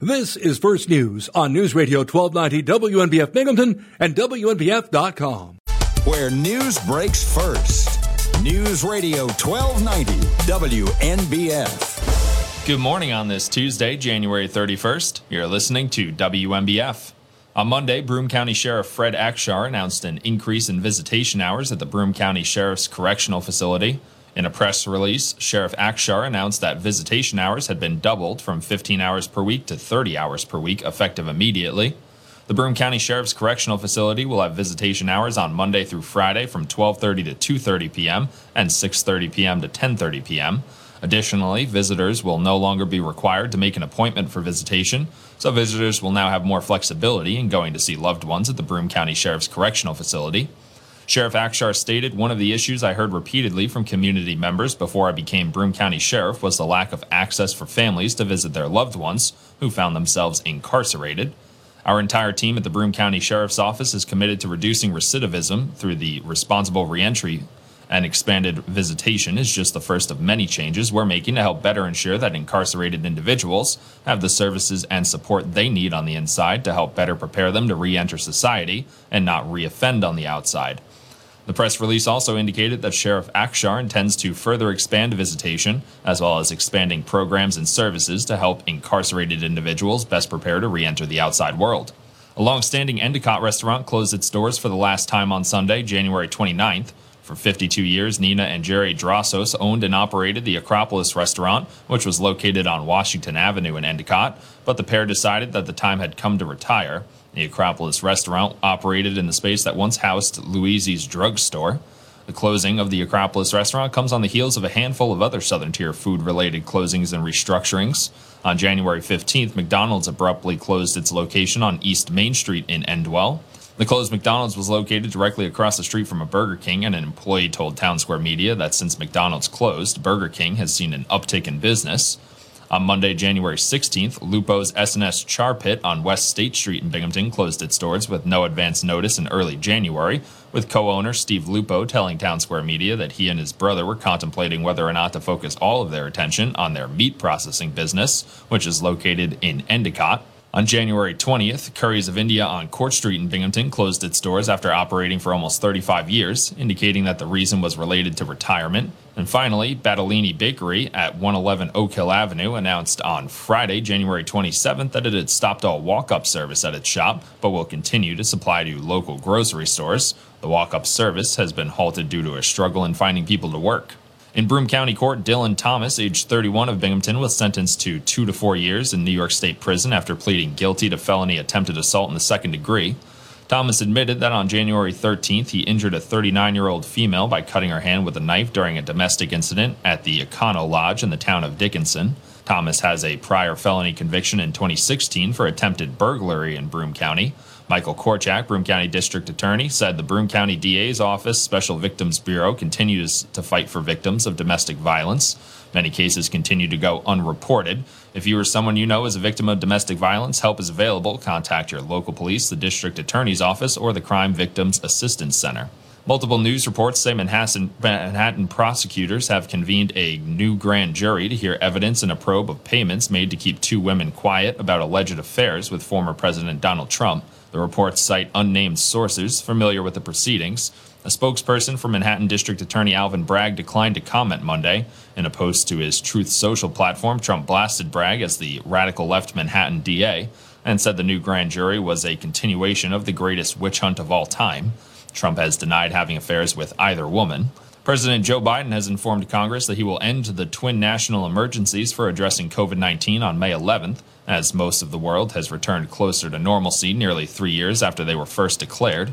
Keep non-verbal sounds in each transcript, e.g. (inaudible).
This is First News on News Radio 1290 WNBF Binghamton and WNBF.com. Where news breaks first. News Radio 1290 WNBF. Good morning on this Tuesday, January 31st. You're listening to WNBF. On Monday, Broome County Sheriff Fred Akshar announced an increase in visitation hours at the Broome County Sheriff's Correctional Facility. In a press release, Sheriff Akshar announced that visitation hours had been doubled from 15 hours per week to 30 hours per week, effective immediately. The Broome County Sheriff's Correctional Facility will have visitation hours on Monday through Friday from 12:30 to 2:30 p.m. and 6:30 p.m. to 10:30 p.m. Additionally, visitors will no longer be required to make an appointment for visitation, so visitors will now have more flexibility in going to see loved ones at the Broome County Sheriff's Correctional Facility. Sheriff Akshar stated one of the issues I heard repeatedly from community members before I became Broome County Sheriff was the lack of access for families to visit their loved ones who found themselves incarcerated. Our entire team at the Broome County Sheriff's Office is committed to reducing recidivism through the responsible reentry and expanded visitation is just the first of many changes we're making to help better ensure that incarcerated individuals have the services and support they need on the inside to help better prepare them to re enter society and not reoffend on the outside. The press release also indicated that Sheriff Akshar intends to further expand visitation, as well as expanding programs and services to help incarcerated individuals best prepare to re enter the outside world. A long standing Endicott restaurant closed its doors for the last time on Sunday, January 29th. For 52 years, Nina and Jerry Drossos owned and operated the Acropolis restaurant, which was located on Washington Avenue in Endicott, but the pair decided that the time had come to retire. The Acropolis restaurant operated in the space that once housed Louise's drugstore. The closing of the Acropolis restaurant comes on the heels of a handful of other Southern Tier food related closings and restructurings. On January 15th, McDonald's abruptly closed its location on East Main Street in Endwell. The closed McDonald's was located directly across the street from a Burger King, and an employee told Town Square Media that since McDonald's closed, Burger King has seen an uptick in business. On Monday, January 16th, Lupo's S&S Char Pit on West State Street in Binghamton closed its doors with no advance notice in early January, with co-owner Steve Lupo telling Town Square Media that he and his brother were contemplating whether or not to focus all of their attention on their meat processing business, which is located in Endicott. On January 20th, Curry's of India on Court Street in Binghamton closed its doors after operating for almost 35 years, indicating that the reason was related to retirement. And finally, Battaglini Bakery at 111 Oak Hill Avenue announced on Friday, January 27th, that it had stopped all walk up service at its shop, but will continue to supply to local grocery stores. The walk up service has been halted due to a struggle in finding people to work. In Broome County Court, Dylan Thomas, age 31 of Binghamton, was sentenced to two to four years in New York State prison after pleading guilty to felony attempted assault in the second degree. Thomas admitted that on January 13th, he injured a 39 year old female by cutting her hand with a knife during a domestic incident at the Econo Lodge in the town of Dickinson. Thomas has a prior felony conviction in 2016 for attempted burglary in Broome County. Michael Korchak, Broome County District Attorney, said the Broome County DA's Office Special Victims Bureau continues to fight for victims of domestic violence. Many cases continue to go unreported. If you or someone you know is a victim of domestic violence, help is available. Contact your local police, the District Attorney's Office, or the Crime Victims Assistance Center. Multiple news reports say Manhattan, Manhattan, prosecutors have convened a new grand jury to hear evidence in a probe of payments made to keep two women quiet about alleged affairs with former President Donald Trump. The reports cite unnamed sources familiar with the proceedings. A spokesperson for Manhattan District Attorney Alvin Bragg declined to comment Monday. In a post to his Truth Social platform, Trump blasted Bragg as the radical left Manhattan DA and said the new grand jury was a continuation of the greatest witch hunt of all time. Trump has denied having affairs with either woman. President Joe Biden has informed Congress that he will end the twin national emergencies for addressing COVID 19 on May 11th, as most of the world has returned closer to normalcy nearly three years after they were first declared.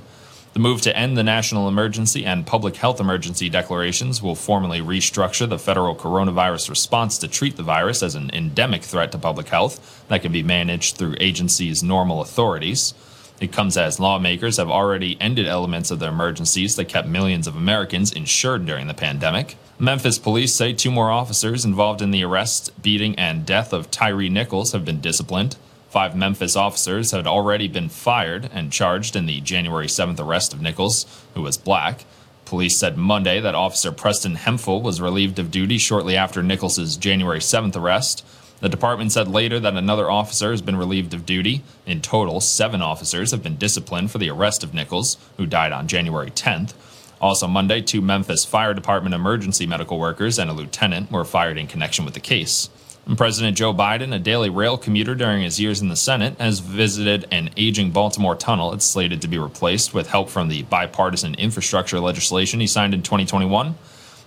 The move to end the national emergency and public health emergency declarations will formally restructure the federal coronavirus response to treat the virus as an endemic threat to public health that can be managed through agencies' normal authorities. It comes as lawmakers have already ended elements of the emergencies that kept millions of Americans insured during the pandemic. Memphis police say two more officers involved in the arrest, beating, and death of Tyre Nichols have been disciplined. Five Memphis officers had already been fired and charged in the January 7th arrest of Nichols, who was black. Police said Monday that Officer Preston Hemphill was relieved of duty shortly after Nichols's January 7th arrest. The department said later that another officer has been relieved of duty. In total, seven officers have been disciplined for the arrest of Nichols, who died on January 10th. Also, Monday, two Memphis Fire Department emergency medical workers and a lieutenant were fired in connection with the case. And President Joe Biden, a daily rail commuter during his years in the Senate, has visited an aging Baltimore tunnel. It's slated to be replaced with help from the bipartisan infrastructure legislation he signed in 2021.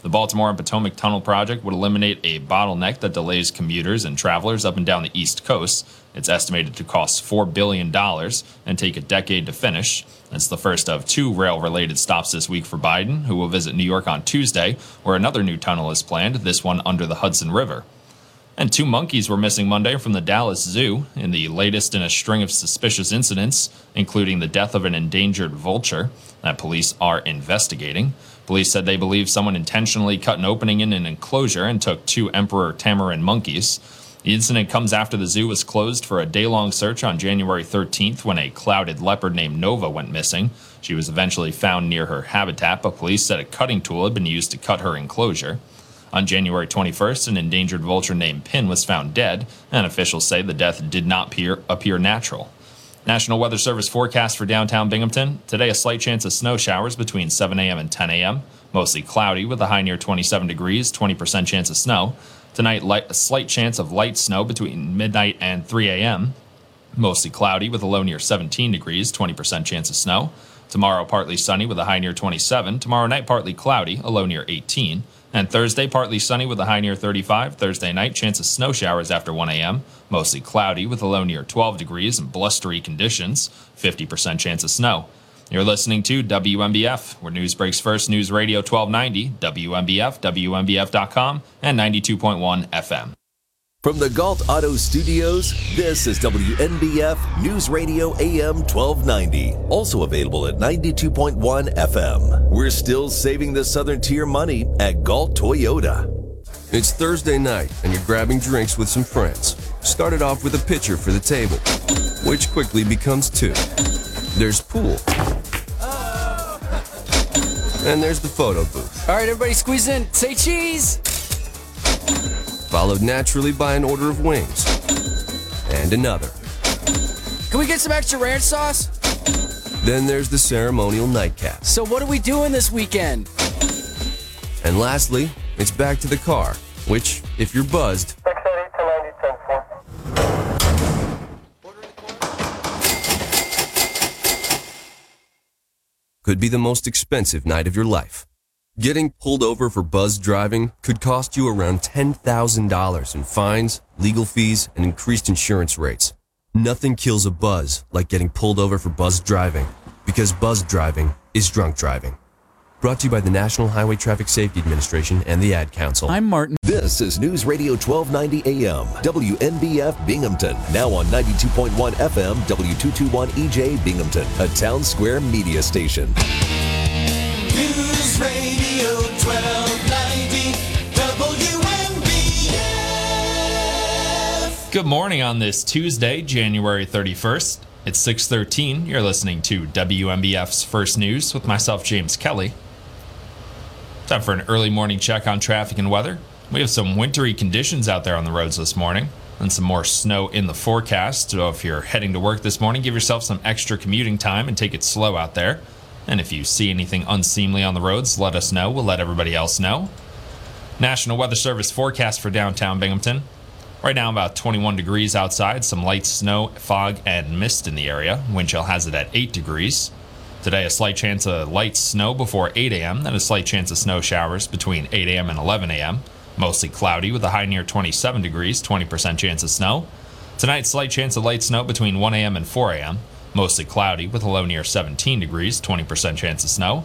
The Baltimore and Potomac Tunnel project would eliminate a bottleneck that delays commuters and travelers up and down the East Coast. It's estimated to cost $4 billion and take a decade to finish. It's the first of two rail related stops this week for Biden, who will visit New York on Tuesday, where another new tunnel is planned, this one under the Hudson River. And two monkeys were missing Monday from the Dallas Zoo in the latest in a string of suspicious incidents, including the death of an endangered vulture that police are investigating. Police said they believe someone intentionally cut an opening in an enclosure and took two emperor tamarin monkeys. The incident comes after the zoo was closed for a day long search on January 13th when a clouded leopard named Nova went missing. She was eventually found near her habitat, but police said a cutting tool had been used to cut her enclosure. On January 21st, an endangered vulture named Pin was found dead, and officials say the death did not appear, appear natural. National Weather Service forecast for downtown Binghamton. Today, a slight chance of snow showers between 7 a.m. and 10 a.m. Mostly cloudy with a high near 27 degrees, 20% chance of snow. Tonight, light, a slight chance of light snow between midnight and 3 a.m. Mostly cloudy with a low near 17 degrees, 20% chance of snow. Tomorrow, partly sunny with a high near 27. Tomorrow night, partly cloudy, a low near 18. And Thursday, partly sunny with a high near 35. Thursday night, chance of snow showers after 1 a.m. Mostly cloudy with a low near 12 degrees and blustery conditions. 50% chance of snow. You're listening to WNBF, where news breaks first. News Radio 1290, WNBF, WNBF.com, and 92.1 FM. From the Gault Auto Studios, this is WNBF News Radio AM 1290. Also available at 92.1 FM. We're still saving the Southern Tier money at Gault Toyota. It's Thursday night, and you're grabbing drinks with some friends. Started off with a pitcher for the table, which quickly becomes two. There's pool. And there's the photo booth. All right, everybody squeeze in. Say cheese. Followed naturally by an order of wings. And another. Can we get some extra ranch sauce? Then there's the ceremonial nightcap. So, what are we doing this weekend? And lastly, it's back to the car, which, if you're buzzed, could be the most expensive night of your life. Getting pulled over for buzz driving could cost you around $10,000 in fines, legal fees, and increased insurance rates. Nothing kills a buzz like getting pulled over for buzz driving, because buzz driving is drunk driving. Brought to you by the National Highway Traffic Safety Administration and the Ad Council. I'm Martin. This is News Radio 1290 AM, WNBF Binghamton. Now on 92.1 FM, W221 EJ Binghamton, a town square media station. Good morning on this Tuesday, January 31st. It's 6:13. You're listening to WNBF's First News with myself, James Kelly. Time for an early morning check on traffic and weather. We have some wintry conditions out there on the roads this morning and some more snow in the forecast. So if you're heading to work this morning, give yourself some extra commuting time and take it slow out there. And if you see anything unseemly on the roads, let us know. We'll let everybody else know. National Weather Service forecast for downtown Binghamton. Right now, about 21 degrees outside, some light snow, fog, and mist in the area. Wind chill has it at 8 degrees. Today, a slight chance of light snow before 8 a.m., then a slight chance of snow showers between 8 a.m. and 11 a.m. Mostly cloudy with a high near 27 degrees, 20% chance of snow. Tonight, slight chance of light snow between 1 a.m. and 4 a.m. Mostly cloudy with a low near 17 degrees, 20% chance of snow.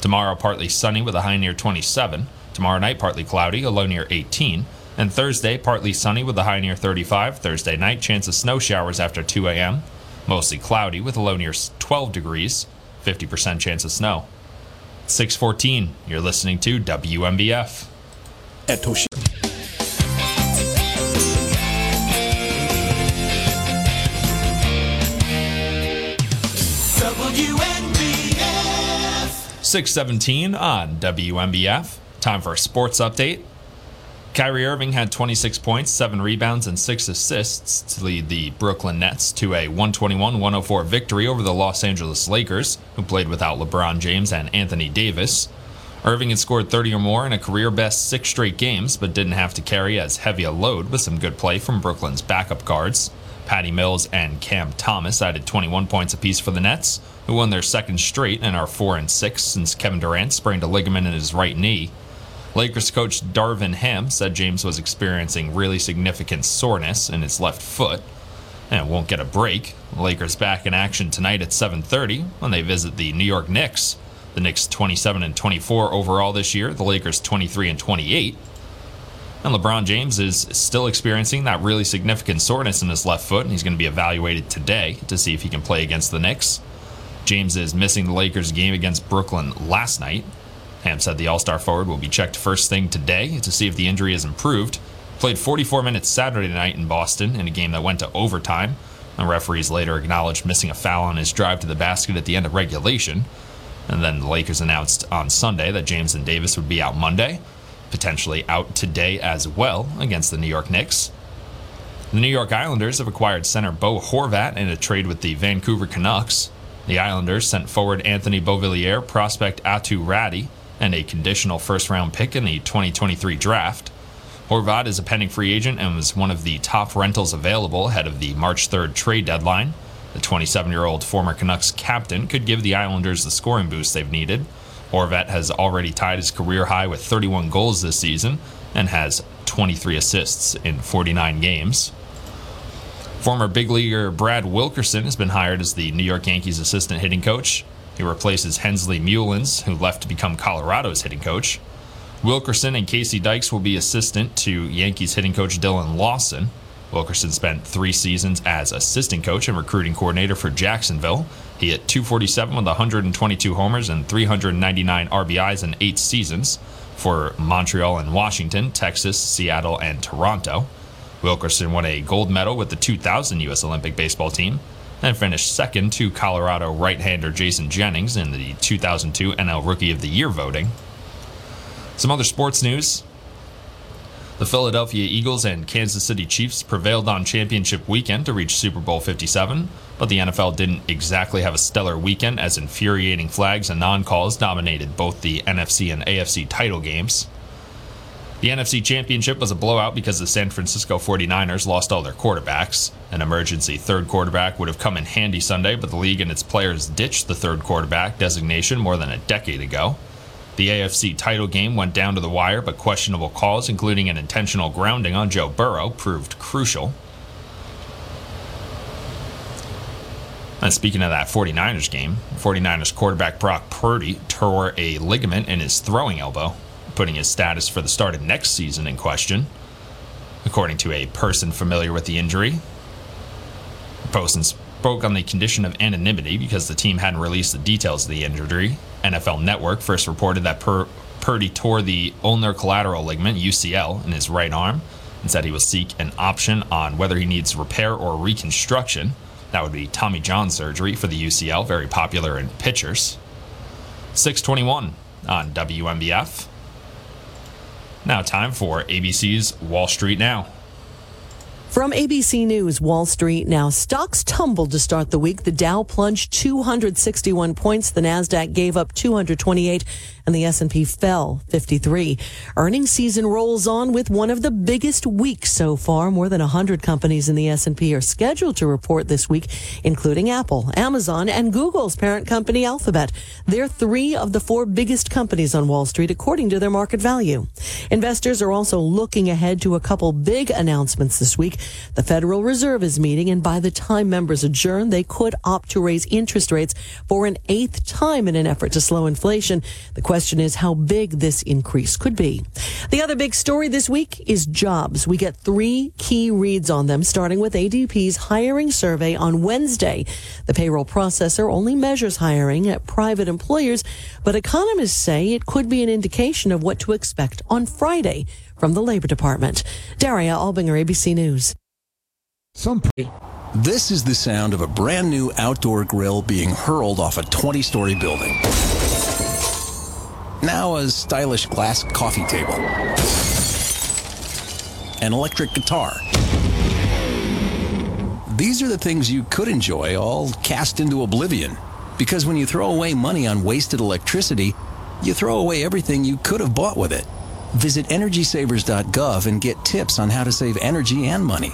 Tomorrow, partly sunny with a high near 27. Tomorrow night, partly cloudy, a low near 18. And Thursday, partly sunny with a high near 35. Thursday night, chance of snow showers after 2 a.m. Mostly cloudy with a low near 12 degrees, 50% chance of snow. 614, you're listening to WNBF. At. WNBF. 617 on WNBF. Time for a sports update. Kyrie Irving had 26 points, 7 rebounds, and 6 assists to lead the Brooklyn Nets to a 121 104 victory over the Los Angeles Lakers, who played without LeBron James and Anthony Davis. Irving had scored 30 or more in a career best six straight games, but didn't have to carry as heavy a load with some good play from Brooklyn's backup guards. Patty Mills and Cam Thomas added 21 points apiece for the Nets, who won their second straight and are 4 and 6 since Kevin Durant sprained a ligament in his right knee. Lakers coach Darvin Ham said James was experiencing really significant soreness in his left foot and won't get a break. Lakers back in action tonight at 7:30 when they visit the New York Knicks. The Knicks 27 and 24 overall this year, the Lakers 23 and 28. And LeBron James is still experiencing that really significant soreness in his left foot, and he's going to be evaluated today to see if he can play against the Knicks. James is missing the Lakers game against Brooklyn last night. Ham said the All Star forward will be checked first thing today to see if the injury has improved. Played 44 minutes Saturday night in Boston in a game that went to overtime. The referees later acknowledged missing a foul on his drive to the basket at the end of regulation. And then the Lakers announced on Sunday that James and Davis would be out Monday, potentially out today as well against the New York Knicks. The New York Islanders have acquired center Bo Horvat in a trade with the Vancouver Canucks. The Islanders sent forward Anthony Beauvillier, prospect Aatu Räty, and a conditional first round pick in the 2023 draft. Horvat is a pending free agent and was one of the top rentals available ahead of the March 3rd trade deadline. The 27 year old former Canucks captain could give the Islanders the scoring boost they've needed. Horvat has already tied his career high with 31 goals this season and has 23 assists in 49 games. Former big leaguer Brad Wilkerson has been hired as the New York Yankees assistant hitting coach. He replaces Hensley Meulens, who left to become Colorado's hitting coach. Wilkerson and Casey Dykes will be assistant to Yankees hitting coach Dillon Lawson. Wilkerson spent three seasons as assistant coach and recruiting coordinator for Jacksonville. He hit 247 with 122 homers and 399 RBIs in eight seasons for Montreal and Washington, Texas, Seattle, and Toronto. Wilkerson won a gold medal with the 2000 U.S. Olympic baseball team and finished second to Colorado right hander Jason Jennings in the 2002 NL Rookie of the Year voting. Some other sports news. The Philadelphia Eagles and Kansas City Chiefs prevailed on championship weekend to reach Super Bowl 57, but the NFL didn't exactly have a stellar weekend as infuriating flags and non calls dominated both the NFC and AFC title games. The NFC Championship was a blowout because the San Francisco 49ers lost all their quarterbacks. An emergency third quarterback would have come in handy Sunday, but the league and its players ditched the third quarterback designation more than a decade ago. The AFC title game went down to the wire, but questionable calls, including an intentional grounding on Joe Burrow, proved crucial. And speaking of that 49ers game, 49ers quarterback Brock Purdy tore a ligament in his throwing elbow putting his status for the start of next season in question. According to a person familiar with the injury, person spoke on the condition of anonymity because the team hadn't released the details of the injury. NFL Network first reported that Pur- Purdy tore the ulnar collateral ligament, UCL, in his right arm and said he will seek an option on whether he needs repair or reconstruction. That would be Tommy John surgery for the UCL, very popular in pitchers. 621 on WNBF. Now, time for ABC's Wall Street Now. From ABC News, Wall Street now. Stocks tumbled to start the week. The Dow plunged 261 points. The Nasdaq gave up 228 and the S&P fell 53. Earnings season rolls on with one of the biggest weeks so far. More than 100 companies in the S&P are scheduled to report this week, including Apple, Amazon, and Google's parent company Alphabet. They're three of the four biggest companies on Wall Street according to their market value. Investors are also looking ahead to a couple big announcements this week. The Federal Reserve is meeting and by the time members adjourn, they could opt to raise interest rates for an eighth time in an effort to slow inflation. The question is how big this increase could be. The other big story this week is jobs. We get three key reads on them, starting with ADP's hiring survey on Wednesday. The payroll processor only measures hiring at private employers, but economists say it could be an indication of what to expect on Friday from the Labor Department. Daria Albinger, ABC News. Some. This is the sound of a brand new outdoor grill being hurled off a 20 story building. Now a stylish glass coffee table. an electric guitar. These are the things you could enjoy all cast into oblivion. Because when you throw away money on wasted electricity, you throw away everything you could have bought with it. Visit EnergySavers.gov and get tips on how to save energy and money.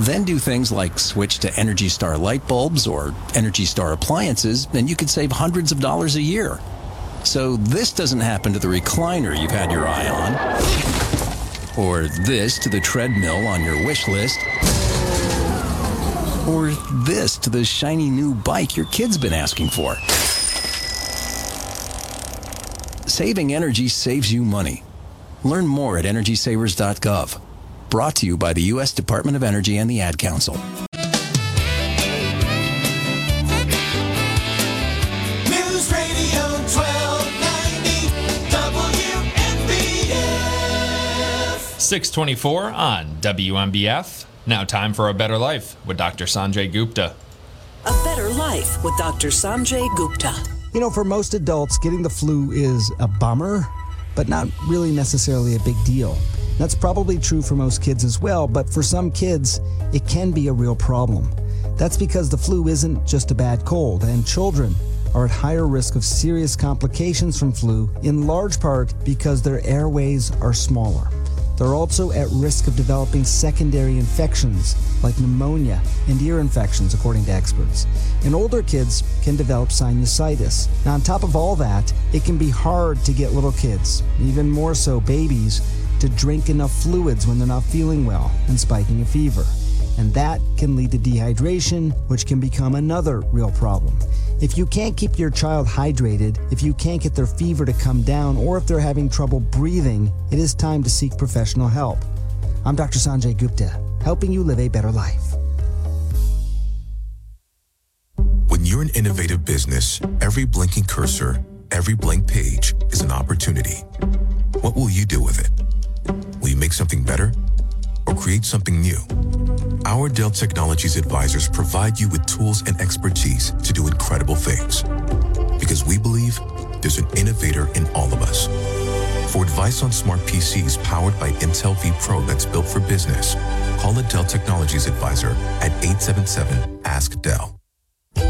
Then do things like switch to Energy Star light bulbs or Energy Star appliances, and you could save hundreds of dollars a year. So this doesn't happen to the recliner you've had your eye on, or this to the treadmill on your wish list, or this to the shiny new bike your kid's been asking for. Saving energy saves you money. Learn more at EnergySavers.gov. Brought to you by the U.S. Department of Energy and the Ad Council. News Radio 1290 WNBF. 624 on WNBF. Now time for A Better Life with Dr. Sanjay Gupta. A Better Life with Dr. Sanjay Gupta. You know, for most adults, getting the flu is a bummer, but not really necessarily a big deal. That's probably true for most kids as well, but for some kids, it can be a real problem. That's because the flu isn't just a bad cold, and children are at higher risk of serious complications from flu, in large part because their airways are smaller. They're also at risk of developing secondary infections like pneumonia and ear infections, according to experts. And older kids can develop sinusitis. Now, on top of all that, it can be hard to get little kids, even more so babies, to drink enough fluids when they're not feeling well and spiking a fever. And that can lead to dehydration, which can become another real problem. If you can't keep your child hydrated, if you can't get their fever to come down, or if they're having trouble breathing, it is time to seek professional help. I'm Dr. Sanjay Gupta, helping you live a better life. When you're an innovative business, every blinking cursor, every blank page is an opportunity. What will you do with it? Will you make something better or create something new? Our Dell Technologies advisors provide you with tools and expertise to do incredible things. Because we believe there's an innovator in all of us. For advice on smart PCs powered by Intel V Pro that's built for business, call a Dell Technologies advisor at 877 Ask Dell.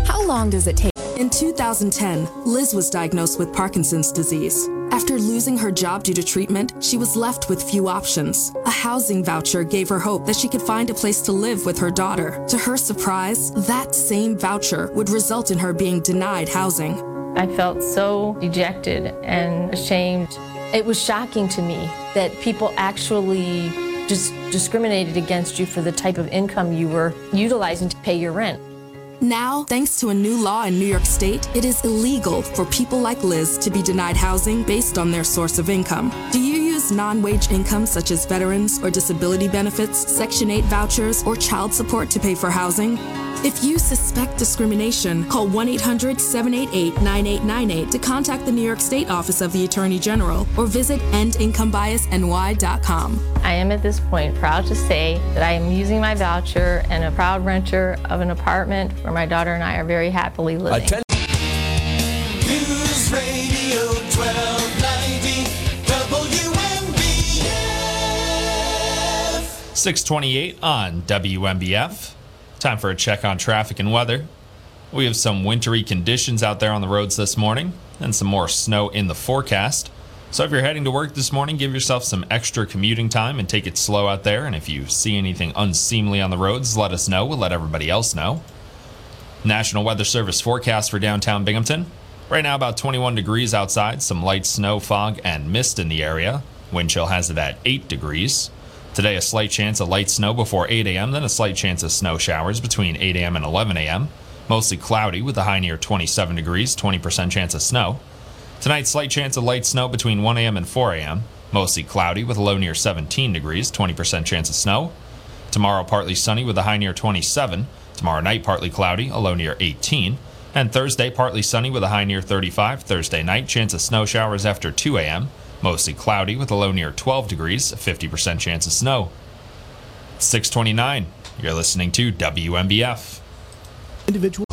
How long does it take? In 2010, Liz was diagnosed with Parkinson's disease. After losing her job due to treatment, she was left with few options. A housing voucher gave her hope that she could find a place to live with her daughter. To her surprise, that same voucher would result in her being denied housing. I felt so dejected and ashamed. It was shocking to me that people actually just discriminated against you for the type of income you were utilizing to pay your rent. Now, thanks to a new law in New York State, it is illegal for people like Liz to be denied housing based on their source of income. Do you use non wage income such as veterans or disability benefits, Section 8 vouchers, or child support to pay for housing? If you suspect discrimination, call 1 800 788 9898 to contact the New York State Office of the Attorney General or visit endincomebiasny.com. I am at this point proud to say that I am using my voucher and a proud renter of an apartment where my daughter and I are very happily living. News 628 on WNBF. Time for a check on traffic and weather. We have some wintry conditions out there on the roads this morning and some more snow in the forecast. So if you're heading to work this morning, give yourself some extra commuting time and take it slow out there. And if you see anything unseemly on the roads, let us know. We'll let everybody else know. National Weather Service forecast for downtown Binghamton. Right now, about 21 degrees outside, some light snow, fog, and mist in the area. Wind chill has it at 8 degrees. Today, a slight chance of light snow before 8 a.m., then a slight chance of snow showers between 8 a.m. and 11 a.m. Mostly cloudy with a high near 27 degrees, 20% chance of snow. Tonight, slight chance of light snow between 1 a.m. and 4 a.m. Mostly cloudy with a low near 17 degrees, 20% chance of snow. Tomorrow, partly sunny with a high near 27. Tomorrow night, partly cloudy, a low near 18. And Thursday, partly sunny with a high near 35. Thursday night, chance of snow showers after 2 a.m. Mostly cloudy with a low near 12 degrees, a 50% chance of snow. 629. You're listening to WNBF. Individual.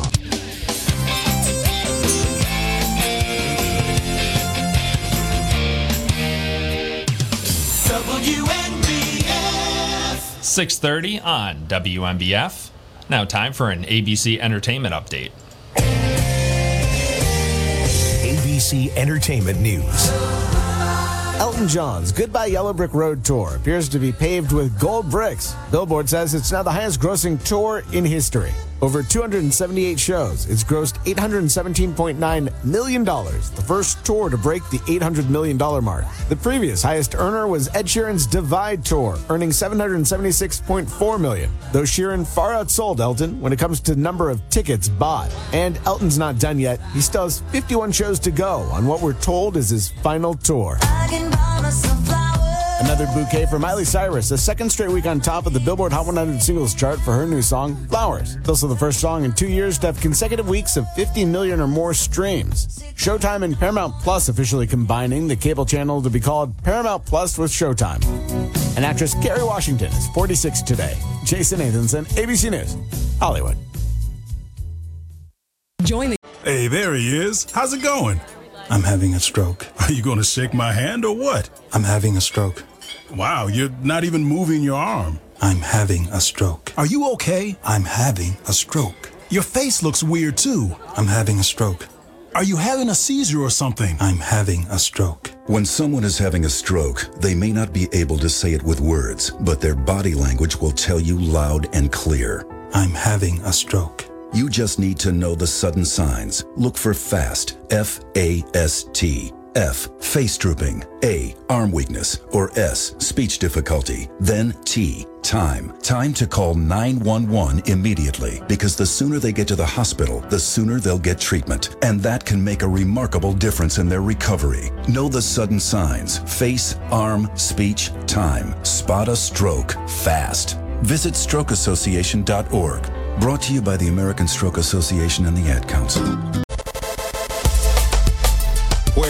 WNBF. 6:30 on WNBF. Now time for an ABC Entertainment update. ABC Entertainment News. Elton John's Goodbye Yellow Brick Road tour appears to be paved with gold bricks. Billboard says it's now the highest grossing tour in history. Over 278 shows, it's grossed $817.9 million, the first tour to break the $800 million mark. The previous highest earner was Ed Sheeran's Divide Tour, earning 776.4 million, though Sheeran far outsold Elton when it comes to number of tickets bought. And Elton's not done yet. He still has 51 shows to go on what we're told is his final tour. Another bouquet for Miley Cyrus, a second straight week on top of the Billboard Hot 100 singles chart for her new song, Flowers. It's also the first song in two years to have consecutive weeks of 50 million or more streams. Showtime and Paramount Plus officially combining the cable channel to be called Paramount Plus with Showtime. And actress Kerry Washington is 46 today. Jason Nathanson, ABC News, Hollywood. Join the. Hey, there he is. How's it going? I'm having a stroke. Are you going to shake my hand or what? I'm having a stroke. Wow, you're not even moving your arm. I'm having a stroke. Are you okay? I'm having a stroke. Your face looks weird too. I'm having a stroke. Are you having a seizure or something? I'm having a stroke. When someone is having a stroke, they may not be able to say it with words, but their body language will tell you loud and clear. I'm having a stroke. You just need to know the sudden signs. Look for FAST, F A S T. F, face drooping. A, arm weakness. Or S, speech difficulty. Then T, time. Time to call 911 immediately because the sooner they get to the hospital, the sooner they'll get treatment. And that can make a remarkable difference in their recovery. Know the sudden signs face, arm, speech, time. Spot a stroke fast. Visit strokeassociation.org. Brought to you by the American Stroke Association and the Ad Council.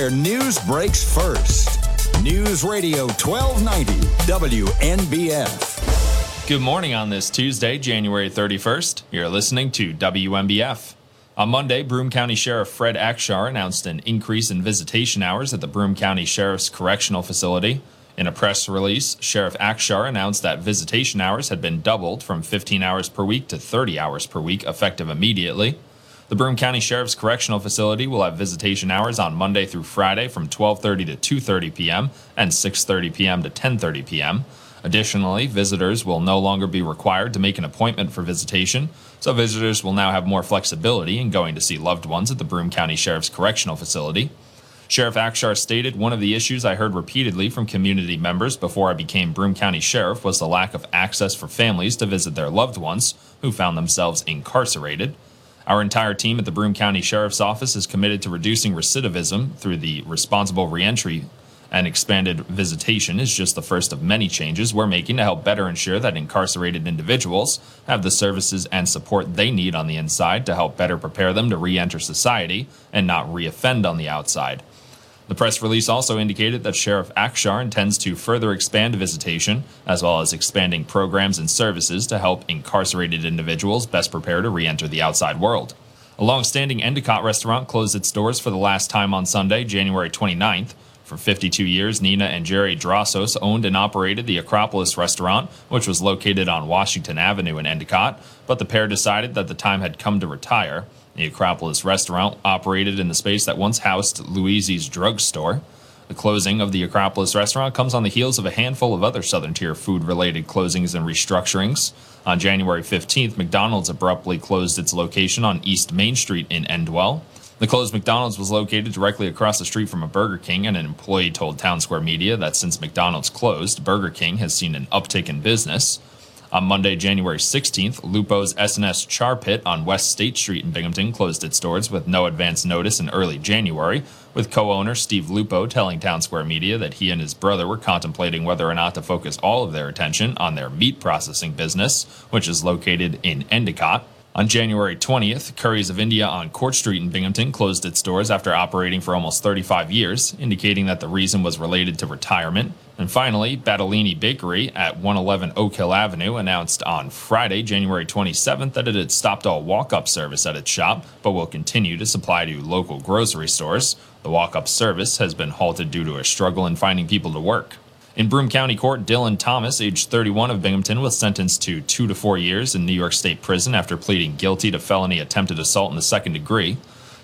Where news breaks first. News Radio 1290 WNBF. Good morning on this Tuesday, January 31st. You're listening to WNBF. On Monday, Broome County Sheriff Fred Akshar announced an increase in visitation hours at the Broome County Sheriff's Correctional Facility. In a press release, Sheriff Akshar announced that visitation hours had been doubled from 15 hours per week to 30 hours per week, effective immediately. The Broome County Sheriff's Correctional Facility will have visitation hours on Monday through Friday from 12:30 to 2:30 p.m. and 6:30 p.m. to 10:30 p.m. Additionally, visitors will no longer be required to make an appointment for visitation, so visitors will now have more flexibility in going to see loved ones at the Broome County Sheriff's Correctional Facility. Sheriff Akshar stated one of the issues I heard repeatedly from community members before I became Broome County Sheriff was the lack of access for families to visit their loved ones who found themselves incarcerated. Our entire team at the Broome County Sheriff's Office is committed to reducing recidivism through the responsible reentry and expanded visitation is just the first of many changes we're making to help better ensure that incarcerated individuals have the services and support they need on the inside to help better prepare them to re-enter society and not re-offend on the outside. The press release also indicated that Sheriff Akshar intends to further expand visitation, as well as expanding programs and services to help incarcerated individuals best prepare to re enter the outside world. A long standing Endicott restaurant closed its doors for the last time on Sunday, January 29th. For 52 years, Nina and Jerry Drossos owned and operated the Acropolis restaurant, which was located on Washington Avenue in Endicott, but the pair decided that the time had come to retire. The Acropolis restaurant operated in the space that once housed Louise's drugstore. The closing of the Acropolis restaurant comes on the heels of a handful of other Southern Tier food related closings and restructurings. On January 15th, McDonald's abruptly closed its location on East Main Street in Endwell. The closed McDonald's was located directly across the street from a Burger King, and an employee told Town Square Media that since McDonald's closed, Burger King has seen an uptick in business. On Monday, January 16th, Lupo's S&S Char Pit on West State Street in Binghamton closed its doors with no advance notice in early January, with co-owner Steve Lupo telling Town Square Media that he and his brother were contemplating whether or not to focus all of their attention on their meat processing business, which is located in Endicott. On January 20th, Curry's of India on Court Street in Binghamton closed its doors after operating for almost 35 years, indicating that the reason was related to retirement. And finally, Battaglini Bakery at 111 Oak Hill Avenue announced on Friday, January 27th, that it had stopped all walk up service at its shop, but will continue to supply to local grocery stores. The walk up service has been halted due to a struggle in finding people to work. In Broome County Court, Dylan Thomas, age 31 of Binghamton, was sentenced to two to four years in New York State prison after pleading guilty to felony attempted assault in the second degree.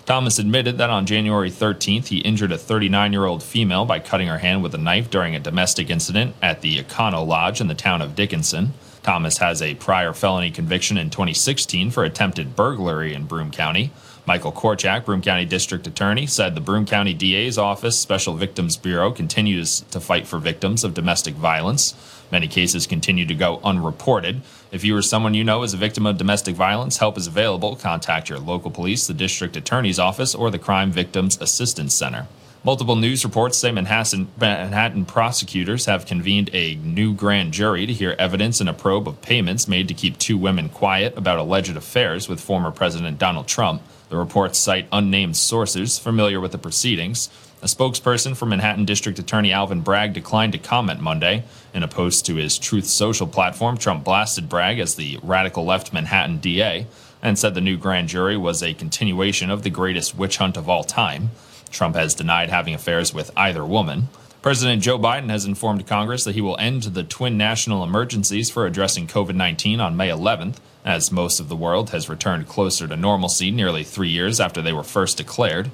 Thomas admitted that on January 13th, he injured a 39 year old female by cutting her hand with a knife during a domestic incident at the Econo Lodge in the town of Dickinson. Thomas has a prior felony conviction in 2016 for attempted burglary in Broome County. Michael Korchak, Broome County District Attorney, said the Broome County DA's office Special Victims Bureau continues to fight for victims of domestic violence. Many cases continue to go unreported. If you or someone you know is a victim of domestic violence, help is available. Contact your local police, the district attorney's office, or the Crime Victims Assistance Center. Multiple news reports say Manhattan, Manhattan prosecutors have convened a new grand jury to hear evidence in a probe of payments made to keep two women quiet about alleged affairs with former President Donald Trump. The reports cite unnamed sources familiar with the proceedings. A spokesperson for Manhattan District Attorney Alvin Bragg declined to comment Monday. In a post to his Truth Social platform, Trump blasted Bragg as the radical left Manhattan DA and said the new grand jury was a continuation of the greatest witch hunt of all time. Trump has denied having affairs with either woman. President Joe Biden has informed Congress that he will end the twin national emergencies for addressing COVID 19 on May 11th, as most of the world has returned closer to normalcy nearly three years after they were first declared.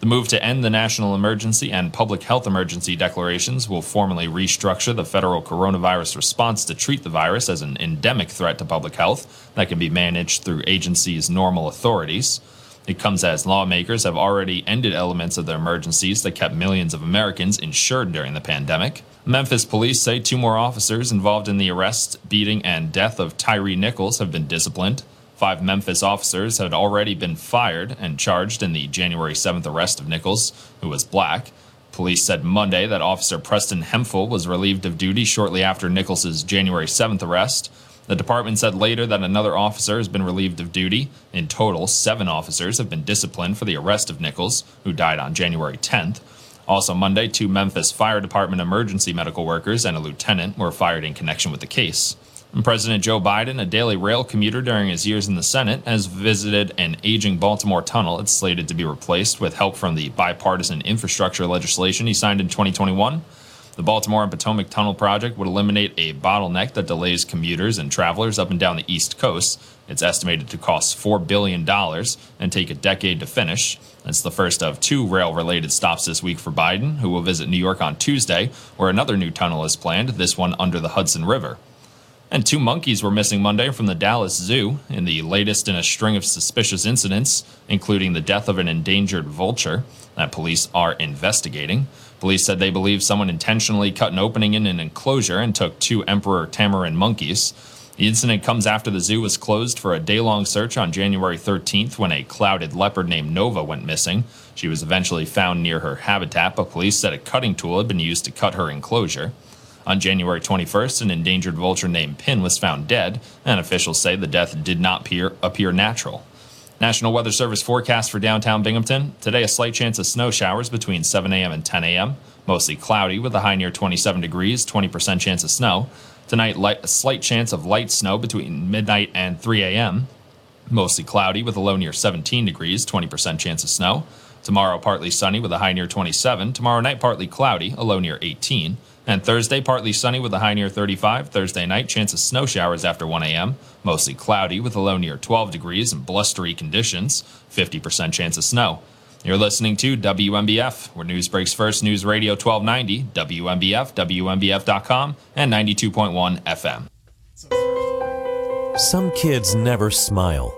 The move to end the national emergency and public health emergency declarations will formally restructure the federal coronavirus response to treat the virus as an endemic threat to public health that can be managed through agencies' normal authorities. It comes as lawmakers have already ended elements of the emergencies that kept millions of Americans insured during the pandemic. Memphis police say two more officers involved in the arrest, beating, and death of Tyre Nichols have been disciplined. Five Memphis officers had already been fired and charged in the January 7th arrest of Nichols, who was black. Police said Monday that Officer Preston Hemphill was relieved of duty shortly after Nichols's January 7th arrest. The department said later that another officer has been relieved of duty. In total, seven officers have been disciplined for the arrest of Nichols, who died on January 10th. Also, Monday, two Memphis Fire Department emergency medical workers and a lieutenant were fired in connection with the case. President Joe Biden, a daily rail commuter during his years in the Senate, has visited an aging Baltimore tunnel. It's slated to be replaced with help from the bipartisan infrastructure legislation he signed in 2021. The Baltimore and Potomac Tunnel project would eliminate a bottleneck that delays commuters and travelers up and down the East Coast. It's estimated to cost $4 billion and take a decade to finish. It's the first of two rail related stops this week for Biden, who will visit New York on Tuesday, where another new tunnel is planned, this one under the Hudson River. And two monkeys were missing Monday from the Dallas Zoo in the latest in a string of suspicious incidents, including the death of an endangered vulture that police are investigating. Police said they believe someone intentionally cut an opening in an enclosure and took two emperor tamarin monkeys. The incident comes after the zoo was closed for a day long search on January 13th when a clouded leopard named Nova went missing. She was eventually found near her habitat, but police said a cutting tool had been used to cut her enclosure. On January 21st, an endangered vulture named Pin was found dead, and officials say the death did not appear, appear natural. National Weather Service forecast for downtown Binghamton. Today, a slight chance of snow showers between 7 a.m. and 10 a.m. Mostly cloudy with a high near 27 degrees, 20% chance of snow. Tonight, light, a slight chance of light snow between midnight and 3 a.m. Mostly cloudy with a low near 17 degrees, 20% chance of snow. Tomorrow, partly sunny with a high near 27. Tomorrow night, partly cloudy, a low near 18. And Thursday, partly sunny with a high near 35. Thursday night, chance of snow showers after 1 a.m. Mostly cloudy with a low near 12 degrees and blustery conditions. 50% chance of snow. You're listening to WNBF, where news breaks first. News Radio 1290, WNBF, WNBF.com, and 92.1 FM. Some kids never smile.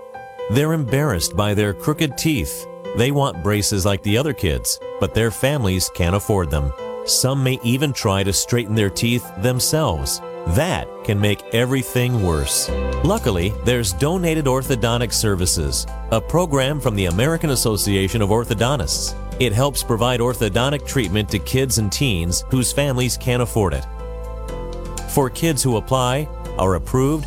They're embarrassed by their crooked teeth. They want braces like the other kids, but their families can't afford them. Some may even try to straighten their teeth themselves. That can make everything worse. Luckily, there's Donated Orthodontic Services, a program from the American Association of Orthodontists. It helps provide orthodontic treatment to kids and teens whose families can't afford it. For kids who apply, are approved,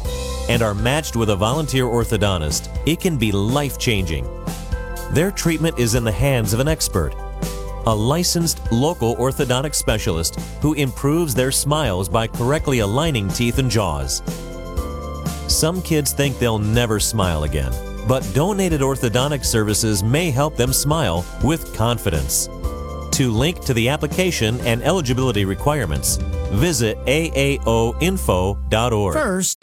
and are matched with a volunteer orthodontist, it can be life changing. Their treatment is in the hands of an expert a licensed local orthodontic specialist who improves their smiles by correctly aligning teeth and jaws. Some kids think they'll never smile again, but donated orthodontic services may help them smile with confidence. to link to the application and eligibility requirements. Visit aaoinfo.org. First,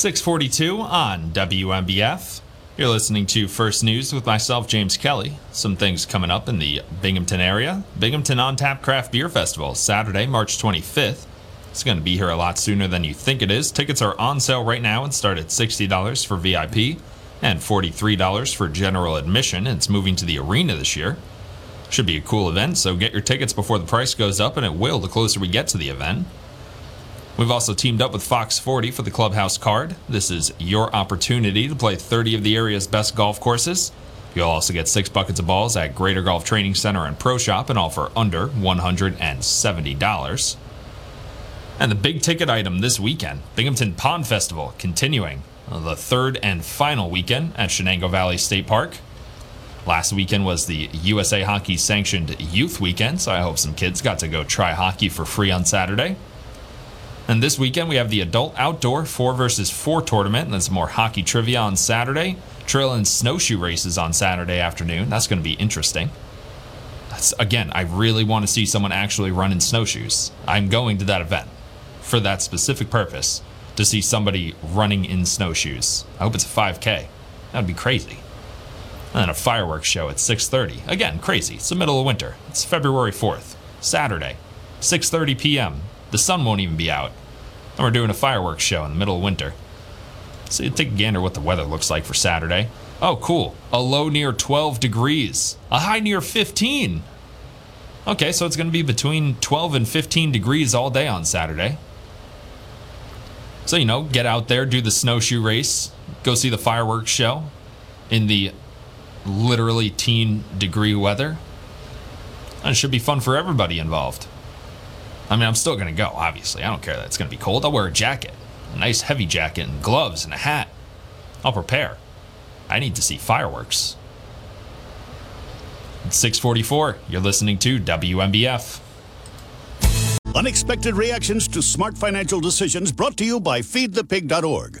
642 on WNBF. You're listening to First News with myself, James Kelly. Some things coming up in the Binghamton area. Binghamton On Tap Craft Beer Festival, Saturday, March 25th. It's going to be here a lot sooner than you think it is. Tickets are on sale right now and start at $60 for VIP and $43 for general admission. It's moving to the arena this year. Should be a cool event, so get your tickets before the price goes up, and it will the closer we get to the event. We've also teamed up with Fox 40 for the Clubhouse card. This is your opportunity to play 30 of the area's best golf courses. You'll also get six buckets of balls at Greater Golf Training Center and Pro Shop, and all for under $170. And the big ticket item this weekend Binghamton Pond Festival continuing the third and final weekend at Chenango Valley State Park. Last weekend was the USA Hockey sanctioned youth weekend, so I hope some kids got to go try hockey for free on Saturday. And this weekend we have the adult outdoor 4 versus 4 tournament, and there's more hockey trivia on Saturday, trail and snowshoe races on Saturday afternoon. That's going to be interesting. That's, again, I really want to see someone actually run in snowshoes. I'm going to that event for that specific purpose to see somebody running in snowshoes. I hope it's a 5K. That'd be crazy. And then a fireworks show at 6:30. Again, crazy. It's the middle of winter. It's February 4th, Saturday, 6:30 p.m. The sun won't even be out. And we're doing a fireworks show in the middle of winter. So you take a gander what the weather looks like for Saturday. Oh, cool. A low near 12 degrees. A high near 15. Okay, so it's going to be between 12 and 15 degrees all day on Saturday. So, you know, get out there, do the snowshoe race, go see the fireworks show in the literally teen degree weather. And it should be fun for everybody involved. I mean, I'm still going to go, obviously. I don't care that it's going to be cold. I'll wear a jacket, a nice heavy jacket, and gloves and a hat. I'll prepare. I need to see fireworks. It's 644. You're listening to WNBF. Unexpected reactions to smart financial decisions brought to you by feedthepig.org.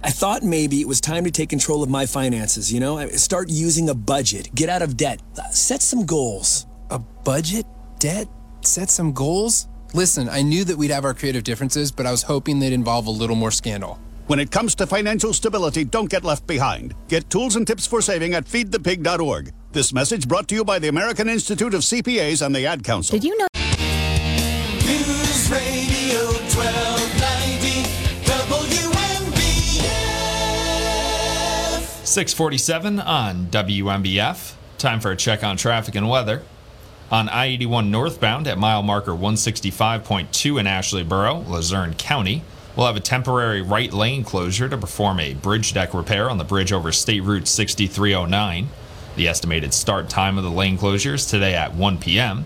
I thought maybe it was time to take control of my finances, you know? Start using a budget, get out of debt, Uh, set some goals. A budget? Debt? Set some goals? Listen, I knew that we'd have our creative differences, but I was hoping they'd involve a little more scandal. When it comes to financial stability, don't get left behind. Get tools and tips for saving at feedthepig.org. This message brought to you by the American Institute of CPAs and the Ad Council. Did you know? News Radio 1290 647 on WNBF. Time for a check on traffic and weather. On I 81 northbound at mile marker 165.2 in Ashley Borough, Luzerne County, we'll have a temporary right lane closure to perform a bridge deck repair on the bridge over State Route 6309. The estimated start time of the lane closure is today at 1 p.m.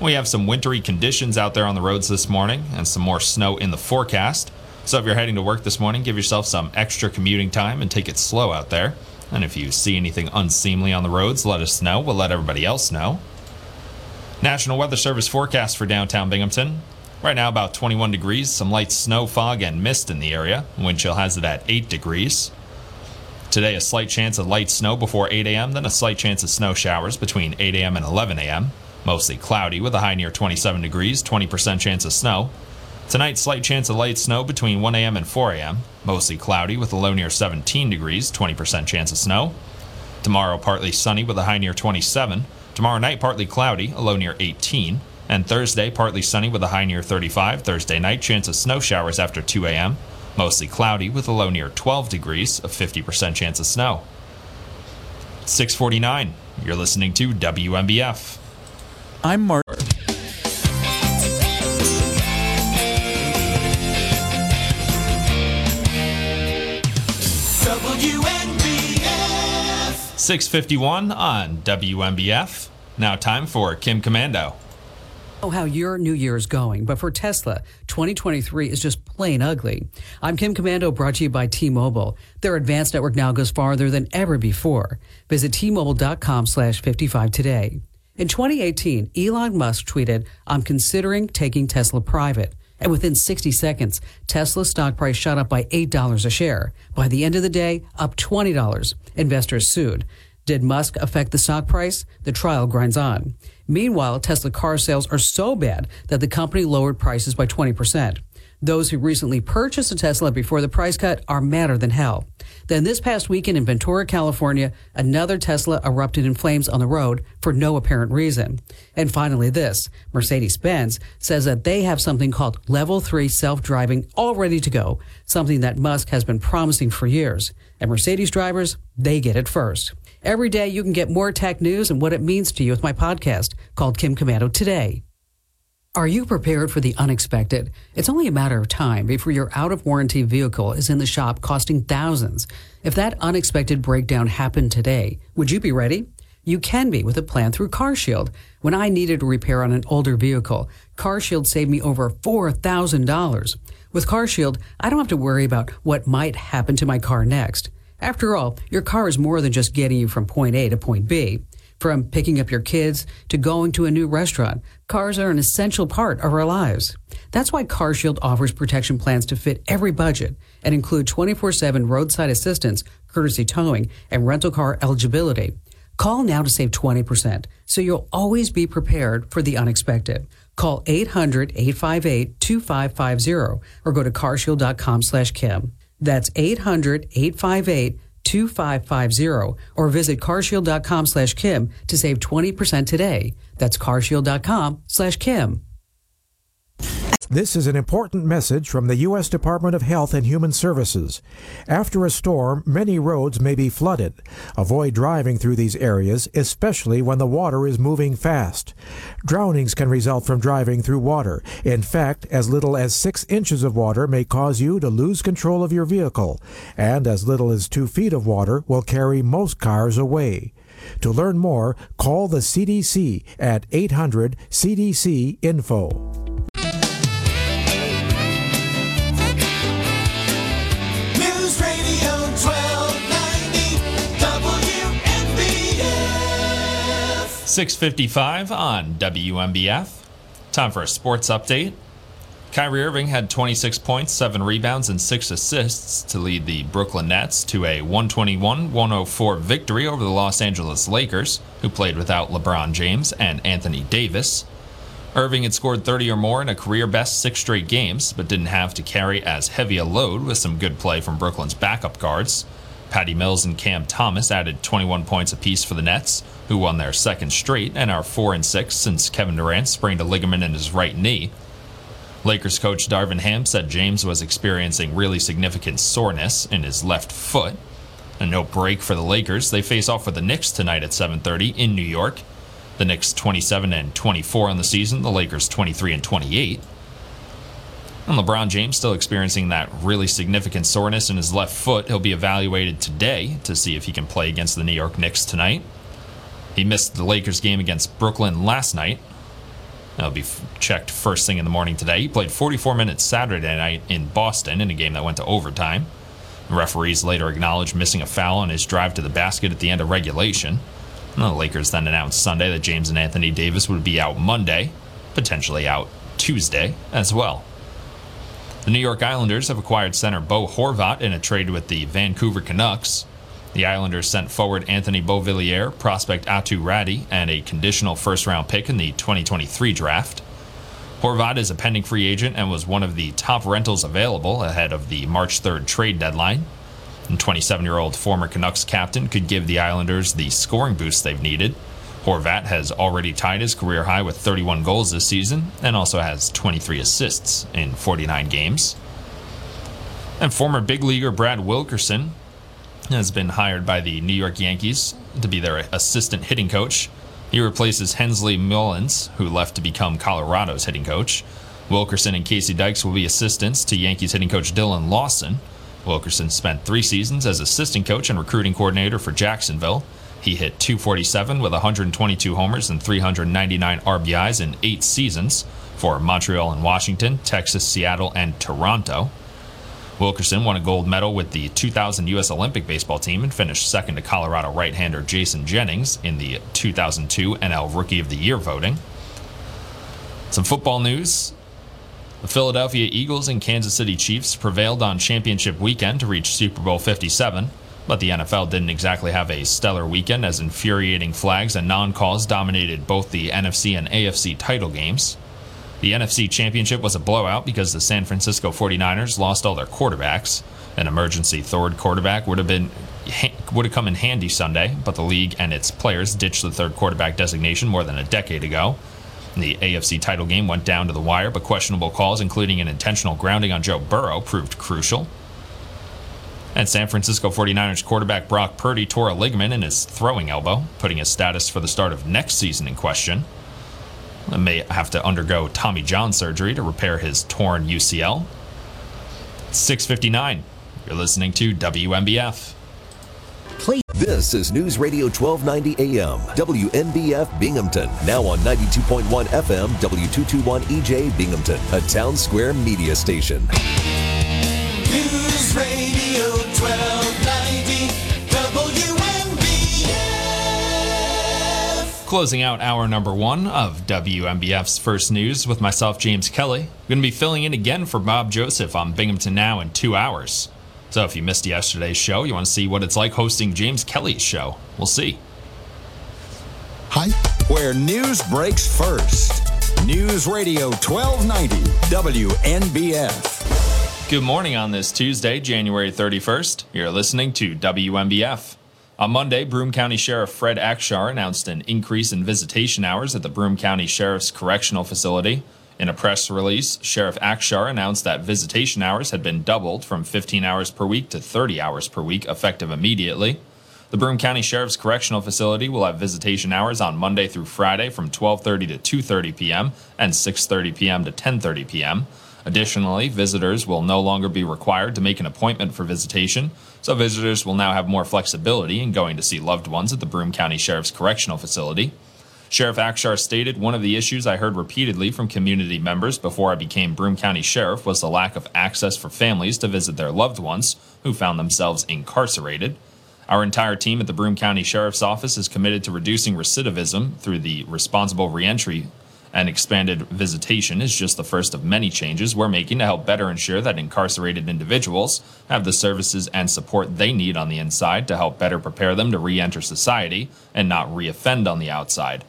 We have some wintry conditions out there on the roads this morning and some more snow in the forecast. So if you're heading to work this morning, give yourself some extra commuting time and take it slow out there. And if you see anything unseemly on the roads, let us know. We'll let everybody else know. National Weather Service forecast for downtown Binghamton. Right now, about 21 degrees, some light snow, fog, and mist in the area. Wind chill has it at 8 degrees. Today, a slight chance of light snow before 8 a.m., then a slight chance of snow showers between 8 a.m. and 11 a.m. Mostly cloudy with a high near 27 degrees, 20% chance of snow. Tonight, slight chance of light snow between 1 a.m. and 4 a.m. Mostly cloudy with a low near 17 degrees, 20% chance of snow. Tomorrow, partly sunny with a high near 27. Tomorrow night, partly cloudy, a low near 18. And Thursday, partly sunny with a high near 35. Thursday night, chance of snow showers after 2 a.m. Mostly cloudy with a low near 12 degrees, a 50% chance of snow. 649. You're listening to WNBF. I'm Mark. 651 on WNBF. Now time for Kim Komando. know how your new year is going, but for Tesla, 2023 is just plain ugly. I'm Kim Komando, brought to you by T-Mobile. Their advanced network now goes farther than ever before. Visit T-Mobile.com slash 55 today. In 2018, Elon Musk tweeted, I'm considering taking Tesla private. And within 60 seconds, Tesla's stock price shot up by $8 a share. By the end of the day, up $20. Investors sued. Did Musk affect the stock price? The trial grinds on. Meanwhile, Tesla car sales are so bad that the company lowered prices by 20%. Those who recently purchased a Tesla before the price cut are madder than hell. Then this past weekend in Ventura, California, another Tesla erupted in flames on the road for no apparent reason. And finally this, Mercedes-Benz says that they have something called level 3 self-driving all ready to go, something that Musk has been promising for years. And Mercedes drivers, they get it first. Every day you can get more tech news and what it means to you with my podcast called Kim Komando Today. Are you prepared for the unexpected? It's only a matter of time before your out of warranty vehicle is in the shop costing thousands. If that unexpected breakdown happened today, would you be ready? You can be with a plan through CarShield. When I needed a repair on an older vehicle, CarShield saved me over $4,000. With CarShield, I don't have to worry about what might happen to my car next. After all, your car is more than just getting you from point A to point B. From picking up your kids to going to a new restaurant, cars are an essential part of our lives. That's why CarShield offers protection plans to fit every budget and include 24-7 roadside assistance, courtesy towing, and rental car eligibility. Call now to save 20%, so you'll always be prepared for the unexpected. Call 800-858-2550 or go to carshield.com slash Kim. That's 800-858-2550 or visit carshield.com slash Kim to save 20% today. That's carshield.com slash Kim. This is an important message from the U.S. Department of Health and Human Services. After a storm, many roads may be flooded. Avoid driving through these areas, especially when the water is moving fast. Drownings can result from driving through water. In fact, as little as six inches of water may cause you to lose control of your vehicle, and as little as two feet of water will carry most cars away. To learn more, call the CDC at 800 CDC Info. 655 on WNBF. Time for a sports update. Kyrie Irving had 26 points, 7 rebounds, and 6 assists to lead the Brooklyn Nets to a 121 104 victory over the Los Angeles Lakers, who played without LeBron James and Anthony Davis. Irving had scored 30 or more in a career best six straight games, but didn't have to carry as heavy a load with some good play from Brooklyn's backup guards. Patty Mills and Cam Thomas added 21 points apiece for the Nets, who won their second straight and are 4 and 6 since Kevin Durant sprained a ligament in his right knee. Lakers coach Darvin Ham said James was experiencing really significant soreness in his left foot. A no break for the Lakers. They face off with the Knicks tonight at 7:30 in New York. The Knicks 27 and 24 on the season, the Lakers 23 and 28. And LeBron James still experiencing that really significant soreness in his left foot. He'll be evaluated today to see if he can play against the New York Knicks tonight. He missed the Lakers game against Brooklyn last night. That'll be checked first thing in the morning today. He played 44 minutes Saturday night in Boston in a game that went to overtime. Referees later acknowledged missing a foul on his drive to the basket at the end of regulation. The Lakers then announced Sunday that James and Anthony Davis would be out Monday, potentially out Tuesday as well. The New York Islanders have acquired center Bo Horvat in a trade with the Vancouver Canucks. The Islanders sent forward Anthony Beauvillier, prospect Aatu Räty, and a conditional first round pick in the 2023 draft. Horvat is a pending free agent and was one of the top rentals available ahead of the March 3rd trade deadline. And 27 year old former Canucks captain could give the Islanders the scoring boost they've needed. Horvat has already tied his career high with 31 goals this season and also has 23 assists in 49 games. And former big leaguer Brad Wilkerson has been hired by the New York Yankees to be their assistant hitting coach. He replaces Hensley Meulens, who left to become Colorado's hitting coach. Wilkerson and Casey Dykes will be assistants to Yankees hitting coach Dillon Lawson. Wilkerson spent three seasons as assistant coach and recruiting coordinator for Jacksonville. He hit 247 with 122 homers and 399 RBIs in eight seasons for Montreal and Washington, Texas, Seattle, and Toronto. Wilkerson won a gold medal with the 2000 U.S. Olympic baseball team and finished second to Colorado right hander Jason Jennings in the 2002 NL Rookie of the Year voting. Some football news. The Philadelphia Eagles and Kansas City Chiefs prevailed on championship weekend to reach Super Bowl 57, but the NFL didn't exactly have a stellar weekend as infuriating flags and non calls dominated both the NFC and AFC title games. The NFC Championship was a blowout because the San Francisco 49ers lost all their quarterbacks. An emergency third quarterback would have been would have come in handy Sunday, but the league and its players ditched the third quarterback designation more than a decade ago. The AFC title game went down to the wire, but questionable calls, including an intentional grounding on Joe Burrow, proved crucial. And San Francisco 49ers quarterback Brock Purdy tore a ligament in his throwing elbow, putting his status for the start of next season in question. He may have to undergo Tommy John surgery to repair his torn UCL. 659. You're listening to WNBF. This is News Radio 1290 AM, WNBF Binghamton. Now on 92.1 FM, W221 EJ Binghamton, a town square media station. News Radio 1290 Closing out hour number one of WNBF's First News with myself, James Kelly. I'm going to be filling in again for Bob Joseph on Binghamton Now in two hours. So if you missed yesterday's show, you want to see what it's like hosting James Kelly's show, we'll see. Hi. Where news breaks first. News Radio 1290 WNBF. Good morning on this Tuesday, January 31st. You're listening to WNBF. On Monday, Broome County Sheriff Fred Akshar announced an increase in visitation hours at the Broome County Sheriff's Correctional Facility. In a press release, Sheriff Akshar announced that visitation hours had been doubled from 15 hours per week to 30 hours per week, effective immediately. The Broome County Sheriff's Correctional Facility will have visitation hours on Monday through Friday from 12:30 to 2:30 p.m. and 6:30 p.m. to 10:30 p.m. Additionally, visitors will no longer be required to make an appointment for visitation, so visitors will now have more flexibility in going to see loved ones at the Broome County Sheriff's Correctional Facility. Sheriff Akshar stated one of the issues I heard repeatedly from community members before I became Broome County Sheriff was the lack of access for families to visit their loved ones who found themselves incarcerated. Our entire team at the Broome County Sheriff's Office is committed to reducing recidivism through the responsible reentry and expanded visitation is just the first of many changes we're making to help better ensure that incarcerated individuals have the services and support they need on the inside to help better prepare them to re enter society and not reoffend on the outside.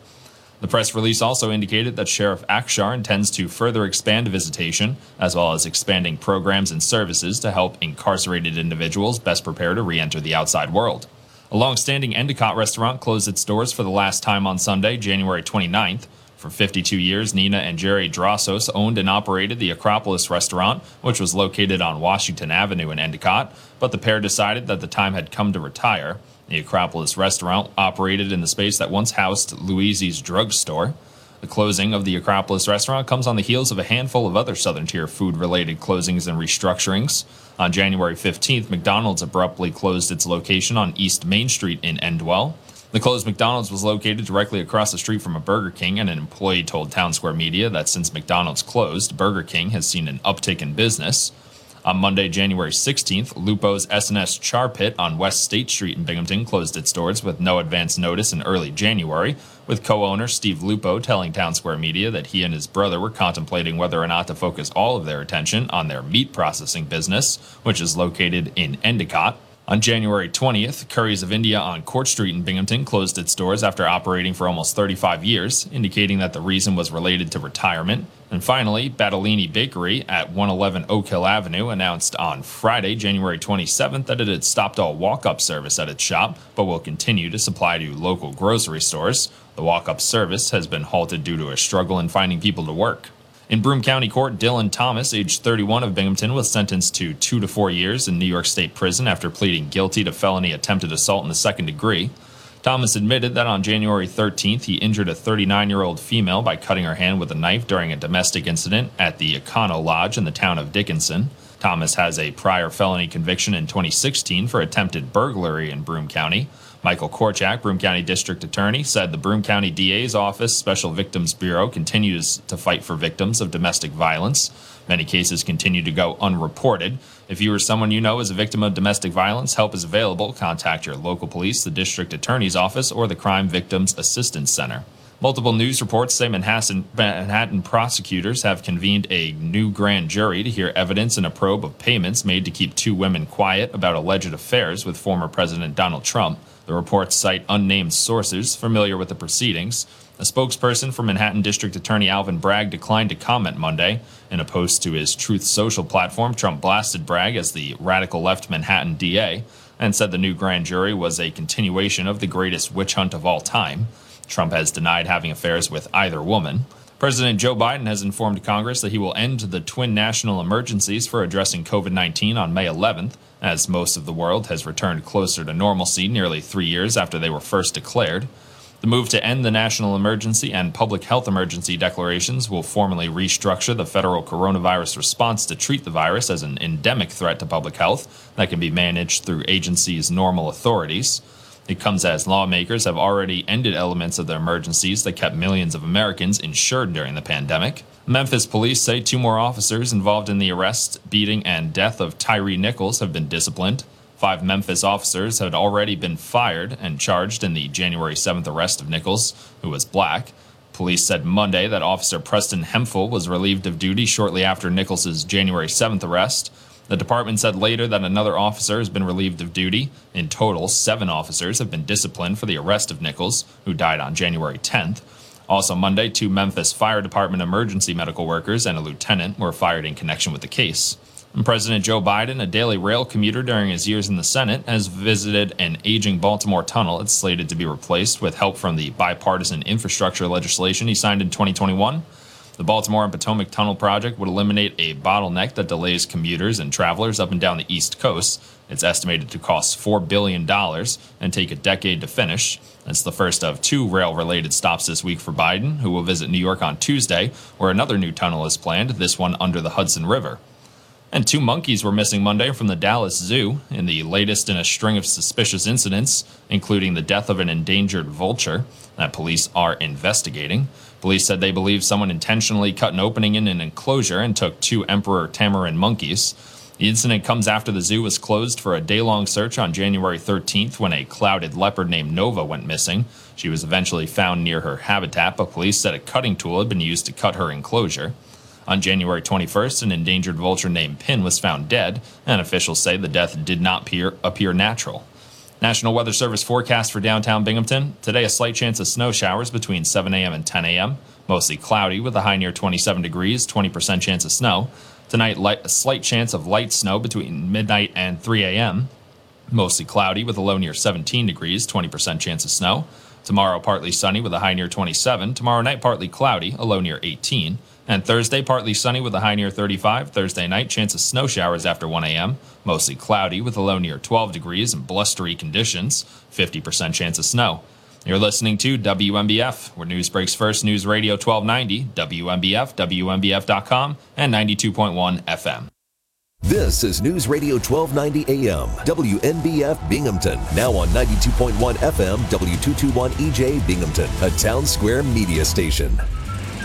The press release also indicated that Sheriff Akshar intends to further expand visitation, as well as expanding programs and services to help incarcerated individuals best prepare to re enter the outside world. A long standing Endicott restaurant closed its doors for the last time on Sunday, January 29th. For 52 years, Nina and Jerry Drossos owned and operated the Acropolis restaurant, which was located on Washington Avenue in Endicott, but the pair decided that the time had come to retire. The Acropolis restaurant operated in the space that once housed Louise's drugstore. The closing of the Acropolis restaurant comes on the heels of a handful of other Southern Tier food related closings and restructurings. On January 15th, McDonald's abruptly closed its location on East Main Street in Endwell. The closed McDonald's was located directly across the street from a Burger King, and an employee told Town Square Media that since McDonald's closed, Burger King has seen an uptick in business. On Monday, January 16th, Lupo's S&S Char Pit on West State Street in Binghamton closed its doors with no advance notice in early January, with co-owner Steve Lupo telling Town Square Media that he and his brother were contemplating whether or not to focus all of their attention on their meat processing business, which is located in Endicott. On January 20th, Curry's of India on Court Street in Binghamton closed its doors after operating for almost 35 years, indicating that the reason was related to retirement. And finally, Battaglini Bakery at 111 Oak Hill Avenue announced on Friday, January 27th, that it had stopped all walk up service at its shop, but will continue to supply to local grocery stores. The walk up service has been halted due to a struggle in finding people to work. In Broome County Court, Dylan Thomas, age 31 of Binghamton, was sentenced to two to four years in New York State prison after pleading guilty to felony attempted assault in the second degree. Thomas admitted that on January 13th, he injured a 39 year old female by cutting her hand with a knife during a domestic incident at the Econo Lodge in the town of Dickinson. Thomas has a prior felony conviction in 2016 for attempted burglary in Broome County. Michael Korchak, Broome County District Attorney, said the Broome County DA's office Special Victims Bureau continues to fight for victims of domestic violence. Many cases continue to go unreported. If you or someone you know is a victim of domestic violence, help is available. Contact your local police, the district attorney's office, or the Crime Victims Assistance Center. Multiple news reports say Manhattan, Manhattan prosecutors have convened a new grand jury to hear evidence in a probe of payments made to keep two women quiet about alleged affairs with former President Donald Trump. The reports cite unnamed sources familiar with the proceedings. A spokesperson for Manhattan District Attorney Alvin Bragg declined to comment Monday. In a post to his Truth Social platform, Trump blasted Bragg as the radical left Manhattan DA and said the new grand jury was a continuation of the greatest witch hunt of all time. Trump has denied having affairs with either woman. President Joe Biden has informed Congress that he will end the twin national emergencies for addressing COVID 19 on May 11th, as most of the world has returned closer to normalcy nearly three years after they were first declared. The move to end the national emergency and public health emergency declarations will formally restructure the federal coronavirus response to treat the virus as an endemic threat to public health that can be managed through agencies' normal authorities. It comes as lawmakers have already ended elements of the emergencies that kept millions of Americans insured during the pandemic. Memphis police say two more officers involved in the arrest, beating, and death of Tyre Nichols have been disciplined. Five Memphis officers had already been fired and charged in the January 7th arrest of Nichols, who was black. Police said Monday that Officer Preston Hemphill was relieved of duty shortly after Nichols's January 7th arrest. The department said later that another officer has been relieved of duty. In total, seven officers have been disciplined for the arrest of Nichols, who died on January 10th. Also, Monday, two Memphis Fire Department emergency medical workers and a lieutenant were fired in connection with the case. And President Joe Biden, a daily rail commuter during his years in the Senate, has visited an aging Baltimore tunnel. It's slated to be replaced with help from the bipartisan infrastructure legislation he signed in 2021. The Baltimore and Potomac Tunnel project would eliminate a bottleneck that delays commuters and travelers up and down the East Coast. It's estimated to cost $4 billion and take a decade to finish. It's the first of two rail related stops this week for Biden, who will visit New York on Tuesday, where another new tunnel is planned, this one under the Hudson River. And two monkeys were missing Monday from the Dallas Zoo in the latest in a string of suspicious incidents, including the death of an endangered vulture that police are investigating. Police said they believe someone intentionally cut an opening in an enclosure and took two emperor tamarin monkeys. The incident comes after the zoo was closed for a day long search on January 13th when a clouded leopard named Nova went missing. She was eventually found near her habitat, but police said a cutting tool had been used to cut her enclosure. On January 21st, an endangered vulture named Pin was found dead, and officials say the death did not appear, appear natural. National Weather Service forecast for downtown Binghamton. Today, a slight chance of snow showers between 7 a.m. and 10 a.m. Mostly cloudy with a high near 27 degrees, 20% chance of snow. Tonight, light, a slight chance of light snow between midnight and 3 a.m. Mostly cloudy with a low near 17 degrees, 20% chance of snow. Tomorrow, partly sunny with a high near 27. Tomorrow night, partly cloudy, a low near 18. And Thursday, partly sunny with a high near 35. Thursday night, chance of snow showers after 1 a.m. Mostly cloudy with a low near 12 degrees and blustery conditions. 50% chance of snow. You're listening to WNBF, where news breaks first. News Radio 1290, WNBF, WNBF.com, and 92.1 FM. This is News Radio 1290 AM, WNBF Binghamton. Now on 92.1 FM, W221 EJ Binghamton, a town square media station.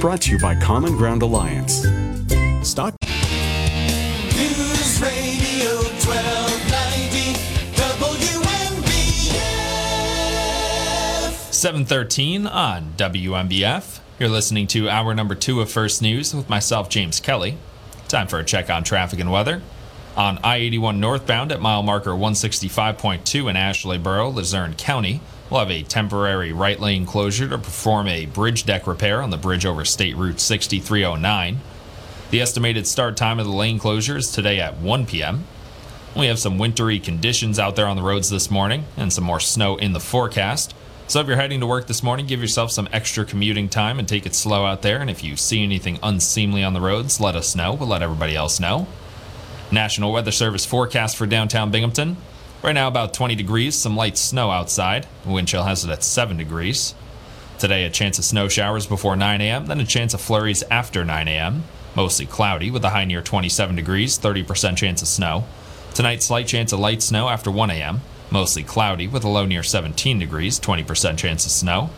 Brought to you by Common Ground Alliance. Stock. News Radio 1290 WNBF. 713 on WNBF. You're listening to hour number two of First News with myself, James Kelly. Time for a check on traffic and weather. On I 81 northbound at mile marker 165.2 in Ashley-Borough, Luzerne County, we'll have a temporary right lane closure to perform a bridge deck repair on the bridge over State Route 6309. The estimated start time of the lane closure is today at 1 p.m. We have some wintry conditions out there on the roads this morning and some more snow in the forecast. So if you're heading to work this morning, give yourself some extra commuting time and take it slow out there. And if you see anything unseemly on the roads, let us know. We'll let everybody else know. National Weather Service forecast for downtown Binghamton. Right now, about 20 degrees, some light snow outside. Wind chill has it at 7 degrees. Today, a chance of snow showers before 9 a.m., then a chance of flurries after 9 a.m. Mostly cloudy with a high near 27 degrees, 30% chance of snow. Tonight, slight chance of light snow after 1 a.m. Mostly cloudy with a low near 17 degrees, 20% chance of snow.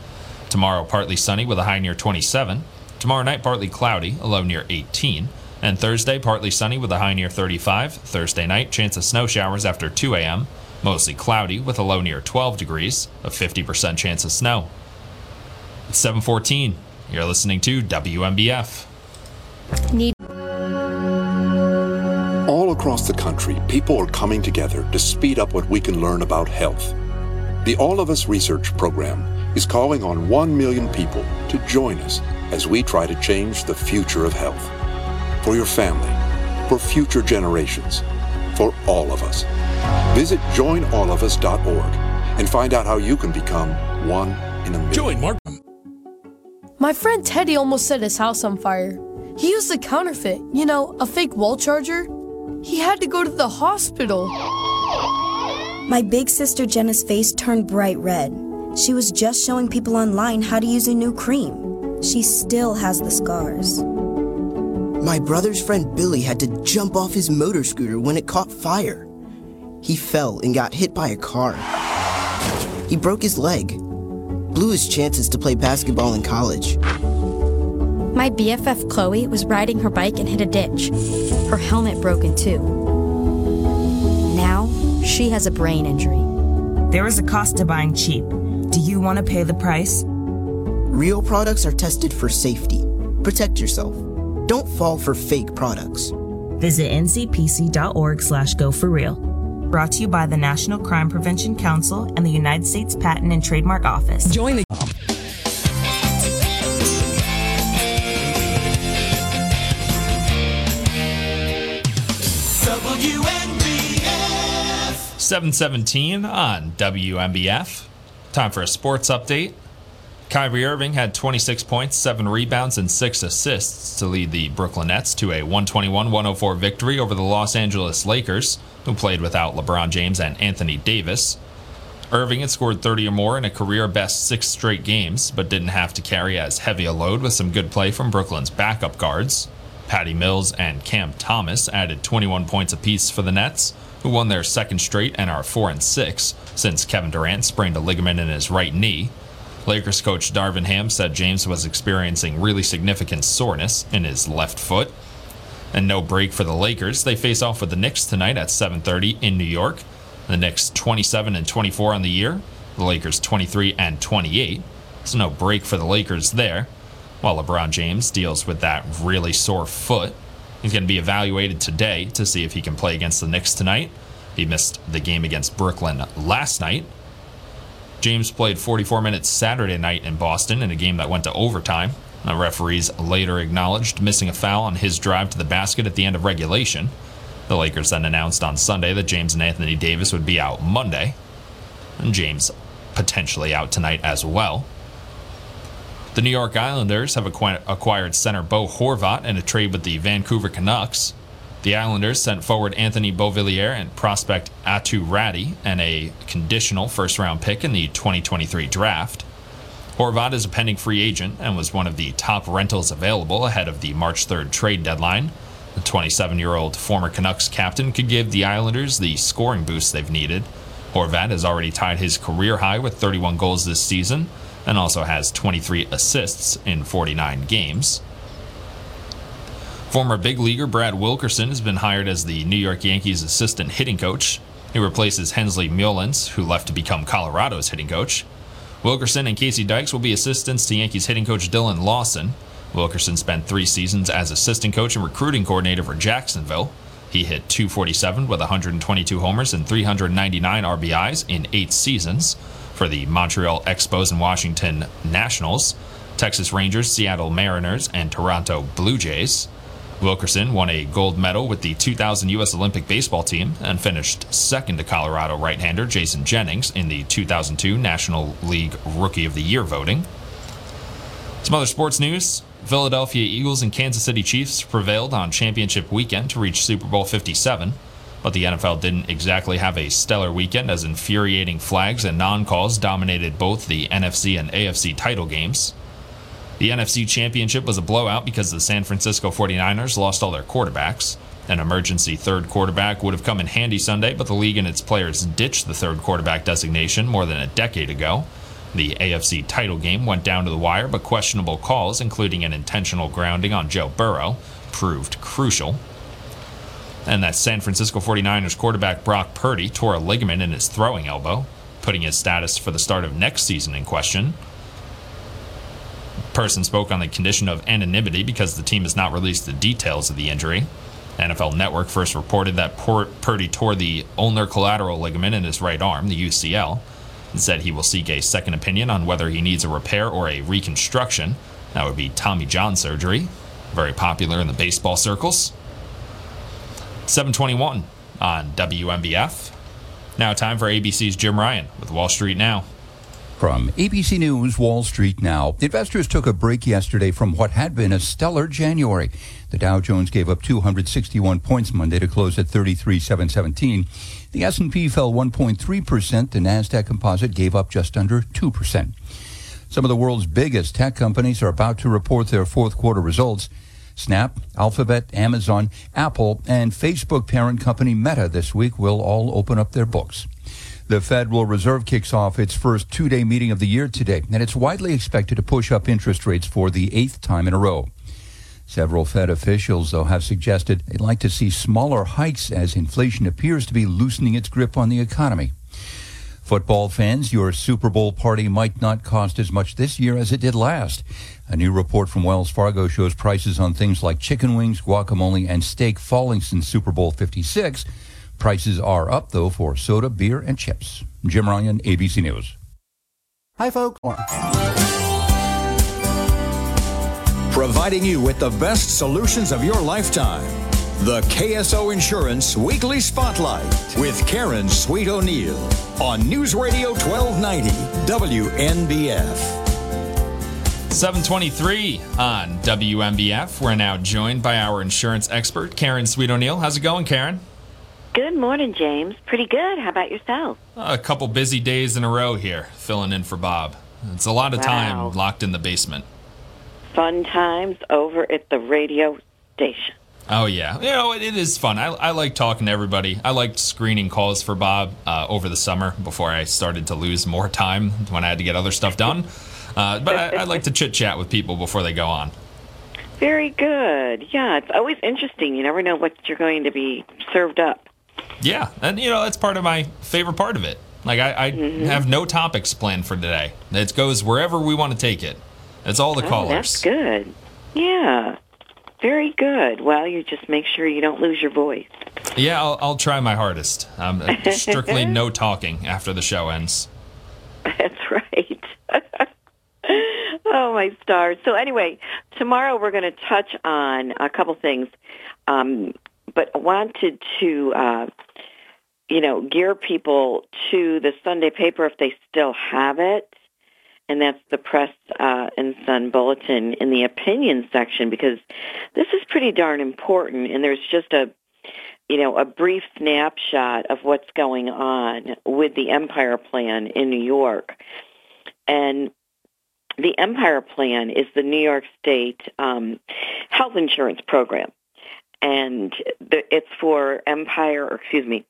Tomorrow, partly sunny with a high near 27. Tomorrow night, partly cloudy, a low near 18. And Thursday, partly sunny with a high near 35. Thursday night, chance of snow showers after 2 a.m. Mostly cloudy with a low near 12 degrees, a 50% chance of snow. It's 714. You're listening to WNBF. Need all across the country, people are coming together to speed up what we can learn about health. The All of Us Research Program is calling on 1 million people to join us as we try to change the future of health. For your family, for future generations, for all of us. Visit joinallofus.org and find out how you can become one in a million. Join Mark. My friend Teddy almost set his house on fire. He used a counterfeit, you know, a fake wall charger. He had to go to the hospital. My big sister Jenna's face turned bright red. She was just showing people online how to use a new cream. She still has the scars. My brother's friend Billy had to jump off his motor scooter when it caught fire. He fell and got hit by a car. He broke his leg, blew his chances to play basketball in college. My BFF Chloe was riding her bike and hit a ditch. Her helmet broke in two. Now she has a brain injury. There is a cost to buying cheap. Do you want to pay the price? Real products are tested for safety. Protect yourself. Don't fall for fake products. Visit ncpc.org slash go for real. Brought to you by the National Crime Prevention Council and the United States Patent and Trademark Office. Join the WNBF. 717 on WNBF. Time for a sports update. Kyrie Irving had 26 points, 7 rebounds, and 6 assists to lead the Brooklyn Nets to a 121 104 victory over the Los Angeles Lakers, who played without LeBron James and Anthony Davis. Irving had scored 30 or more in a career best six straight games, but didn't have to carry as heavy a load with some good play from Brooklyn's backup guards. Patty Mills and Cam Thomas added 21 points apiece for the Nets, who won their second straight and are 4 and 6 since Kevin Durant sprained a ligament in his right knee. Lakers coach Darvin Ham said James was experiencing really significant soreness in his left foot. And no break for the Lakers. They face off with the Knicks tonight at 7:30 in New York. The Knicks 27 and 24 on the year. The Lakers 23 and 28. So no break for the Lakers there. While LeBron James deals with that really sore foot. He's going to be evaluated today to see if he can play against the Knicks tonight. He missed the game against Brooklyn last night. James played 44 minutes Saturday night in Boston in a game that went to overtime. The referees later acknowledged missing a foul on his drive to the basket at the end of regulation. The Lakers then announced on Sunday that James and Anthony Davis would be out Monday. And James potentially out tonight as well. The New York Islanders have acquired center Bo Horvat in a trade with the Vancouver Canucks. The Islanders sent forward Anthony Beauvillier and prospect Aatu Räty and a conditional first round pick in the 2023 draft. Horvat is a pending free agent and was one of the top rentals available ahead of the March 3rd trade deadline. The 27 year old former Canucks captain could give the Islanders the scoring boost they've needed. Horvat has already tied his career high with 31 goals this season and also has 23 assists in 49 games. Former big leaguer Brad Wilkerson has been hired as the New York Yankees assistant hitting coach. He replaces Hensley Meulens, who left to become Colorado's hitting coach. Wilkerson and Casey Dykes will be assistants to Yankees hitting coach Dillon Lawson. Wilkerson spent three seasons as assistant coach and recruiting coordinator for Jacksonville. He hit 247 with 122 homers and 399 RBIs in eight seasons for the Montreal Expos and Washington Nationals, Texas Rangers, Seattle Mariners, and Toronto Blue Jays. Wilkerson won a gold medal with the 2000 U.S. Olympic baseball team and finished second to Colorado right hander Jason Jennings in the 2002 National League Rookie of the Year voting. Some other sports news Philadelphia Eagles and Kansas City Chiefs prevailed on championship weekend to reach Super Bowl 57, but the NFL didn't exactly have a stellar weekend as infuriating flags and non calls dominated both the NFC and AFC title games. The NFC Championship was a blowout because the San Francisco 49ers lost all their quarterbacks. An emergency third quarterback would have come in handy Sunday, but the league and its players ditched the third quarterback designation more than a decade ago. The AFC title game went down to the wire, but questionable calls, including an intentional grounding on Joe Burrow, proved crucial. And that San Francisco 49ers quarterback Brock Purdy tore a ligament in his throwing elbow, putting his status for the start of next season in question. Person spoke on the condition of anonymity because the team has not released the details of the injury. NFL Network first reported that Purdy tore the ulnar collateral ligament in his right arm, the UCL and said he will seek a second opinion on whether he needs a repair or a reconstruction. That would be Tommy John surgery, very popular in the baseball circles. 721 on WNBF. Now, time for ABC's Jim Ryan with Wall Street Now. From ABC News, Wall Street Now. Investors took a break yesterday from what had been a stellar January. The Dow Jones gave up 261 points Monday to close at 33,717. The S&P fell 1.3%. The Nasdaq Composite gave up just under 2%. Some of the world's biggest tech companies are about to report their fourth quarter results. Snap, Alphabet, Amazon, Apple, and Facebook parent company Meta this week will all open up their books. The Federal Reserve kicks off its first two day meeting of the year today, and it's widely expected to push up interest rates for the eighth time in a row. Several Fed officials, though, have suggested they'd like to see smaller hikes as inflation appears to be loosening its grip on the economy. Football fans, your Super Bowl party might not cost as much this year as it did last. A new report from Wells Fargo shows prices on things like chicken wings, guacamole, and steak falling since Super Bowl 56 Prices are up, though, for soda, beer, and chips. Jim Ryan, ABC News. Hi, folks. Providing you with the best solutions of your lifetime. The KSO Insurance Weekly Spotlight with Karen Sweet O'Neill on News Radio 1290 WNBF. 723 on WNBF. We're now joined by our insurance expert, Karen Sweet O'Neill. How's it going, Karen? Good morning, James. Pretty good. How about yourself? A couple busy days in a row here, filling in for Bob. It's a lot of wow. time locked in the basement. Fun times over at the radio station. Oh yeah, you know it, it is fun. I, I like talking to everybody. I liked screening calls for Bob uh, over the summer before I started to lose more time when I had to get other stuff done. Uh, but I, I like to chit chat with people before they go on. Very good. Yeah, it's always interesting. You never know what you're going to be served up. Yeah, and you know that's part of my favorite part of it. Like I, I mm-hmm. have no topics planned for today. It goes wherever we want to take it. It's all the oh, callers. That's good. Yeah, very good. Well, you just make sure you don't lose your voice. Yeah, I'll, I'll try my hardest. Um, (laughs) strictly no talking after the show ends. That's right. (laughs) oh my stars! So anyway, tomorrow we're going to touch on a couple things. Um, but wanted to, uh, you know, gear people to the Sunday paper if they still have it. And that's the Press uh, and Sun Bulletin in the opinion section because this is pretty darn important. And there's just a, you know, a brief snapshot of what's going on with the Empire Plan in New York. And the Empire Plan is the New York State um, health insurance program and it's for Empire, or excuse me,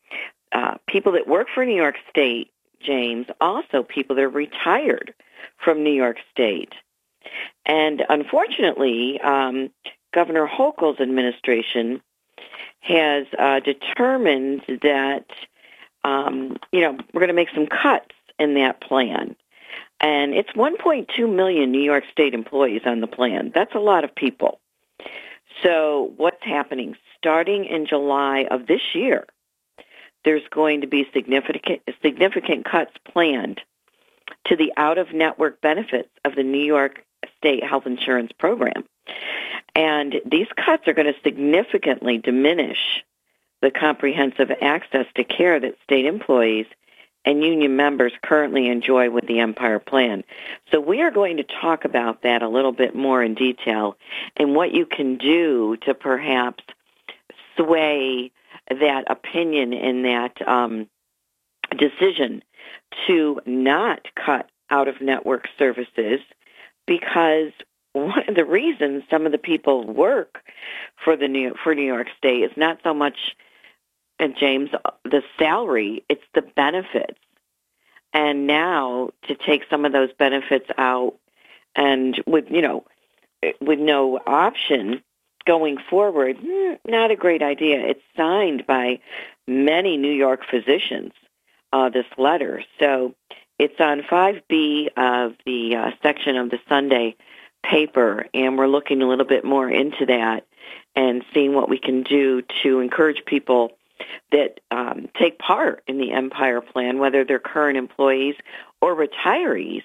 uh, people that work for New York State, James, also people that are retired from New York State. And unfortunately, um, Governor Hochul's administration has uh, determined that, um, you know, we're going to make some cuts in that plan. And it's 1.2 million New York State employees on the plan. That's a lot of people. So what's happening? Starting in July of this year, there's going to be significant significant cuts planned to the out-of-network benefits of the New York State Health Insurance Program. And these cuts are going to significantly diminish the comprehensive access to care that state employees and union members currently enjoy with the Empire Plan. So we are going to talk about that a little bit more in detail and what you can do to perhaps sway that opinion and that um, decision to not cut out of network services because one of the reasons some of the people work for the New for New York State is not so much and James the salary, it's the benefits. And now to take some of those benefits out and with you know with no option going forward, hmm, not a great idea. It's signed by many New York physicians, uh, this letter. So it's on 5B of the uh, section of the Sunday paper, and we're looking a little bit more into that and seeing what we can do to encourage people that um, take part in the Empire Plan, whether they're current employees or retirees,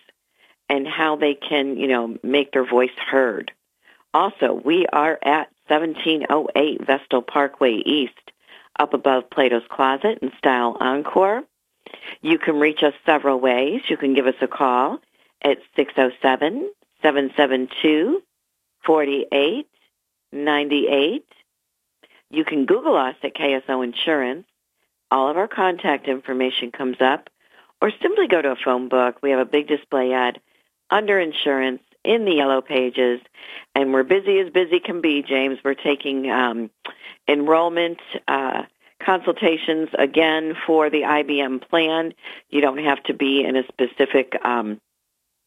and how they can, you know, make their voice heard. Also, we are at 1708 Vestal Parkway East, up above Plato's Closet in Style Encore. You can reach us several ways. You can give us a call at 607 772 4898. You can Google us at KSO Insurance. All of our contact information comes up. Or simply go to a phone book. We have a big display ad under insurance in the yellow pages. And we're busy as busy can be, James. We're taking um, enrollment uh, consultations again for the IBM plan. You don't have to be in a specific um,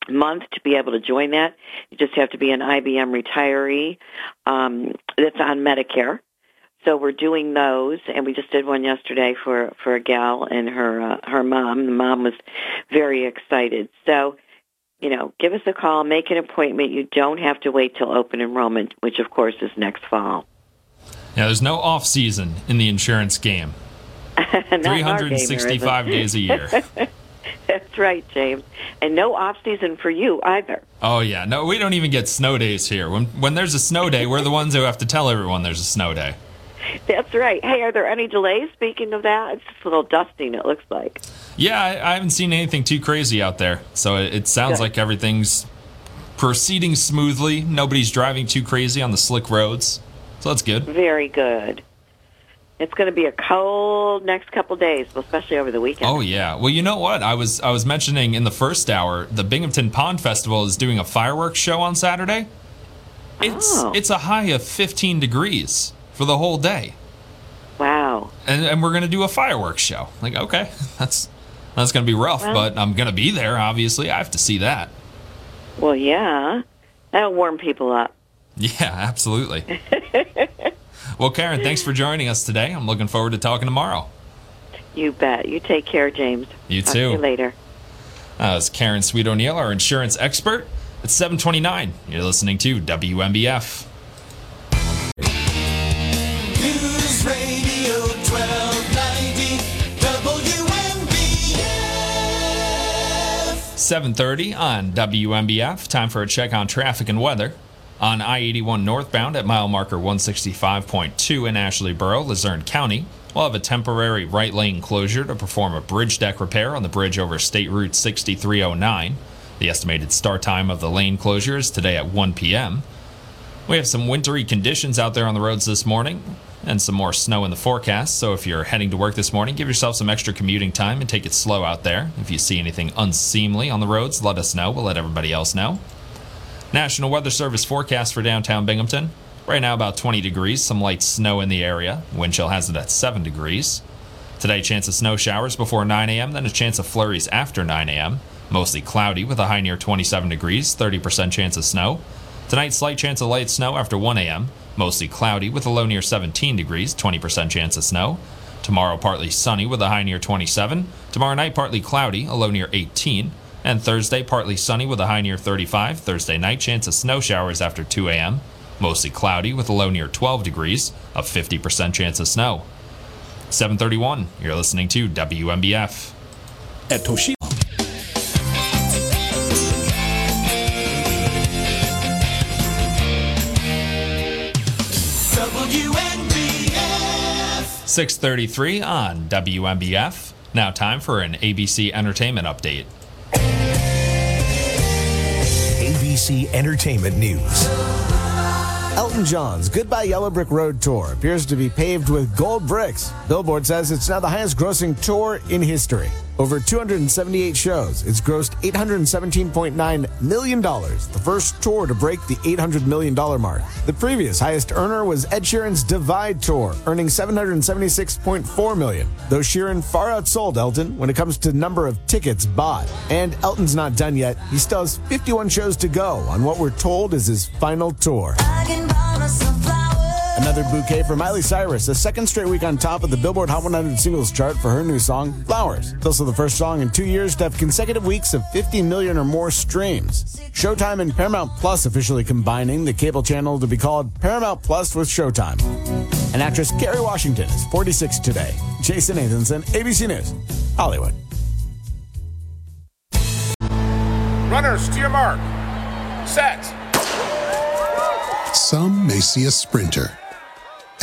month to be able to join that. You just have to be an IBM retiree um, that's on Medicare. So we're doing those, and we just did one yesterday for for a gal and her uh, her mom. The mom was very excited. So, you know, give us a call, make an appointment. You don't have to wait till open enrollment, which of course is next fall. Now, there's no off season in the insurance game. (laughs) 365 days a year. (laughs) That's right, James. And no off season for you either. Oh yeah, no, we don't even get snow days here. When when there's a snow day, we're the ones who have to tell everyone there's a snow day. That's right. Hey, are there any delays? Speaking of that, it's just a little dusting. It looks like. Yeah, I, I haven't seen anything too crazy out there, so it, it sounds Good. like everything's proceeding smoothly. Nobody's driving too crazy on the slick roads, so that's good. Very good. It's going to be a cold next couple days, especially over the weekend. Oh yeah. Well, you know what? I was I was mentioning in the first hour, the Binghamton Pond Festival is doing a fireworks show on Saturday. It's Oh. it's a high of 15 degrees for the whole day. Wow. And and we're going to do a fireworks show. Like, okay, (laughs) that's that's going to be rough, Well- but I'm going to be there obviously. I have to see that. Well, yeah. That'll warm people up. Yeah, absolutely. (laughs) well, Karen, thanks for joining us today. I'm looking forward to talking tomorrow. You bet. You take care, James. You Talk too. To you later. Uh, that was Karen Sweet O'Neill, our insurance expert. It's 729. You're listening to WNBF. 730 on WNBF. Time for a check on traffic and weather. On I 81 northbound at mile marker 165.2 in Ashley Borough, Luzerne County, we'll have a temporary right lane closure to perform a bridge deck repair on the bridge over State Route 6309. The estimated start time of the lane closure is today at 1 p.m. We have some wintry conditions out there on the roads this morning and some more snow in the forecast. So if you're heading to work this morning, give yourself some extra commuting time and take it slow out there. If you see anything unseemly on the roads, let us know. We'll let everybody else know. National Weather Service forecast for downtown Binghamton. Right now, about 20 degrees, some light snow in the area. Wind chill has it at 7 degrees. Today, chance of snow showers before 9 a.m., then a chance of flurries after 9 a.m. Mostly cloudy with a high near 27 degrees, 30% chance of snow. Tonight, slight chance of light snow after 1 a.m. Mostly cloudy with a low near 17 degrees, 20% chance of snow. Tomorrow, partly sunny with a high near 27. Tomorrow night, partly cloudy, a low near 18. And Thursday, partly sunny with a high near 35. Thursday night, chance of snow showers after 2 a.m. Mostly cloudy with a low near 12 degrees, a 50% chance of snow. 731, you're listening to WNBF. At Toshiba. 633 on WNBF. Now time for an ABC Entertainment update. ABC Entertainment News. Elton John's Goodbye Yellow Brick Road tour appears to be paved with gold bricks. Billboard says it's now the highest grossing tour in history. Over 278 shows, it's grossed $817.9 million, the first tour to break the $800 million mark. The previous highest earner was Ed Sheeran's Divide Tour, earning 776.4 million, though Sheeran far outsold Elton when it comes to number of tickets bought. And Elton's not done yet. He still has 51 shows to go on what we're told is his final tour. Another bouquet for Miley Cyrus, a second straight week on top of the Billboard Hot 100 singles chart for her new song, Flowers. It's also the first song in two years to have consecutive weeks of 50 million or more streams. Showtime and Paramount Plus officially combining the cable channel to be called Paramount Plus with Showtime. And actress Kerry Washington is 46 today. Jason Nathanson, ABC News, Hollywood. Runners to your mark. Set. Some may see a sprinter.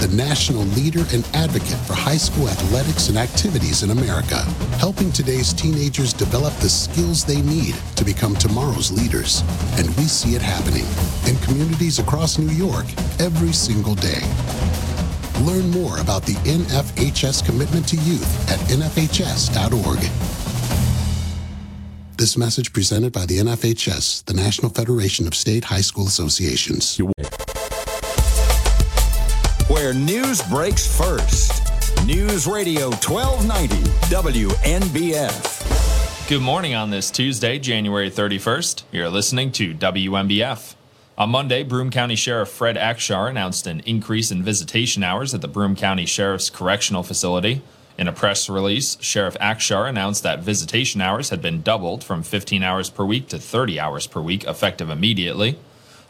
the national leader and advocate for high school athletics and activities in America, helping today's teenagers develop the skills they need to become tomorrow's leaders. And we see it happening in communities across New York every single day. Learn more about the NFHS commitment to youth at nfhs.org. This message presented by the NFHS, the National Federation of State High School Associations. Where news breaks first. News Radio 1290 WNBF. Good morning on this Tuesday, January 31st. You're listening to WNBF. On Monday, Broome County Sheriff Fred Akshar announced an increase in visitation hours at the Broome County Sheriff's Correctional Facility. In a press release, Sheriff Akshar announced that visitation hours had been doubled from 15 hours per week to 30 hours per week, effective immediately.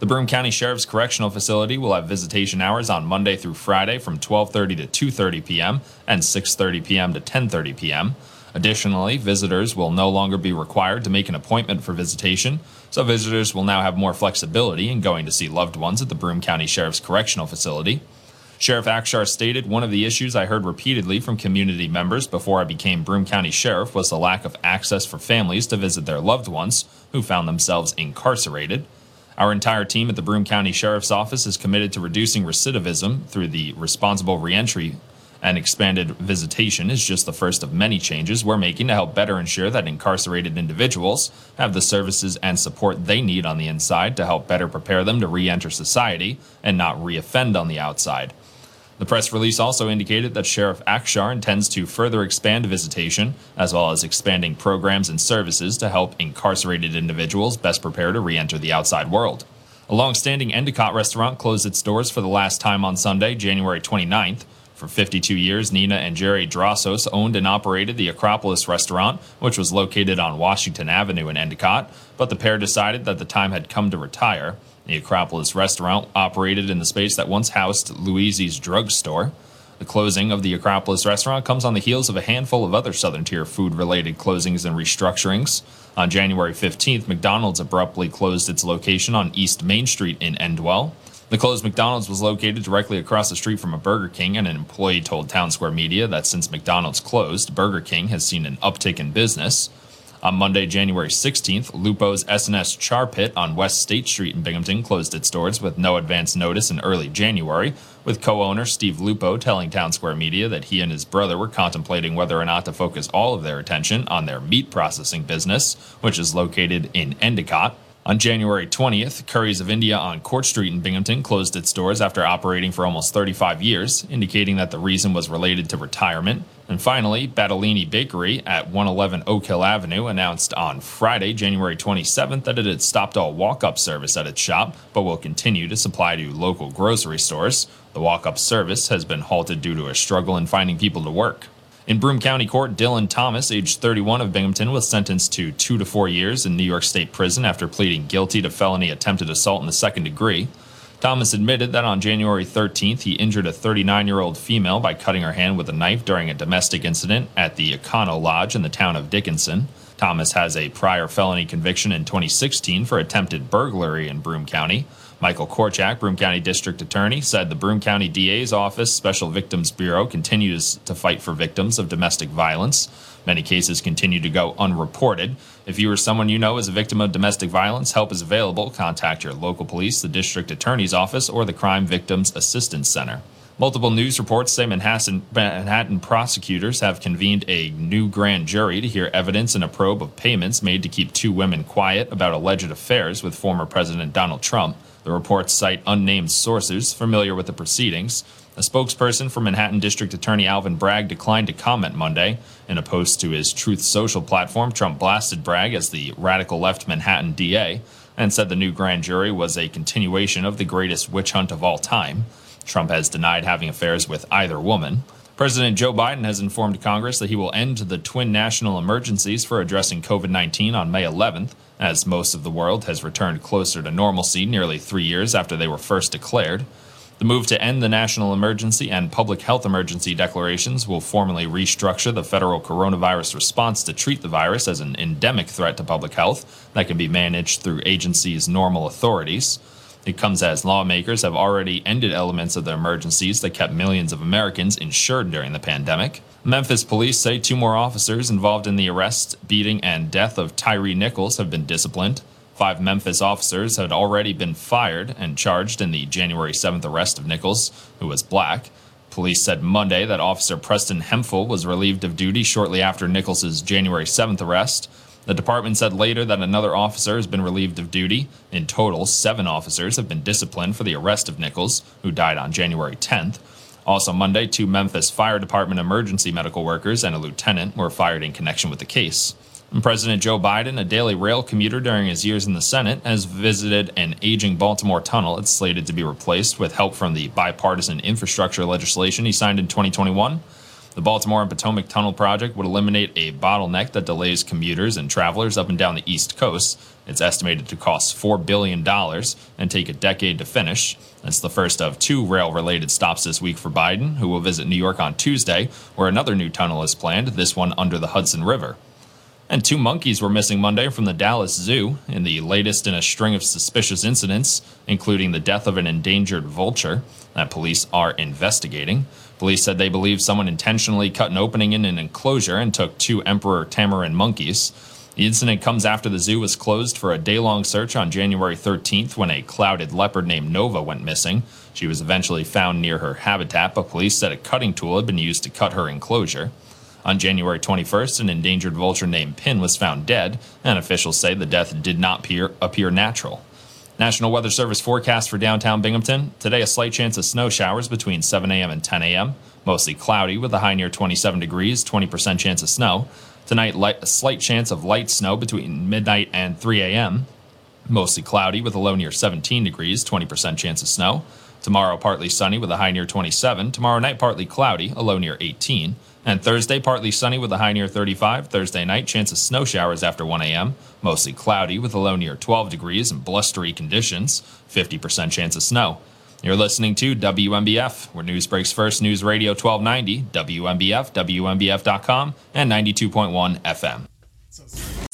The Broome County Sheriff's Correctional Facility will have visitation hours on Monday through Friday from 12:30 to 2:30 p.m. and 6:30 p.m. to 10:30 p.m. Additionally, visitors will no longer be required to make an appointment for visitation, so visitors will now have more flexibility in going to see loved ones at the Broome County Sheriff's Correctional Facility. Sheriff Akshar stated one of the issues I heard repeatedly from community members before I became Broome County Sheriff was the lack of access for families to visit their loved ones who found themselves incarcerated. Our entire team at the Broome County Sheriff's Office is committed to reducing recidivism through the responsible reentry and expanded visitation is just the first of many changes we're making to help better ensure that incarcerated individuals have the services and support they need on the inside to help better prepare them to re enter society and not reoffend on the outside. The press release also indicated that Sheriff Akshar intends to further expand visitation, as well as expanding programs and services to help incarcerated individuals best prepare to re enter the outside world. A long standing Endicott restaurant closed its doors for the last time on Sunday, January 29th. For 52 years, Nina and Jerry Drossos owned and operated the Acropolis restaurant, which was located on Washington Avenue in Endicott, but the pair decided that the time had come to retire. The Acropolis restaurant operated in the space that once housed Louise's drugstore. The closing of the Acropolis restaurant comes on the heels of a handful of other Southern Tier food related closings and restructurings. On January 15th, McDonald's abruptly closed its location on East Main Street in Endwell. The closed McDonald's was located directly across the street from a Burger King, and an employee told Town Square Media that since McDonald's closed, Burger King has seen an uptick in business. On Monday, January 16th, Lupo's S&S Char Pit on West State Street in Binghamton closed its doors with no advance notice in early January, with co-owner Steve Lupo telling Town Square Media that he and his brother were contemplating whether or not to focus all of their attention on their meat processing business, which is located in Endicott. On January 20th, Curry's of India on Court Street in Binghamton closed its doors after operating for almost 35 years, indicating that the reason was related to retirement. And finally, Battaglini Bakery at 111 Oak Hill Avenue announced on Friday, January 27th, that it had stopped all walk up service at its shop, but will continue to supply to local grocery stores. The walk up service has been halted due to a struggle in finding people to work. In Broome County Court, Dylan Thomas, age 31 of Binghamton, was sentenced to two to four years in New York State prison after pleading guilty to felony attempted assault in the second degree. Thomas admitted that on January 13th, he injured a 39 year old female by cutting her hand with a knife during a domestic incident at the Econo Lodge in the town of Dickinson. Thomas has a prior felony conviction in 2016 for attempted burglary in Broome County. Michael Korchak, Broome County District Attorney, said the Broome County DA's Office Special Victims Bureau continues to fight for victims of domestic violence. Many cases continue to go unreported. If you or someone you know is a victim of domestic violence, help is available. Contact your local police, the District Attorney's Office, or the Crime Victims Assistance Center. Multiple news reports say Manhattan, Manhattan, prosecutors have convened a new grand jury to hear evidence in a probe of payments made to keep two women quiet about alleged affairs with former President Donald Trump. The reports cite unnamed sources familiar with the proceedings. A spokesperson for Manhattan District Attorney Alvin Bragg declined to comment Monday. In a post to his Truth Social platform, Trump blasted Bragg as the radical left Manhattan DA and said the new grand jury was a continuation of the greatest witch hunt of all time. Trump has denied having affairs with either woman. President Joe Biden has informed Congress that he will end the twin national emergencies for addressing COVID 19 on May 11th, as most of the world has returned closer to normalcy nearly three years after they were first declared. The move to end the national emergency and public health emergency declarations will formally restructure the federal coronavirus response to treat the virus as an endemic threat to public health that can be managed through agencies' normal authorities. It comes as lawmakers have already ended elements of the emergencies that kept millions of Americans insured during the pandemic. Memphis police say two more officers involved in the arrest, beating, and death of Tyre Nichols have been disciplined. Five Memphis officers had already been fired and charged in the January 7th arrest of Nichols, who was black. Police said Monday that Officer Preston Hemphill was relieved of duty shortly after Nichols's January 7th arrest. The department said later that another officer has been relieved of duty. In total, seven officers have been disciplined for the arrest of Nichols, who died on January 10th. Also, Monday, two Memphis Fire Department emergency medical workers and a lieutenant were fired in connection with the case. And President Joe Biden, a daily rail commuter during his years in the Senate, has visited an aging Baltimore tunnel. It's slated to be replaced with help from the bipartisan infrastructure legislation he signed in 2021. The Baltimore and Potomac Tunnel project would eliminate a bottleneck that delays commuters and travelers up and down the East Coast. It's estimated to cost $4 billion and take a decade to finish. It's the first of two rail related stops this week for Biden, who will visit New York on Tuesday, where another new tunnel is planned, this one under the Hudson River. And two monkeys were missing Monday from the Dallas Zoo in the latest in a string of suspicious incidents, including the death of an endangered vulture that police are investigating. Police said they believe someone intentionally cut an opening in an enclosure and took two emperor tamarin monkeys. The incident comes after the zoo was closed for a day long search on January 13th when a clouded leopard named Nova went missing. She was eventually found near her habitat, but police said a cutting tool had been used to cut her enclosure. On January 21st, an endangered vulture named Pin was found dead, and officials say the death did not appear, appear natural. National Weather Service forecast for downtown Binghamton. Today, a slight chance of snow showers between 7 a.m. and 10 a.m. Mostly cloudy with a high near 27 degrees, 20% chance of snow. Tonight, light, a slight chance of light snow between midnight and 3 a.m. Mostly cloudy with a low near 17 degrees, 20% chance of snow. Tomorrow, partly sunny with a high near 27. Tomorrow night, partly cloudy, a low near 18. And Thursday, partly sunny with a high near 35. Thursday night, chance of snow showers after 1 a.m. Mostly cloudy with a low near 12 degrees and blustery conditions. 50% chance of snow. You're listening to WNBF, where news breaks first. News Radio 1290, WNBF, WNBF.com, and 92.1 FM.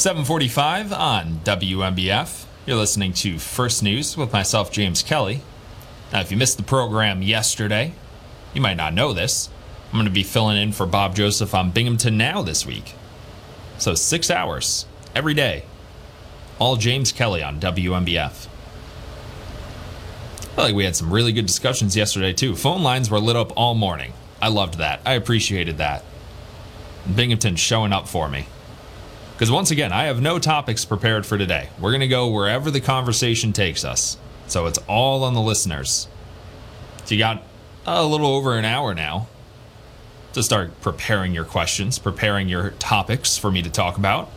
745 on WNBF. You're listening to First News with myself, James Kelly. Now, if you missed the program yesterday, you might not know this. I'm going to be filling in for Bob Joseph on Binghamton Now this week. So, six hours every day. All James Kelly on WNBF. I like we had some really good discussions yesterday, too. Phone lines were lit up all morning. I loved that. I appreciated that. Binghamton showing up for me. Because once again, I have no topics prepared for today. We're going to go wherever the conversation takes us. So it's all on the listeners. So you got a little over an hour now to start preparing your questions, preparing your topics for me to talk about.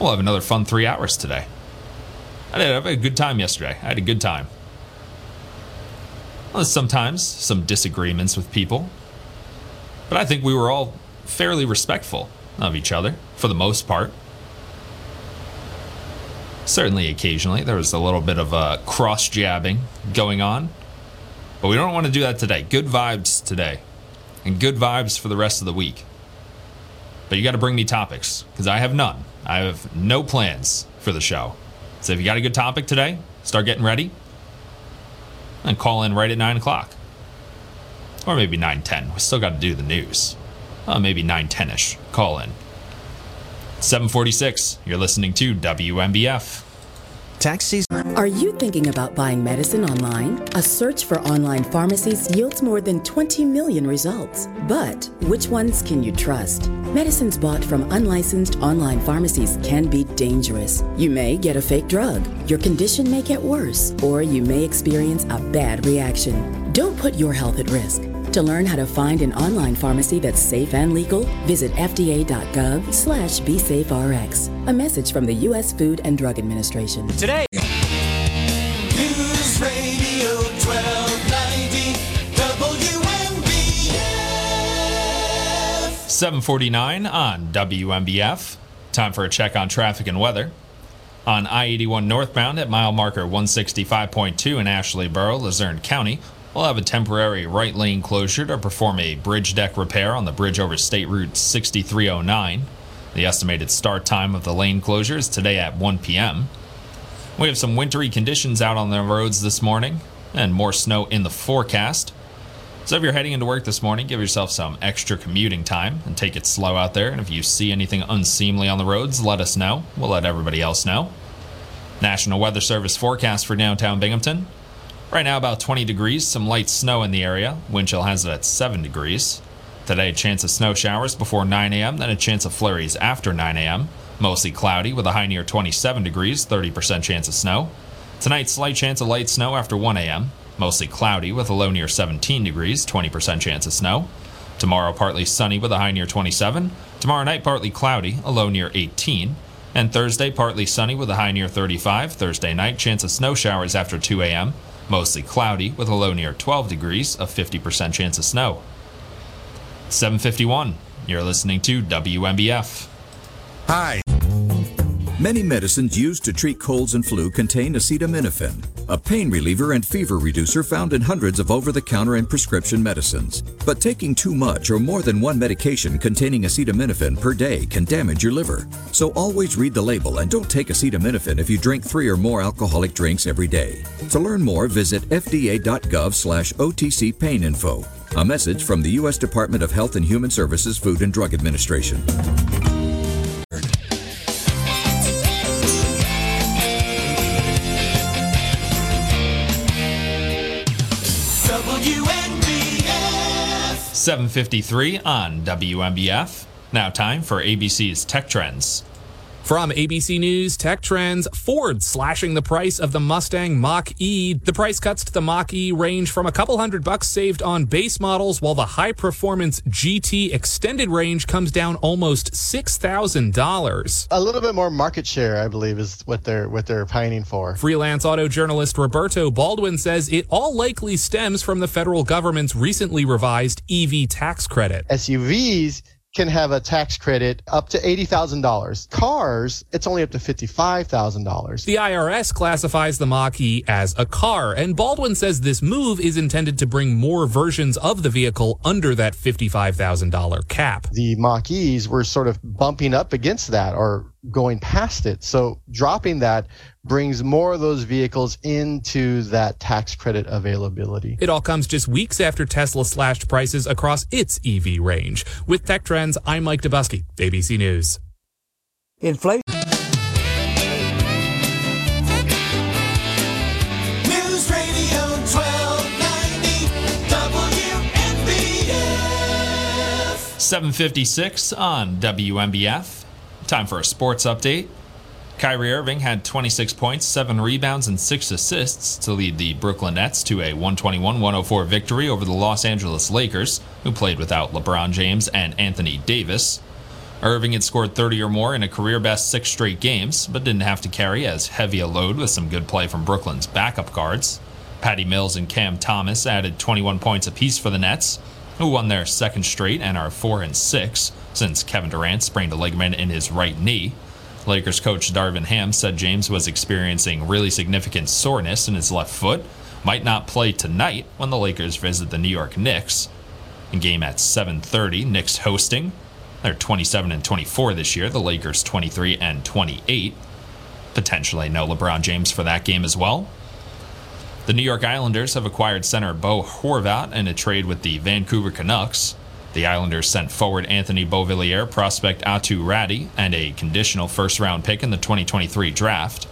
We'll have another fun three hours today. I did have a good time yesterday. I had a good time. Well, sometimes some disagreements with people, but I think we were all fairly respectful of each other for the most part. Certainly, occasionally, there was a little bit of uh, cross jabbing going on, but we don't want to do that today. Good vibes today, and good vibes for the rest of the week. But you got to bring me topics because I have none. I have no plans for the show. So if you got a good topic today, start getting ready and call in right at 9 o'clock. Or maybe 9.10. We still got to do the news. Uh, maybe 9.10ish. Call in. 746. You're listening to WNBF. Tax season. Are you thinking about buying medicine online? A search for online pharmacies yields more than 20 million results. But which ones can you trust? Medicines bought from unlicensed online pharmacies can be dangerous. You may get a fake drug, your condition may get worse, or you may experience a bad reaction. Don't put your health at risk. To learn how to find an online pharmacy that's safe and legal, visit fda.gov slash bsaferx. A message from the U.S. Food and Drug Administration. Today. News Radio 1290 WNBF. 749 on WNBF. Time for a check on traffic and weather. On I 81 northbound at mile marker 165.2 in Ashley-Borough, Luzerne County, we'll have a temporary right lane closure to perform a bridge deck repair on the bridge over State Route 6309. The estimated start time of the lane closure is today at 1 p.m. We have some wintry conditions out on the roads this morning and more snow in the forecast. So if you're heading into work this morning, give yourself some extra commuting time and take it slow out there. And if you see anything unseemly on the roads, let us know. We'll let everybody else know. National Weather Service forecast for downtown Binghamton. Right now, about 20 degrees, some light snow in the area. Wind chill has it at 7 degrees. Today, a chance of snow showers before 9 a.m., then a chance of flurries after 9 a.m. Mostly cloudy with a high near 27 degrees, 30% chance of snow. Tonight, slight chance of light snow after 1 a.m. Mostly cloudy with a low near 17 degrees, 20% chance of snow. Tomorrow, partly sunny with a high near 27. Tomorrow night, partly cloudy, a low near 18. And Thursday, partly sunny with a high near 35. Thursday night, chance of snow showers after 2 a.m. Mostly cloudy with a low near 12 degrees, a 50% chance of snow. 751. You're listening to WNBF. Hi. Many medicines used to treat colds and flu contain acetaminophen, a pain reliever and fever reducer found in hundreds of over the counter and prescription medicines. But taking too much or more than one medication containing acetaminophen per day can damage your liver. So always read the label and don't take acetaminophen if you drink three or more alcoholic drinks every day. To learn more, visit fda.gov slash OTC pain info. A message from the U.S. Department of Health and Human Services Food and Drug Administration. 753 on WNBF. Now, time for ABC's Tech Trends. From ABC News Tech Trends, Ford slashing the price of the Mustang Mach E. The price cuts to the Mach E range from a couple hundred bucks saved on base models, while the high performance GT extended range comes down almost $6,000. A little bit more market share, I believe, is what they're what they're pining for. Freelance auto journalist Roberto Baldwin says it all likely stems from the federal government's recently revised EV tax credit. SUVs can have a tax credit up to $80,000. Cars, it's only up to $55,000. The IRS classifies the Mach E as a car, and Baldwin says this move is intended to bring more versions of the vehicle under that $55,000 cap. The Mach E's were sort of bumping up against that or going past it. So dropping that brings more of those vehicles into that tax credit availability. It all comes just weeks after Tesla slashed prices across its EV range. With Tech Trends, I'm Mike Dobuski, ABC News. Inflation. News Radio 1290 WNBF. 756 on WNBF. Time for a sports update. Kyrie Irving had 26 points, 7 rebounds, and 6 assists to lead the Brooklyn Nets to a 121 104 victory over the Los Angeles Lakers, who played without LeBron James and Anthony Davis. Irving had scored 30 or more in a career best six straight games, but didn't have to carry as heavy a load with some good play from Brooklyn's backup guards. Patty Mills and Cam Thomas added 21 points apiece for the Nets, who won their second straight and are 4 and 6 since Kevin Durant sprained a ligament in his right knee. Lakers coach Darvin Ham said James was experiencing really significant soreness in his left foot, might not play tonight when the Lakers visit the New York Knicks. A game at 7:30, Knicks hosting. They're 27 and 24 this year. The Lakers 23 and 28. Potentially no LeBron James for that game as well. The New York Islanders have acquired center Bo Horvat in a trade with the Vancouver Canucks. The Islanders sent forward Anthony Beauvillier, prospect Aatu Räty, and a conditional first round pick in the 2023 draft.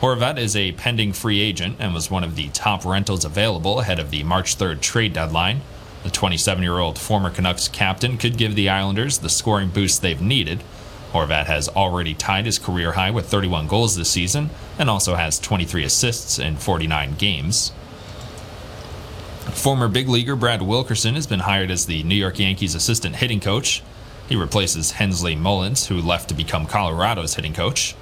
Horvat is a pending free agent and was one of the top rentals available ahead of the March 3rd trade deadline. The 27 year old former Canucks captain could give the Islanders the scoring boost they've needed. Horvat has already tied his career high with 31 goals this season and also has 23 assists in 49 games. Former big leaguer Brad Wilkerson has been hired as the New York Yankees assistant hitting coach. He replaces Hensley Meulens, who left to become Colorado's hitting coach.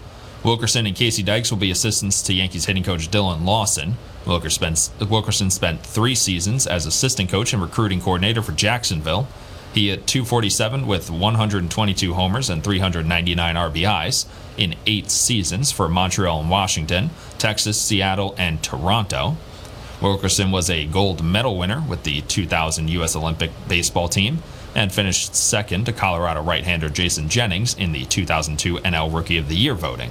Wilkerson and Casey Dykes will be assistants to Yankees hitting coach Dillon Lawson. Wilkerson spent three seasons as assistant coach and recruiting coordinator for Jacksonville. He hit 247 with 122 homers and 399 RBIs in eight seasons for Montreal and Washington, Texas, Seattle, and Toronto. Wilkerson was a gold medal winner with the 2000 U.S. Olympic baseball team and finished second to Colorado right hander Jason Jennings in the 2002 NL Rookie of the Year voting.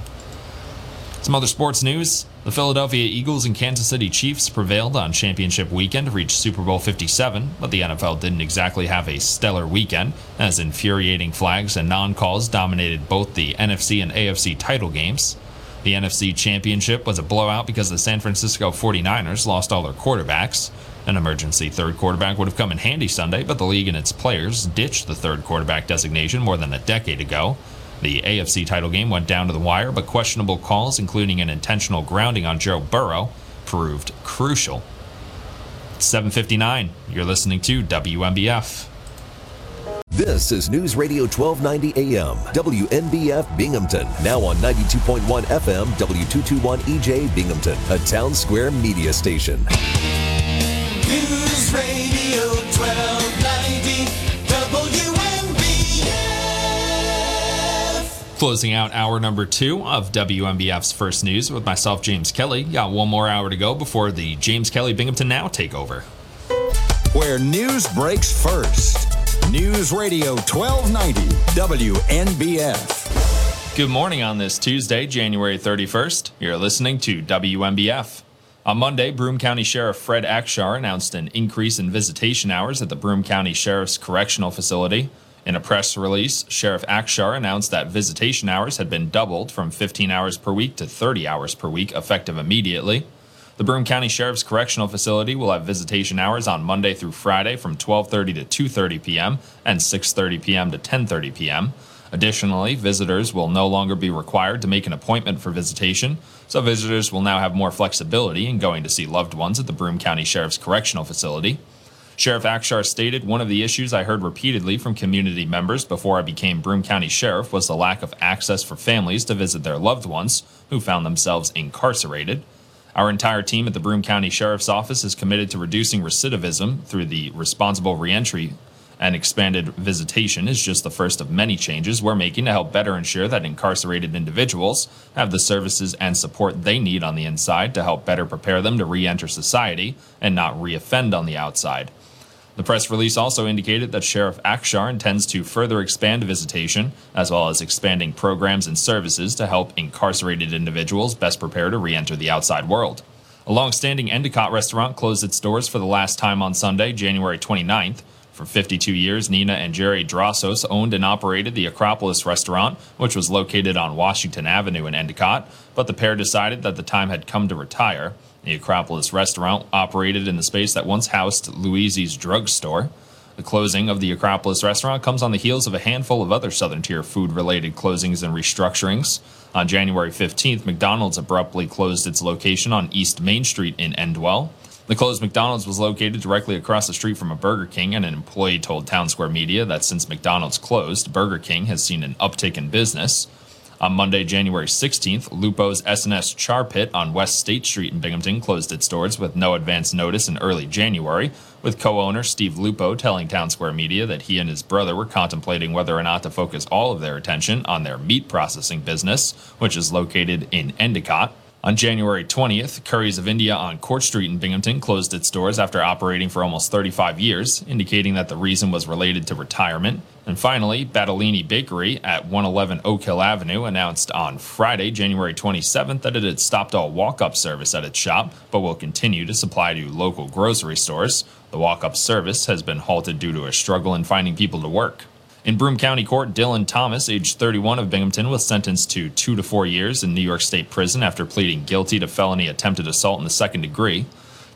Some other sports news. The Philadelphia Eagles and Kansas City Chiefs prevailed on championship weekend to reach Super Bowl 57, but the NFL didn't exactly have a stellar weekend, as infuriating flags and non calls dominated both the NFC and AFC title games. The NFC Championship was a blowout because the San Francisco 49ers lost all their quarterbacks. An emergency third quarterback would have come in handy Sunday, but the league and its players ditched the third quarterback designation more than a decade ago. The AFC title game went down to the wire, but questionable calls, including an intentional grounding on Joe Burrow, proved crucial. 759, you're listening to WNBF. This is News Radio 1290 AM, WNBF Binghamton. Now on 92.1 FM, W221 EJ Binghamton, a town square media station. News Radio 1290 WNBF. Closing out hour number two of WNBF's First News with myself, James Kelly. Got one more hour to go before the James Kelly Binghamton Now takeover. Where news breaks first. News Radio 1290 WNBF. Good morning on this Tuesday, January 31st. You're listening to WNBF. On Monday, Broome County Sheriff Fred Akshar announced an increase in visitation hours at the Broome County Sheriff's Correctional Facility. In a press release, Sheriff Akshar announced that visitation hours had been doubled from 15 hours per week to 30 hours per week, effective immediately. The Broome County Sheriff's Correctional Facility will have visitation hours on Monday through Friday from 12:30 to 2:30 p.m. and 6:30 p.m. to 10:30 p.m. Additionally, visitors will no longer be required to make an appointment for visitation, so visitors will now have more flexibility in going to see loved ones at the Broome County Sheriff's Correctional Facility. Sheriff Akshar stated one of the issues I heard repeatedly from community members before I became Broome County Sheriff was the lack of access for families to visit their loved ones who found themselves incarcerated. Our entire team at the Broome County Sheriff's Office is committed to reducing recidivism through the responsible reentry and expanded visitation is just the first of many changes we're making to help better ensure that incarcerated individuals have the services and support they need on the inside to help better prepare them to re enter society and not reoffend on the outside. The press release also indicated that Sheriff Akshar intends to further expand visitation, as well as expanding programs and services to help incarcerated individuals best prepare to re enter the outside world. A long-standing Endicott restaurant closed its doors for the last time on Sunday, January 29th. For 52 years, Nina and Jerry Drossos owned and operated the Acropolis restaurant, which was located on Washington Avenue in Endicott, but the pair decided that the time had come to retire. The Acropolis restaurant operated in the space that once housed Louise's drugstore. The closing of the Acropolis restaurant comes on the heels of a handful of other Southern Tier food related closings and restructurings. On January 15th, McDonald's abruptly closed its location on East Main Street in Endwell. The closed McDonald's was located directly across the street from a Burger King, and an employee told Town Square Media that since McDonald's closed, Burger King has seen an uptick in business. On Monday, January 16th, Lupo's S&S Char Pit on West State Street in Binghamton closed its doors with no advance notice in early January, with co-owner Steve Lupo telling Town Square Media that he and his brother were contemplating whether or not to focus all of their attention on their meat processing business, which is located in Endicott. On January 20th, Curry's of India on Court Street in Binghamton closed its doors after operating for almost 35 years, indicating that the reason was related to retirement. And finally, Battaglini Bakery at 111 Oak Hill Avenue announced on Friday, January 27th, that it had stopped all walk up service at its shop, but will continue to supply to local grocery stores. The walk up service has been halted due to a struggle in finding people to work. In Broome County Court, Dylan Thomas, age 31 of Binghamton, was sentenced to two to four years in New York State prison after pleading guilty to felony attempted assault in the second degree.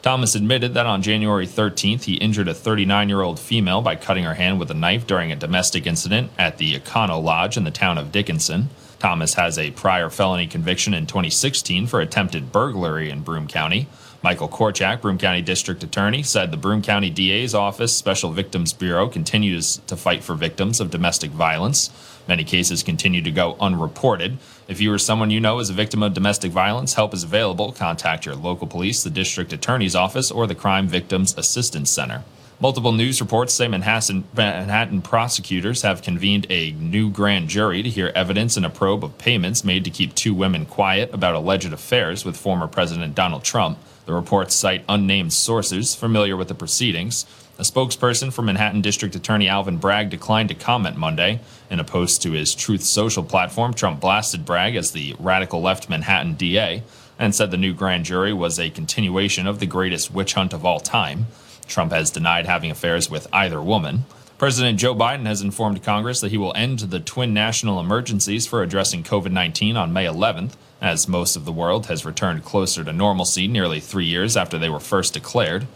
Thomas admitted that on January 13th, he injured a 39 year old female by cutting her hand with a knife during a domestic incident at the Econo Lodge in the town of Dickinson. Thomas has a prior felony conviction in 2016 for attempted burglary in Broome County. Michael Korchak, Broome County District Attorney, said the Broome County DA's Office Special Victims Bureau continues to fight for victims of domestic violence. Many cases continue to go unreported. If you or someone you know is a victim of domestic violence, help is available. Contact your local police, the District Attorney's Office, or the Crime Victims Assistance Center. Multiple news reports say Manhattan, Manhattan, prosecutors have convened a new grand jury to hear evidence in a probe of payments made to keep two women quiet about alleged affairs with former President Donald Trump. The reports cite unnamed sources familiar with the proceedings. A spokesperson for Manhattan District Attorney Alvin Bragg declined to comment Monday. In a post to his Truth Social platform, Trump blasted Bragg as the radical left Manhattan DA and said the new grand jury was a continuation of the greatest witch hunt of all time. Trump has denied having affairs with either woman. President Joe Biden has informed Congress that he will end the twin national emergencies for addressing COVID 19 on May 11th as most of the world has returned closer to normalcy nearly three years after they were first declared.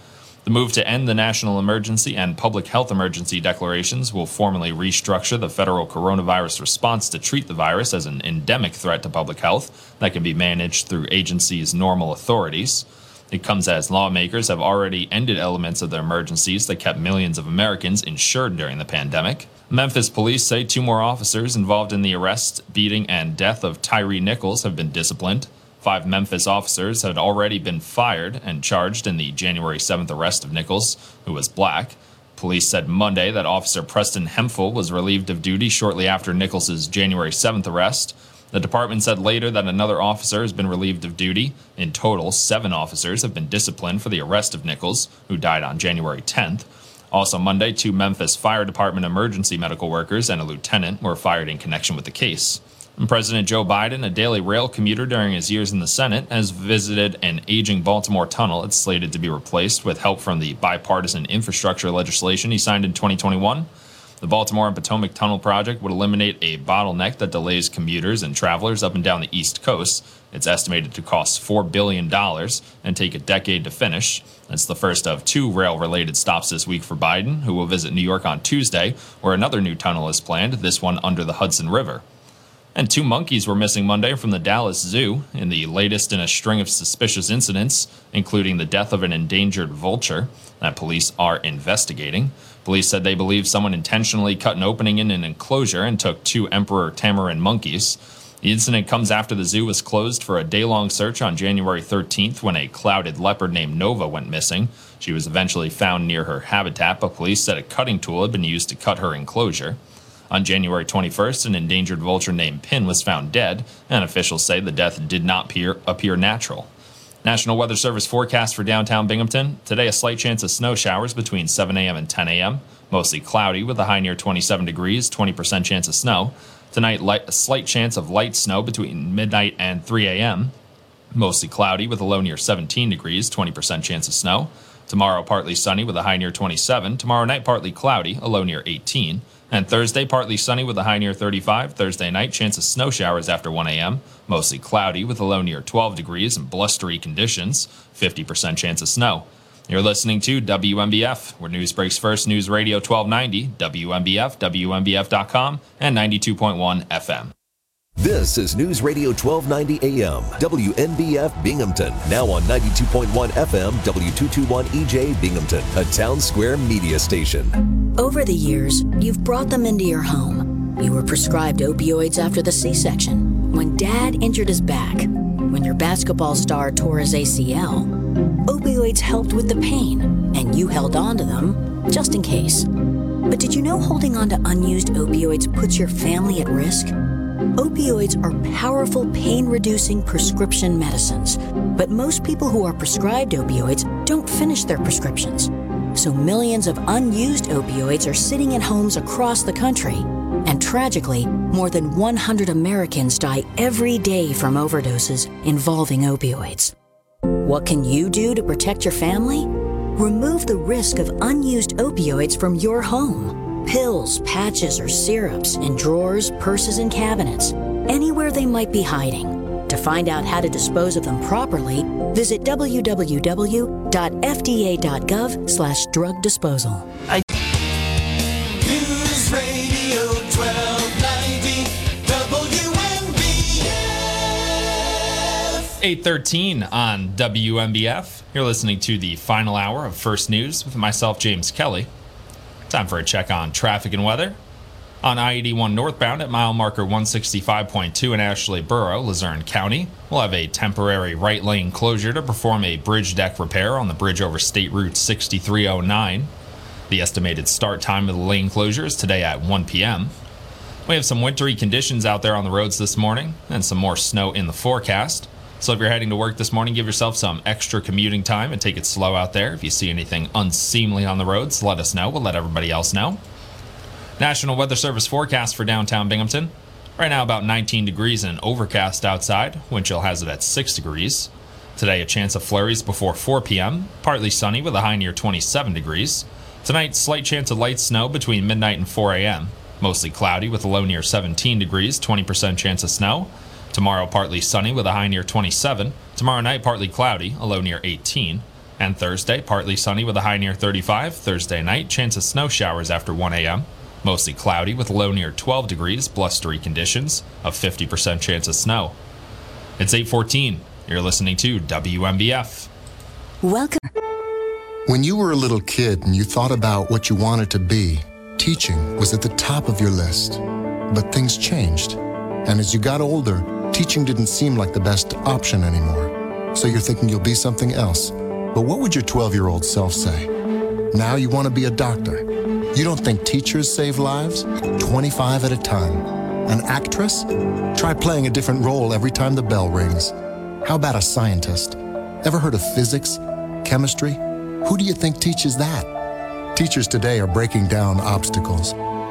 The move to end the national emergency and public health emergency declarations will formally restructure the federal coronavirus response to treat the virus as an endemic threat to public health that can be managed through agencies' normal authorities. It comes as lawmakers have already ended elements of the emergencies that kept millions of Americans insured during the pandemic. Memphis police say two more officers involved in the arrest, beating, and death of Tyre Nichols have been disciplined. Five Memphis officers had already been fired and charged in the January 7th arrest of Nichols, who was black. Police said Monday that Officer Preston Hemphill was relieved of duty shortly after Nichols's January 7th arrest. The department said later that another officer has been relieved of duty. In total, seven officers have been disciplined for the arrest of Nichols, who died on January 10th. Also, Monday, two Memphis Fire Department emergency medical workers and a lieutenant were fired in connection with the case. And President Joe Biden, a daily rail commuter during his years in the Senate, has visited an aging Baltimore tunnel. It's slated to be replaced with help from the bipartisan infrastructure legislation he signed in 2021. The Baltimore and Potomac Tunnel project would eliminate a bottleneck that delays commuters and travelers up and down the East Coast. It's estimated to cost $4 billion and take a decade to finish. It's the first of two rail related stops this week for Biden, who will visit New York on Tuesday, where another new tunnel is planned, this one under the Hudson River. And two monkeys were missing Monday from the Dallas Zoo in the latest in a string of suspicious incidents, including the death of an endangered vulture that police are investigating. Police said they believe someone intentionally cut an opening in an enclosure and took two emperor tamarin monkeys. The incident comes after the zoo was closed for a day long search on January 13th when a clouded leopard named Nova went missing. She was eventually found near her habitat, but police said a cutting tool had been used to cut her enclosure. On January 21st, an endangered vulture named Pin was found dead, and officials say the death did not appear, appear natural. National Weather Service forecast for downtown Binghamton. Today, a slight chance of snow showers between 7 a.m. and 10 a.m. Mostly cloudy with a high near 27 degrees, 20% chance of snow. Tonight, light, a slight chance of light snow between midnight and 3 a.m. Mostly cloudy with a low near 17 degrees, 20% chance of snow. Tomorrow, partly sunny with a high near 27. Tomorrow night, partly cloudy, a low near 18. And Thursday, partly sunny with a high near 35. Thursday night, chance of snow showers after 1 a.m. Mostly cloudy with a low near 12 degrees and blustery conditions. 50% chance of snow. You're listening to WNBF, where news breaks first. News Radio 1290, WNBF, WNBF.com, and 92.1 FM. This is News Radio 1290 AM, WNBF Binghamton. Now on 92.1 FM, W221 EJ Binghamton, a town square media station. Over the years, you've brought them into your home. You were prescribed opioids after the C section, when dad injured his back, when your basketball star tore his ACL. Opioids helped with the pain, and you held on to them just in case. But did you know holding on to unused opioids puts your family at risk? Opioids are powerful pain reducing prescription medicines, but most people who are prescribed opioids don't finish their prescriptions. So millions of unused opioids are sitting in homes across the country. And tragically, more than 100 Americans die every day from overdoses involving opioids. What can you do to protect your family? Remove the risk of unused opioids from your home. Pills, patches, or syrups in drawers, purses, and cabinets, anywhere they might be hiding. To find out how to dispose of them properly, visit www.fda.gov slash drug disposal. News Radio 1290 WNBF. 813 on WNBF. You're listening to the final hour of First News with myself, James Kelly. Time for a check on traffic and weather. On I 81 northbound at mile marker 165.2 in Ashley Borough, Luzerne County, we'll have a temporary right lane closure to perform a bridge deck repair on the bridge over State Route 6309. The estimated start time of the lane closure is today at 1 p.m. We have some wintry conditions out there on the roads this morning and some more snow in the forecast. So if you're heading to work this morning, give yourself some extra commuting time and take it slow out there. If you see anything unseemly on the roads, let us know. We'll let everybody else know. National Weather Service forecast for downtown Binghamton. Right now, about 19 degrees and overcast outside. Wind chill has it at 6 degrees. Today, a chance of flurries before 4 p.m. Partly sunny with a high near 27 degrees. Tonight, slight chance of light snow between midnight and 4 a.m. Mostly cloudy with a low near 17 degrees, 20% chance of snow. Tomorrow, partly sunny with a high near 27. Tomorrow night, partly cloudy, a low near 18. And Thursday, partly sunny with a high near 35. Thursday night, chance of snow showers after 1 a.m. Mostly cloudy with a low near 12 degrees, blustery conditions, a 50% chance of snow. It's 814. You're listening to WNBF. Welcome. When you were a little kid and you thought about what you wanted to be, teaching was at the top of your list. But things changed. And as you got older, teaching didn't seem like the best option anymore. So you're thinking you'll be something else. But what would your 12 year old self say? Now you want to be a doctor. You don't think teachers save lives? 25 at a time. An actress? Try playing a different role every time the bell rings. How about a scientist? Ever heard of physics? Chemistry? Who do you think teaches that? Teachers today are breaking down obstacles,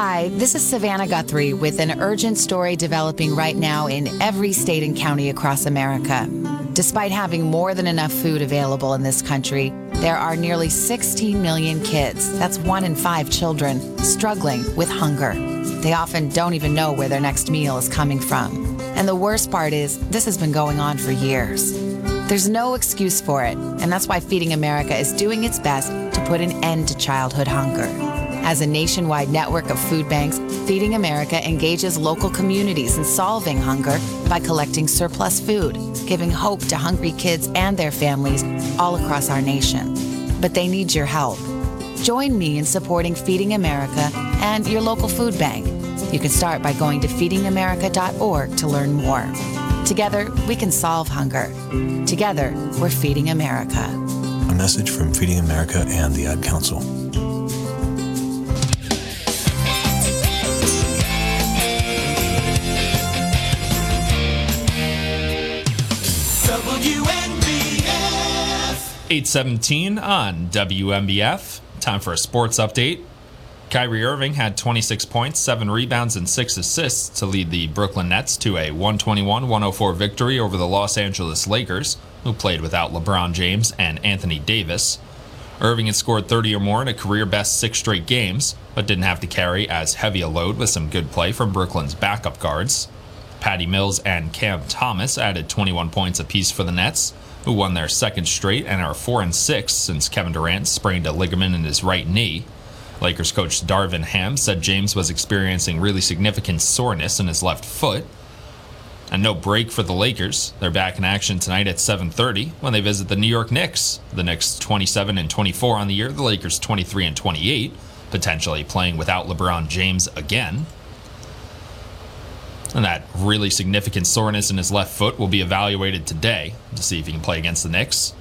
Hi, this is Savannah Guthrie with an urgent story developing right now in every state and county across America. Despite having more than enough food available in this country, there are nearly 16 million kids, that's one in five children, struggling with hunger. They often don't even know where their next meal is coming from. And the worst part is, this has been going on for years. There's no excuse for it, and that's why Feeding America is doing its best to put an end to childhood hunger. As a nationwide network of food banks, Feeding America engages local communities in solving hunger by collecting surplus food, giving hope to hungry kids and their families all across our nation. But they need your help. Join me in supporting Feeding America and your local food bank. You can start by going to feedingamerica.org to learn more. Together, we can solve hunger. Together, we're Feeding America. A message from Feeding America and the Ad Council. 817 on WNBF. Time for a sports update. Kyrie Irving had 26 points, 7 rebounds, and 6 assists to lead the Brooklyn Nets to a 121 104 victory over the Los Angeles Lakers, who played without LeBron James and Anthony Davis. Irving had scored 30 or more in a career best six straight games, but didn't have to carry as heavy a load with some good play from Brooklyn's backup guards. Patty Mills and Cam Thomas added 21 points apiece for the Nets, who won their second straight and are 4 and 6 since Kevin Durant sprained a ligament in his right knee. Lakers coach Darvin Ham said James was experiencing really significant soreness in his left foot. And no break for the Lakers. They're back in action tonight at 7:30 when they visit the New York Knicks. The Knicks 27 and 24 on the year, the Lakers 23 and 28, potentially playing without LeBron James again. And that really significant soreness in his left foot will be evaluated today to see if he can play against the Knicks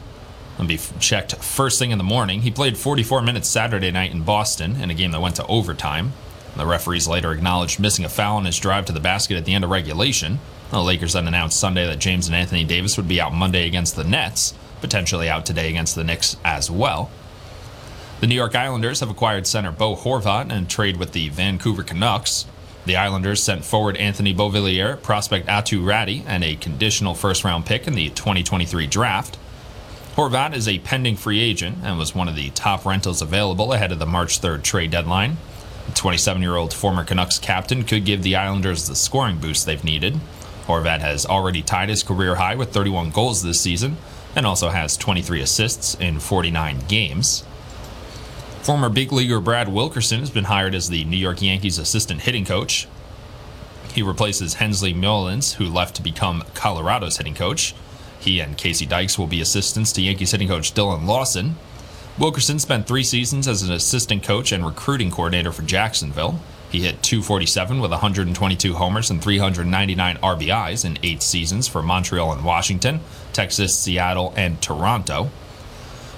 and be checked first thing in the morning. He played 44 minutes Saturday night in Boston in a game that went to overtime. The referees later acknowledged missing a foul on his drive to the basket at the end of regulation. The Lakers then announced Sunday that James and Anthony Davis would be out Monday against the Nets, potentially out today against the Knicks as well. The New York Islanders have acquired center Bo Horvat and trade with the Vancouver Canucks. The Islanders sent forward Anthony Beauvillier, prospect Aatu Räty, and a conditional first round pick in the 2023 draft. Horvat is a pending free agent and was one of the top rentals available ahead of the March 3rd trade deadline. The 27 year old former Canucks captain could give the Islanders the scoring boost they've needed. Horvat has already tied his career high with 31 goals this season and also has 23 assists in 49 games. Former big leaguer Brad Wilkerson has been hired as the New York Yankees assistant hitting coach. He replaces Hensley Meulens, who left to become Colorado's hitting coach. He and Casey Dykes will be assistants to Yankees hitting coach Dillon Lawson. Wilkerson spent three seasons as an assistant coach and recruiting coordinator for Jacksonville. He hit 247 with 122 homers and 399 RBIs in eight seasons for Montreal and Washington, Texas, Seattle, and Toronto.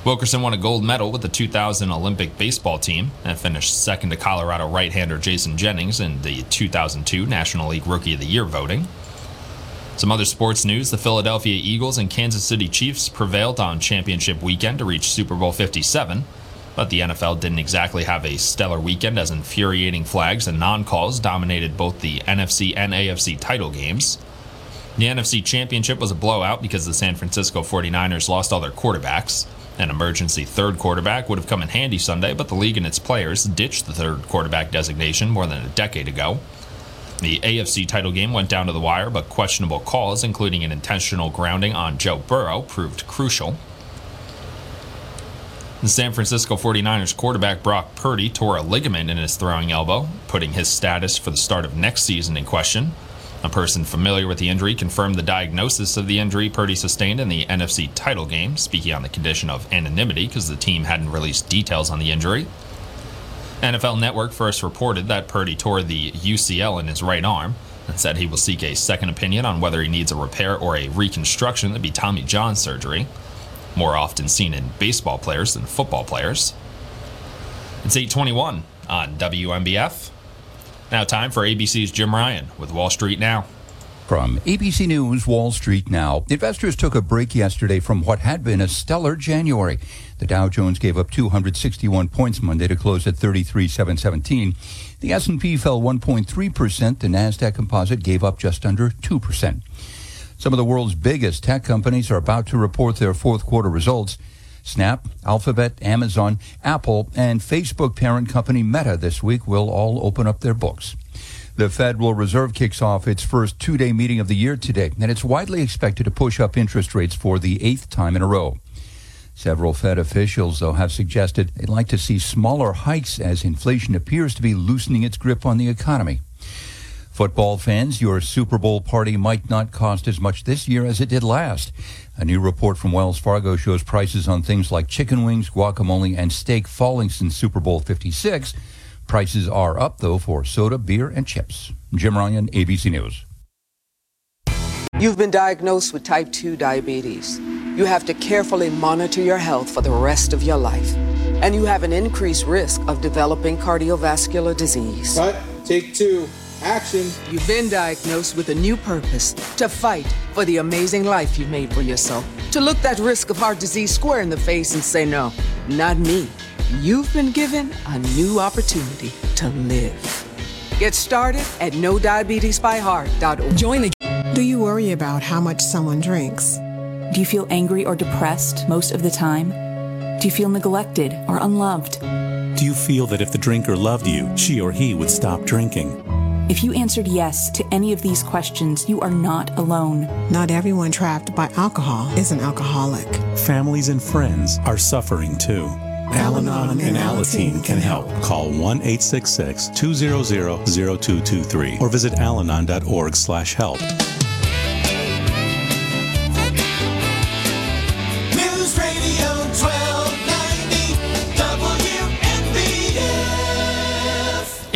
Wilkerson won a gold medal with the 2000 Olympic baseball team and finished second to Colorado right hander Jason Jennings in the 2002 National League Rookie of the Year voting. Some other sports news the Philadelphia Eagles and Kansas City Chiefs prevailed on championship weekend to reach Super Bowl 57, but the NFL didn't exactly have a stellar weekend as infuriating flags and non calls dominated both the NFC and AFC title games. The NFC Championship was a blowout because the San Francisco 49ers lost all their quarterbacks. An emergency third quarterback would have come in handy Sunday, but the league and its players ditched the third quarterback designation more than a decade ago. The AFC title game went down to the wire, but questionable calls, including an intentional grounding on Joe Burrow, proved crucial. The San Francisco 49ers quarterback Brock Purdy tore a ligament in his throwing elbow, putting his status for the start of next season in question. A person familiar with the injury confirmed the diagnosis of the injury Purdy sustained in the NFC title game, speaking on the condition of anonymity because the team hadn't released details on the injury. NFL Network first reported that Purdy tore the UCL in his right arm and said he will seek a second opinion on whether he needs a repair or a reconstruction that'd be Tommy John surgery, more often seen in baseball players than football players. It's 821 on WNBF. Now, time for ABC's Jim Ryan with Wall Street Now. From ABC News, Wall Street Now. Investors took a break yesterday from what had been a stellar January. The Dow Jones gave up 261 points Monday to close at 33,717. The S&P fell 1.3%. The Nasdaq Composite gave up just under 2%. Some of the world's biggest tech companies are about to report their fourth quarter results. Snap, Alphabet, Amazon, Apple, and Facebook parent company Meta this week will all open up their books. The Federal Reserve kicks off its first two day meeting of the year today, and it's widely expected to push up interest rates for the eighth time in a row. Several Fed officials, though, have suggested they'd like to see smaller hikes as inflation appears to be loosening its grip on the economy. Football fans, your Super Bowl party might not cost as much this year as it did last. A new report from Wells Fargo shows prices on things like chicken wings, guacamole, and steak falling since Super Bowl 56. Prices are up, though, for soda, beer, and chips. Jim Ryan, ABC News. You've been diagnosed with type 2 diabetes. You have to carefully monitor your health for the rest of your life. And you have an increased risk of developing cardiovascular disease. Cut. Take two. Action. You've been diagnosed with a new purpose to fight for the amazing life you've made for yourself. To look that risk of heart disease square in the face and say, no, not me. You've been given a new opportunity to live. Get started at nodiabetesbyheart.org. Join the. Do you worry about how much someone drinks? Do you feel angry or depressed most of the time? Do you feel neglected or unloved? Do you feel that if the drinker loved you, she or he would stop drinking? If you answered yes to any of these questions, you are not alone. Not everyone trapped by alcohol is an alcoholic. Families and friends are suffering too. Al Anon and Alateen can help. Call 1 866 200 0223 or visit alanon.org slash help.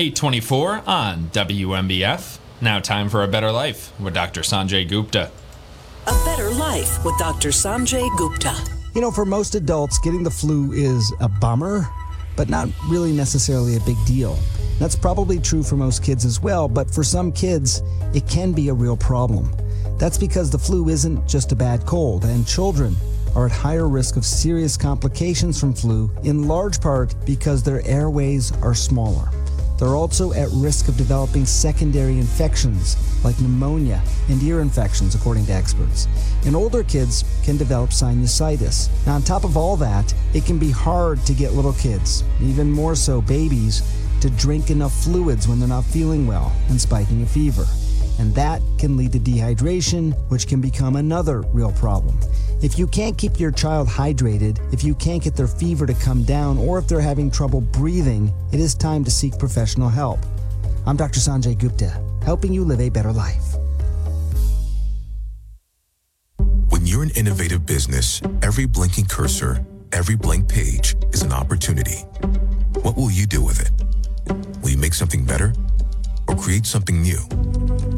824 on WNBF. Now time for A Better Life with Dr. Sanjay Gupta. A Better Life with Dr. Sanjay Gupta. You know, for most adults, getting the flu is a bummer, but not really necessarily a big deal. That's probably true for most kids as well, but for some kids, it can be a real problem. That's because the flu isn't just a bad cold, and children are at higher risk of serious complications from flu, in large part because their airways are smaller. They're also at risk of developing secondary infections like pneumonia and ear infections, according to experts. And older kids can develop sinusitis. Now, on top of all that, it can be hard to get little kids, even more so babies, to drink enough fluids when they're not feeling well and spiking a fever. And that can lead to dehydration, which can become another real problem. If you can't keep your child hydrated, if you can't get their fever to come down, or if they're having trouble breathing, it is time to seek professional help. I'm Dr. Sanjay Gupta, helping you live a better life. When you're an innovative business, every blinking cursor, every blank page is an opportunity. What will you do with it? Will you make something better or create something new?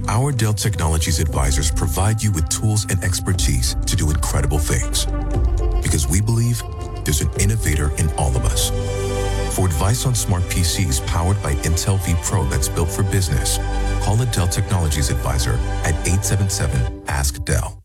Our Dell Technologies advisors provide you with tools and expertise to do incredible things. Because we believe there's an innovator in all of us. For advice on smart PCs powered by Intel vPro that's built for business, call a Dell Technologies advisor at 877 Ask Dell.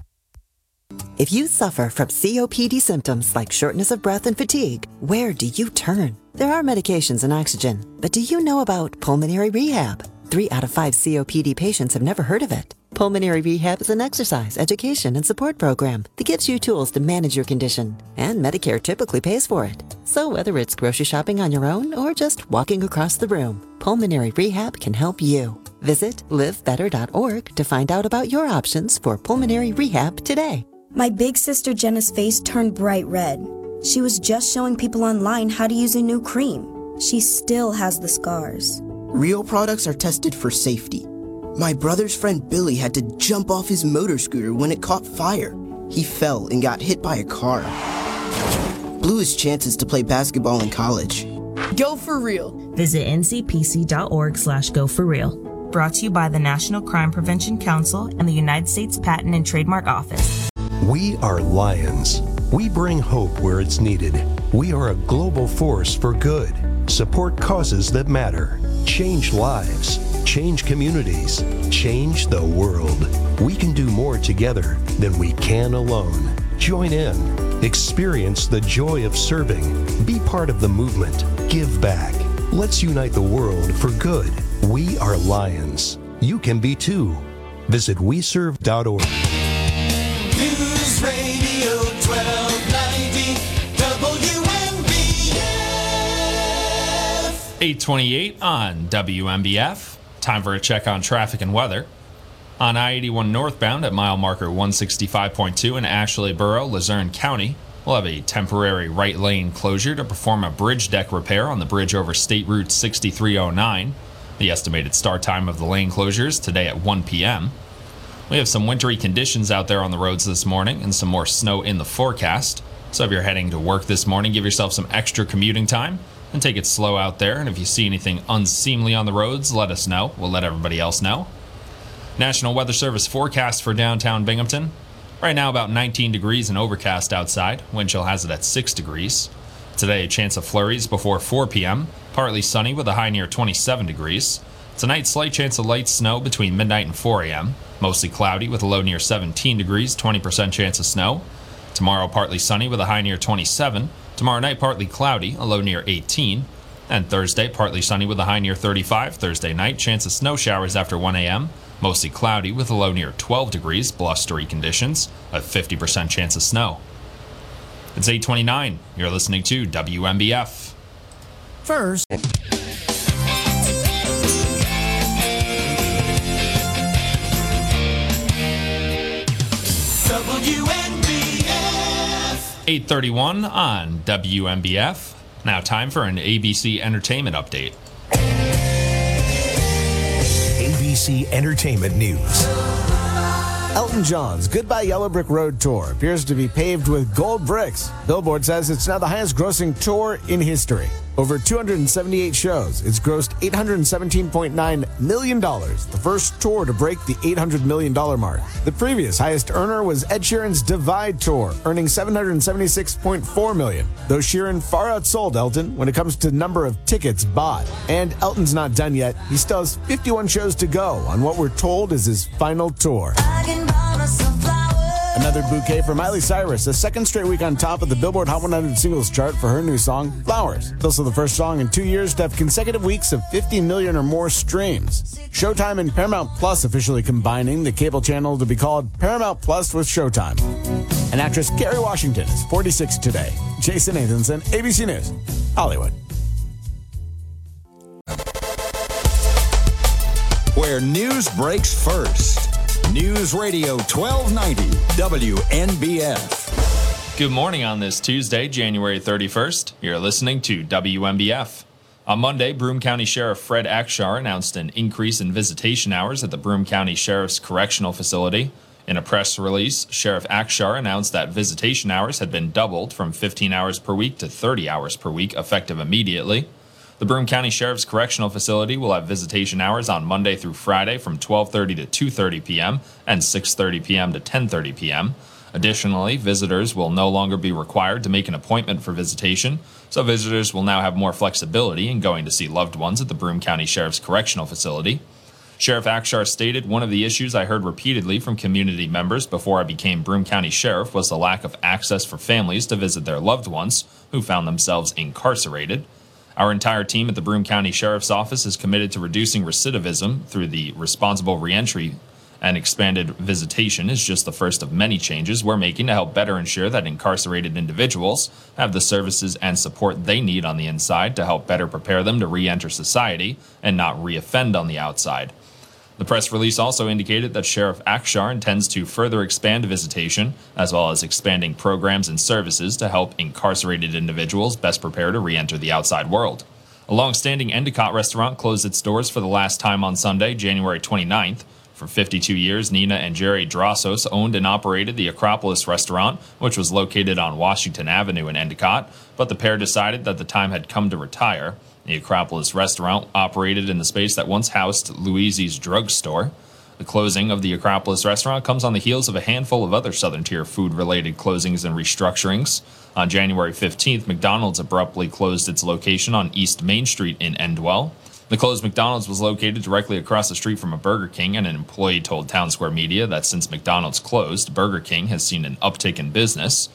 If you suffer from COPD symptoms like shortness of breath and fatigue, where do you turn? There are medications and oxygen, but do you know about pulmonary rehab? Three out of five COPD patients have never heard of it. Pulmonary rehab is an exercise, education, and support program that gives you tools to manage your condition, and Medicare typically pays for it. So whether it's grocery shopping on your own or just walking across the room, pulmonary rehab can help you. Visit livebetter.org to find out about your options for pulmonary rehab today. My big sister Jenna's face turned bright red. She was just showing people online how to use a new cream. She still has the scars. Real products are tested for safety. My brother's friend Billy had to jump off his motor scooter when it caught fire. He fell and got hit by a car. Blew his chances to play basketball in college. Go for real. Visit ncpc.org slash go for real. Brought to you by the National Crime Prevention Council and the United States Patent and Trademark Office. We are Lions. We bring hope where it's needed. We are a global force for good. Support causes that matter. change lives, change communities, change the world. We can do more together than we can alone. Join in. Experience the joy of serving. Be part of the movement. Give back. Let's unite the world for good. We are Lions. You can be too. Visit weserve.org. News Radio 1290 WNBF. 828 on WNBF. Time for a check on traffic and weather. On I 81 northbound at mile marker 165.2 in Ashley Borough, Luzerne County, we'll have a temporary right lane closure to perform a bridge deck repair on the bridge over State Route 6309. The estimated start time of the lane closures today at 1 p.m. We have some wintry conditions out there on the roads this morning and some more snow in the forecast. So if you're heading to work this morning, give yourself some extra commuting time and take it slow out there. And if you see anything unseemly on the roads, let us know. We'll let everybody else know. National Weather Service forecast for downtown Binghamton. Right now, about 19 degrees and overcast outside. Wind chill has it at 6 degrees. Today, a chance of flurries before 4 p.m. Partly sunny with a high near 27 degrees. Tonight, slight chance of light snow between midnight and 4 a.m. Mostly cloudy with a low near 17 degrees, 20% chance of snow. Tomorrow, partly sunny with a high near 27. Tomorrow night, partly cloudy, a low near 18. And Thursday, partly sunny with a high near 35. Thursday night, chance of snow showers after 1 a.m. Mostly cloudy with a low near 12 degrees, blustery conditions, a 50% chance of snow. It's 829. You're listening to WNBF. First, 831 on WNBF. Now, time for an ABC Entertainment update. ABC Entertainment News. Elton John's Goodbye Yellow Brick Road tour appears to be paved with gold bricks. Billboard says it's now the highest grossing tour in history. Over 278 shows, it's grossed $817.9 million, the first tour to break the $800 million mark. The previous highest earner was Ed Sheeran's Divide Tour, earning 776.4 million, though Sheeran far outsold Elton when it comes to number of tickets bought. And Elton's not done yet. He still has 51 shows to go on what we're told is his final tour. Another bouquet for Miley Cyrus, a second straight week on top of the Billboard Hot 100 singles chart for her new song, Flowers. It's also the first song in two years to have consecutive weeks of 50 million or more streams. Showtime and Paramount Plus officially combining the cable channel to be called Paramount Plus with Showtime. And actress Kerry Washington is 46 today. Jason Nathanson, ABC News, Hollywood. Where news breaks first. News Radio 1290 WNBF. Good morning on this Tuesday, January 31st. You're listening to WNBF. On Monday, Broome County Sheriff Fred Akshar announced an increase in visitation hours at the Broome County Sheriff's Correctional Facility. In a press release, Sheriff Akshar announced that visitation hours had been doubled from 15 hours per week to 30 hours per week, effective immediately. The Broome County Sheriff's Correctional Facility will have visitation hours on Monday through Friday from 12:30 to 2:30 p.m. and 6:30 p.m. to 10:30 p.m. Additionally, visitors will no longer be required to make an appointment for visitation, so visitors will now have more flexibility in going to see loved ones at the Broome County Sheriff's Correctional Facility. Sheriff Akshar stated one of the issues I heard repeatedly from community members before I became Broome County Sheriff was the lack of access for families to visit their loved ones who found themselves incarcerated. Our entire team at the Broome County Sheriff's Office is committed to reducing recidivism through the responsible reentry and expanded visitation is just the first of many changes we're making to help better ensure that incarcerated individuals have the services and support they need on the inside to help better prepare them to re-enter society and not re-offend on the outside. The press release also indicated that Sheriff Akshar intends to further expand visitation, as well as expanding programs and services to help incarcerated individuals best prepare to re enter the outside world. A long standing Endicott restaurant closed its doors for the last time on Sunday, January 29th. For 52 years, Nina and Jerry Drossos owned and operated the Acropolis restaurant, which was located on Washington Avenue in Endicott, but the pair decided that the time had come to retire. The Acropolis restaurant operated in the space that once housed Louise's drugstore. The closing of the Acropolis restaurant comes on the heels of a handful of other Southern Tier food related closings and restructurings. On January 15th, McDonald's abruptly closed its location on East Main Street in Endwell. The closed McDonald's was located directly across the street from a Burger King, and an employee told Town Square Media that since McDonald's closed, Burger King has seen an uptick in business.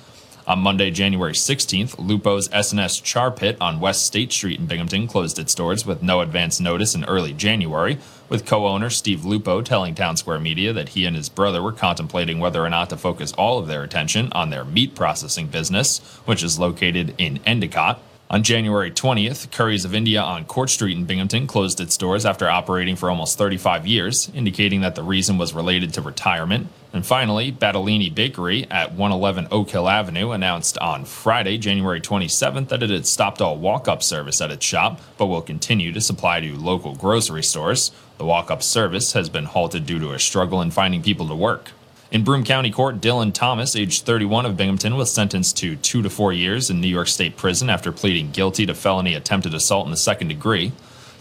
On Monday, January 16th, Lupo's S&S Char Pit on West State Street in Binghamton closed its doors with no advance notice in early January, with co-owner Steve Lupo telling Town Square Media that he and his brother were contemplating whether or not to focus all of their attention on their meat processing business, which is located in Endicott. On January 20th, Curry's of India on Court Street in Binghamton closed its doors after operating for almost 35 years, indicating that the reason was related to retirement. And finally, Battaglini Bakery at 111 Oak Hill Avenue announced on Friday, January 27th, that it had stopped all walk up service at its shop, but will continue to supply to local grocery stores. The walk up service has been halted due to a struggle in finding people to work. In Broome County Court, Dylan Thomas, age 31 of Binghamton, was sentenced to two to four years in New York State prison after pleading guilty to felony attempted assault in the second degree.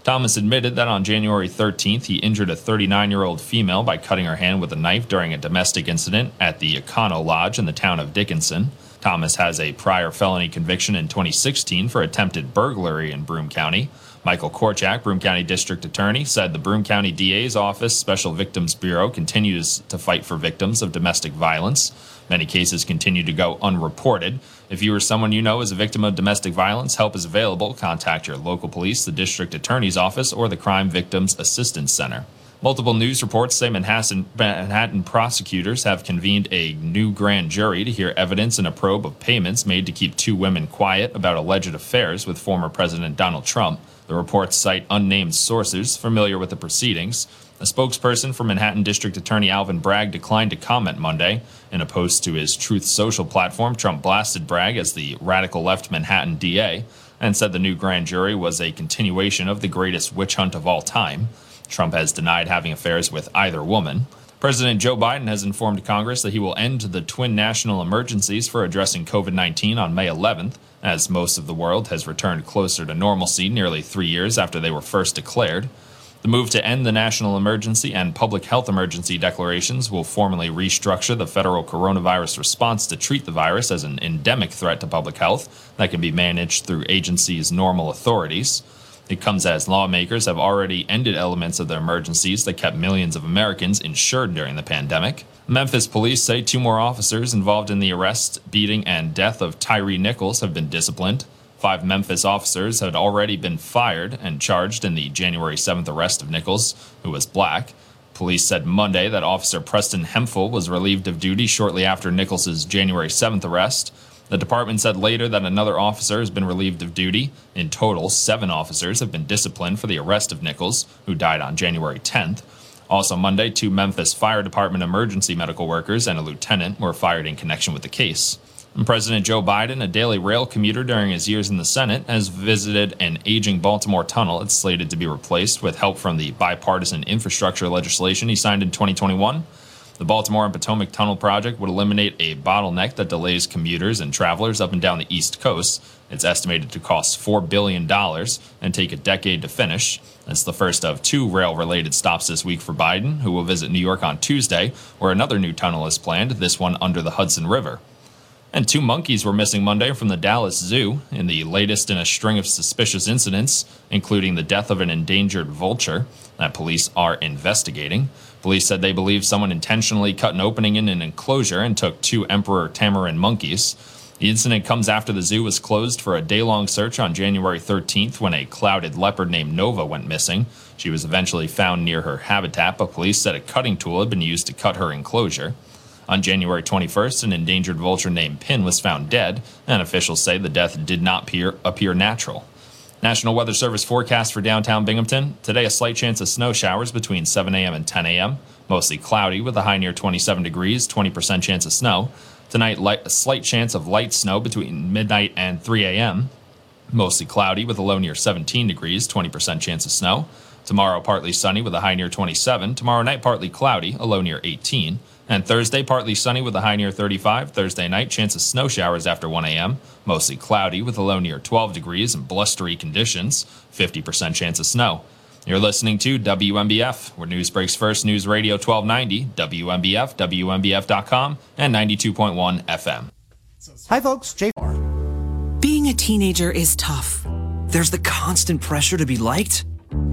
Thomas admitted that on January 13th, he injured a 39 year old female by cutting her hand with a knife during a domestic incident at the Econo Lodge in the town of Dickinson. Thomas has a prior felony conviction in 2016 for attempted burglary in Broome County. Michael Korchak, Broome County District Attorney, said the Broome County DA's Office Special Victims Bureau continues to fight for victims of domestic violence. Many cases continue to go unreported. If you or someone you know is a victim of domestic violence, help is available. Contact your local police, the District Attorney's Office, or the Crime Victims Assistance Center. Multiple news reports say Manhattan, Manhattan, prosecutors have convened a new grand jury to hear evidence in a probe of payments made to keep two women quiet about alleged affairs with former President Donald Trump. The reports cite unnamed sources familiar with the proceedings. A spokesperson for Manhattan District Attorney Alvin Bragg declined to comment Monday. In a post to his Truth Social platform, Trump blasted Bragg as the radical left Manhattan DA and said the new grand jury was a continuation of the greatest witch hunt of all time. Trump has denied having affairs with either woman. President Joe Biden has informed Congress that he will end the twin national emergencies for addressing COVID 19 on May 11th, as most of the world has returned closer to normalcy nearly three years after they were first declared. The move to end the national emergency and public health emergency declarations will formally restructure the federal coronavirus response to treat the virus as an endemic threat to public health that can be managed through agencies' normal authorities. It comes as lawmakers have already ended elements of the emergencies that kept millions of Americans insured during the pandemic. Memphis police say two more officers involved in the arrest, beating, and death of Tyre Nichols have been disciplined. Five Memphis officers had already been fired and charged in the January 7th arrest of Nichols, who was black. Police said Monday that Officer Preston Hemphill was relieved of duty shortly after Nichols's January 7th arrest. The department said later that another officer has been relieved of duty. In total, seven officers have been disciplined for the arrest of Nichols, who died on January 10th. Also, Monday, two Memphis Fire Department emergency medical workers and a lieutenant were fired in connection with the case. And President Joe Biden, a daily rail commuter during his years in the Senate, has visited an aging Baltimore tunnel. It's slated to be replaced with help from the bipartisan infrastructure legislation he signed in 2021. The Baltimore and Potomac Tunnel project would eliminate a bottleneck that delays commuters and travelers up and down the East Coast. It's estimated to cost $4 billion and take a decade to finish. It's the first of two rail related stops this week for Biden, who will visit New York on Tuesday, where another new tunnel is planned, this one under the Hudson River. And two monkeys were missing Monday from the Dallas Zoo in the latest in a string of suspicious incidents, including the death of an endangered vulture that police are investigating. Police said they believe someone intentionally cut an opening in an enclosure and took two emperor tamarin monkeys. The incident comes after the zoo was closed for a day long search on January 13th when a clouded leopard named Nova went missing. She was eventually found near her habitat, but police said a cutting tool had been used to cut her enclosure. On January 21st, an endangered vulture named Pin was found dead, and officials say the death did not appear, appear natural. National Weather Service forecast for downtown Binghamton. Today, a slight chance of snow showers between 7 a.m. and 10 a.m. Mostly cloudy with a high near 27 degrees, 20% chance of snow. Tonight, light, a slight chance of light snow between midnight and 3 a.m. Mostly cloudy with a low near 17 degrees, 20% chance of snow. Tomorrow, partly sunny with a high near 27. Tomorrow night, partly cloudy, a low near 18. And Thursday, partly sunny with a high near 35. Thursday night, chance of snow showers after 1 a.m. Mostly cloudy with a low near 12 degrees and blustery conditions. 50% chance of snow. You're listening to WNBF, where news breaks first. News Radio 1290, WNBF, WNBF.com, and 92.1 FM. Hi, folks. Jay. Being a teenager is tough. There's the constant pressure to be liked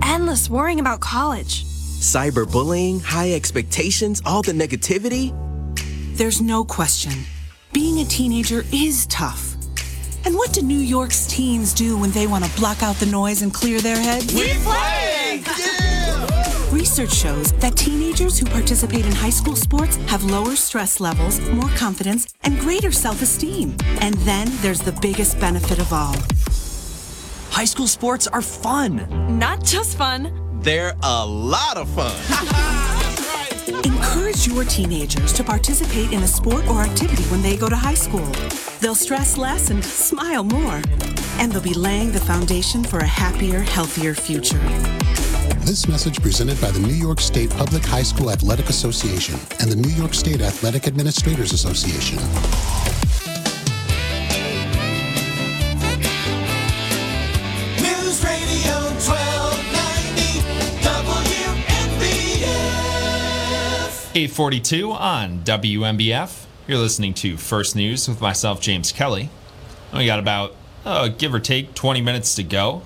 endless worrying about college. Cyberbullying, high expectations, all the negativity. There's no question. Being a teenager is tough. And what do New York's teens do when they want to block out the noise and clear their heads? We play! Research shows that teenagers who participate in high school sports have lower stress levels, more confidence, and greater self esteem. And then there's the biggest benefit of all high school sports are fun. Not just fun, they're a lot of fun. (laughs) Encourage your teenagers to participate in a sport or activity when they go to high school. They'll stress less and smile more. And they'll be laying the foundation for a happier, healthier future. This message presented by the New York State Public High School Athletic Association and the New York State Athletic Administrators Association. 842 on WNBF. You're listening to First News with myself, James Kelly. We got about, uh, give or take, 20 minutes to go.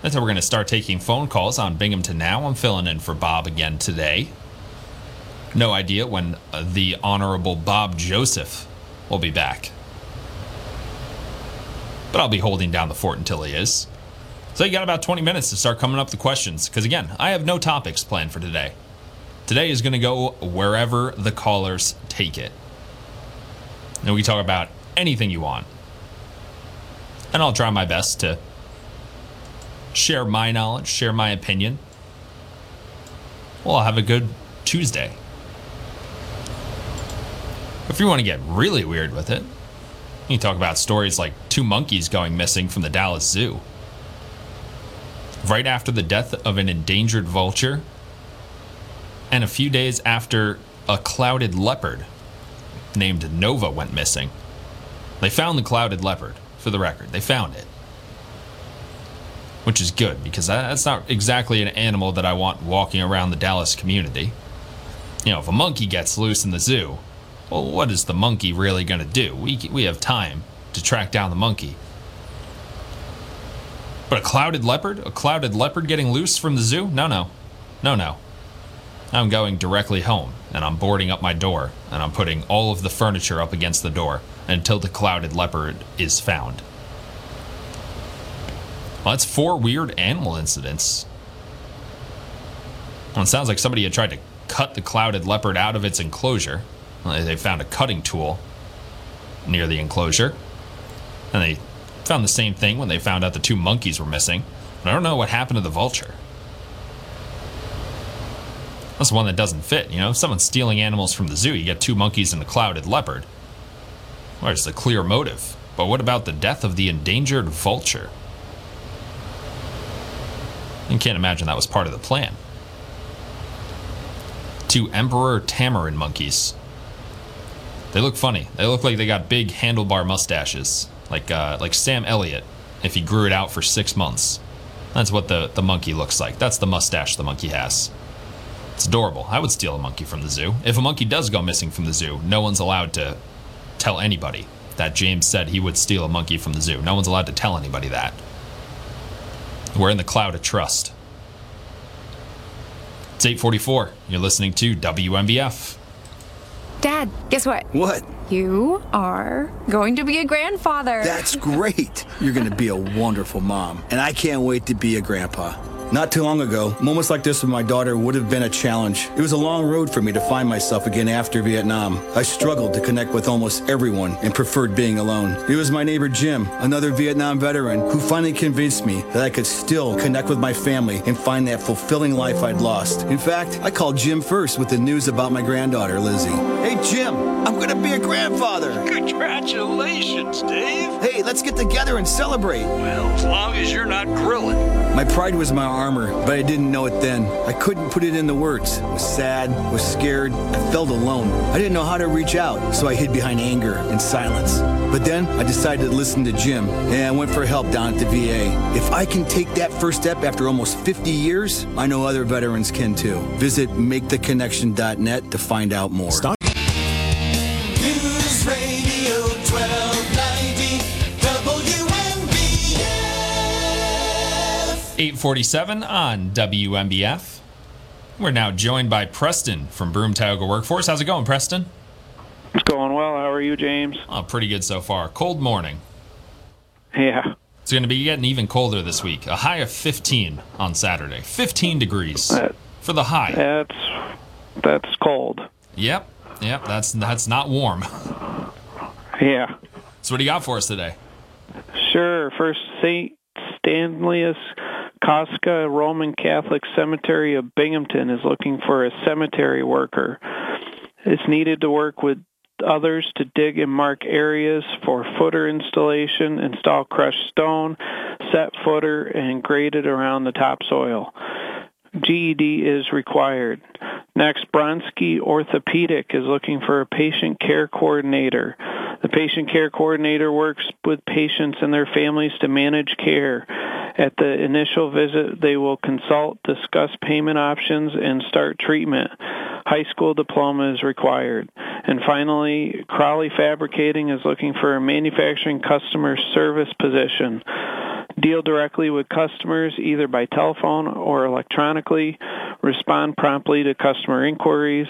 That's how we're going to start taking phone calls on Binghamton Now. I'm filling in for Bob again today. No idea when uh, the Honorable Bob Joseph will be back. But I'll be holding down the fort until he is. So you got about 20 minutes to start coming up the questions. Because again, I have no topics planned for today. Today is going to go wherever the callers take it. And we talk about anything you want. And I'll try my best to share my knowledge, share my opinion. Well, I'll have a good Tuesday. If you want to get really weird with it, you can talk about stories like two monkeys going missing from the Dallas Zoo. Right after the death of an endangered vulture, and a few days after a clouded leopard named Nova went missing. They found the clouded leopard, for the record. They found it which is good because that's not exactly an animal that I want walking around the Dallas community. You know, if a monkey gets loose in the zoo, well, what is the monkey really going to do? We, we have time to track down the monkey. But a clouded leopard? A clouded leopard getting loose from the zoo? No, no. No, no. I'm going directly home and I'm boarding up my door and I'm putting all of the furniture up against the door until the clouded leopard is found. Well, that's four weird animal incidents. Well, it sounds like somebody had tried to cut the clouded leopard out of its enclosure. Well, they found a cutting tool near the enclosure. And they found the same thing when they found out the two monkeys were missing. But I don't know what happened to the vulture. That's one that doesn't fit. You know, if someone's stealing animals from the zoo, you get two monkeys and a clouded leopard. Where's the clear motive? But what about the death of the endangered vulture? I can't imagine that was part of the plan. Two Emperor Tamarin monkeys. They look funny. They look like they got big handlebar mustaches, like uh, like Sam Elliott if he grew it out for six months. That's what the, the monkey looks like. That's the mustache the monkey has. It's adorable. I would steal a monkey from the zoo. If a monkey does go missing from the zoo, no one's allowed to tell anybody that James said he would steal a monkey from the zoo. No one's allowed to tell anybody that. We're in the cloud of trust. It's 844. You're listening to WNBF. Dad, guess what? What? You are going to be a grandfather. That's great. You're going to be a wonderful mom. And I can't wait to be a grandpa. Not too long ago, moments like this with my daughter would have been a challenge. It was a long road for me to find myself again after Vietnam. I struggled to connect with almost everyone and preferred being alone. It was my neighbor Jim, another Vietnam veteran, who finally convinced me that I could still connect with my family and find that fulfilling life I'd lost. In fact, I called Jim first with the news about my granddaughter, Lizzie. Hey, Jim, I'm gonna be a grandfather. Congratulations, Dave. Hey, let's get together and celebrate. Well, as long as you're not grilling. My pride was my armor, but I didn't know it then. I couldn't put it into words. I was sad, was scared, I felt alone. I didn't know how to reach out, so I hid behind anger and silence. But then I decided to listen to Jim, and I went for help down at the VA. If I can take that first step after almost 50 years, I know other veterans can too. Visit maketheconnection.net to find out more. News 847 on WNBF. We're now joined by Preston from Broome Tioga Workforce. How's it going, Preston? It's going well. How are you, James? Oh, pretty good so far. Cold morning. Yeah. It's going to be getting even colder this week. A high of 15 on Saturday. 15 degrees That- for the high. That's that's cold. Yep. Yep. That's that's not warm. (laughs) Yeah. So what do you got for us today? Sure. First, St. Stanislaus Kostka Roman Catholic Cemetery of Binghamton is looking for a cemetery worker. It's needed to work with others to dig and mark areas for footer installation, install crushed stone, set footer, and grade it around the topsoil. GED is required. Next, Bronsky Orthopedic is looking for a patient care coordinator. The patient care coordinator works with patients and their families to manage care. At the initial visit, they will consult, discuss payment options, and start treatment. High school diploma is required. And finally, Crowley Fabricating is looking for a manufacturing customer service position. Deal directly with customers either by telephone or electronically. Respond promptly to customer inquiries.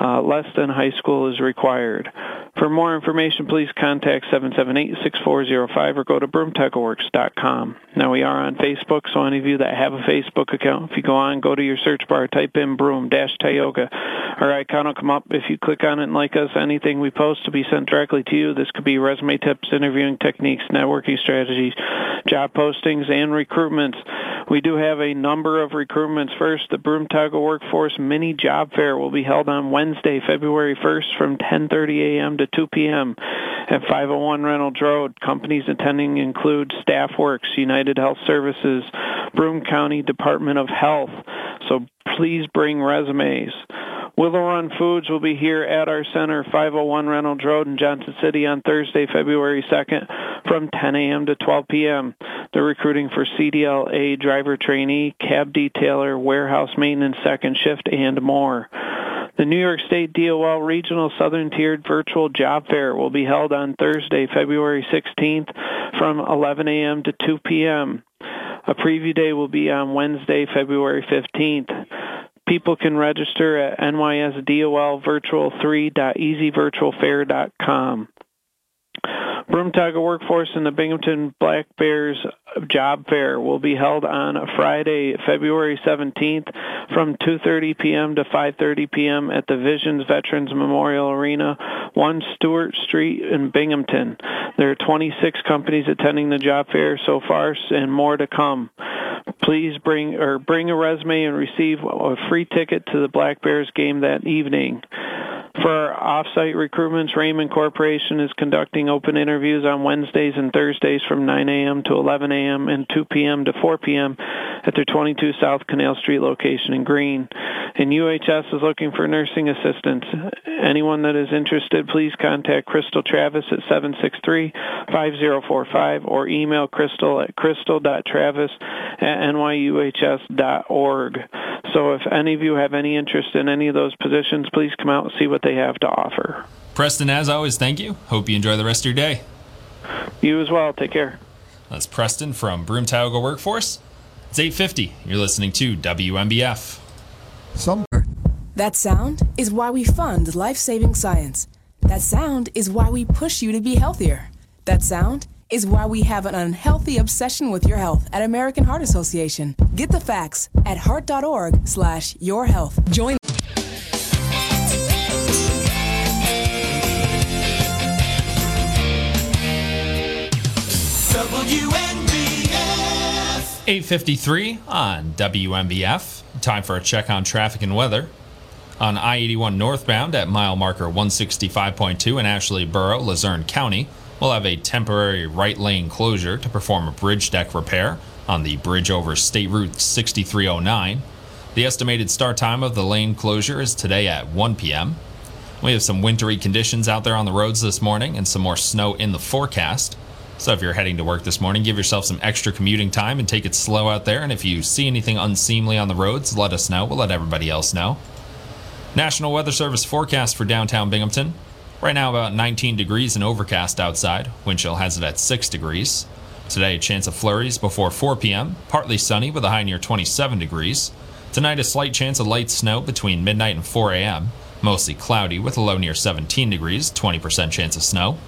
Uh, less than high school is required. For more information, please contact 778-6405 or go to broomtechworks.com. Now we are on Facebook, so any of you that have a Facebook account, if you go on, go to your search bar, type in Broome-Tioga. Our icon will come up. If you click on it and like us, anything we post will be sent directly to you. This could be resume tips, interviewing techniques, networking strategies, job postings, and recruitments. We do have a number of recruitments. First, the Broome Tioga Workforce Mini Job Fair will be held on Wednesday, February 1st from 10:30 a.m. to 2 p.m. at 501 Reynolds Road. Companies attending include StaffWorks, United Health Services, Broome County Department of Health. So please bring resumes. Willow Run Foods will be here at our center, 501 Reynolds Road in Johnson City on Thursday, February 2nd from 10 a.m. to 12 p.m. They're recruiting for CDLA driver trainee, cab detailer, warehouse maintenance second shift, and more. The New York State DOL Regional Southern Tiered Virtual Job Fair will be held on Thursday, February 16th from 11 a.m. to 2 p.m. A preview day will be on Wednesday, February 15th. People can register at nysdolvirtual3.easyvirtualfair.com. Broome Tioga Workforce and the Binghamton Black Bears Job Fair will be held on Friday, February 17th from 2.30 p.m. to 5.30 p.m. at the Visions Veterans Memorial Arena, 1 Stewart Street in Binghamton. There are 26 companies attending the job fair so far and more to come. Please bring or bring a resume and receive a free ticket to the Black Bears game that evening. For our off-site recruitments, Raymond Corporation is conducting open interviews on Wednesdays and Thursdays from 9 a.m. to 11 a.m. and 2 p.m. to 4 p.m. at their 22 South Canal Street location in Greene. And UHS is looking for nursing assistants. Anyone that is interested, please contact Crystal Travis at 763-5045 or email Crystal at crystal.travis at nyuhs.org. So if any of you have any interest in any of those positions, please come out and see what they have to offer. Preston, as always, thank you. Hope you enjoy the rest of your day. You as well. Take care. That's Preston from Broome Tioga Workforce. It's 850. You're listening to WNBF. Some That sound is why we fund life saving science. That sound is why we push you to be healthier. That sound is why we have an unhealthy obsession with your health at American Heart Association. Get the facts at heart.org slash your health. Join WNBF. 853 on WNBF. Time for a check on traffic and weather. On I 81 northbound at mile marker 165.2 in Ashley Borough, Luzerne County, we'll have a temporary right lane closure to perform a bridge deck repair on the bridge over State Route 6309. The estimated start time of the lane closure is today at 1 p.m. We have some wintry conditions out there on the roads this morning and some more snow in the forecast. So if you're heading to work this morning, give yourself some extra commuting time and take it slow out there. And if you see anything unseemly on the roads, let us know. We'll let everybody else know. National Weather Service forecast for downtown Binghamton. Right now, about 19 degrees and overcast outside. Wind chill has it at 6 degrees. Today, a chance of flurries before 4 p.m., partly sunny with a high near 27 degrees. Tonight, a slight chance of light snow between midnight and 4 a.m., mostly cloudy with a low near 17 degrees, 20% chance of snow.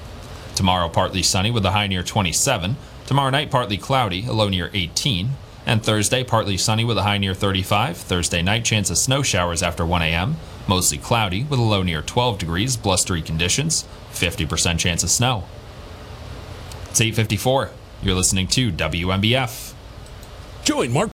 Tomorrow, partly sunny with a high near 27. Tomorrow night, partly cloudy, a low near 18. And Thursday, partly sunny with a high near 35. Thursday night, chance of snow showers after 1 a.m., mostly cloudy with a low near 12 degrees, blustery conditions, 50% chance of snow. It's 854. You're listening to WNBF. Join Mark.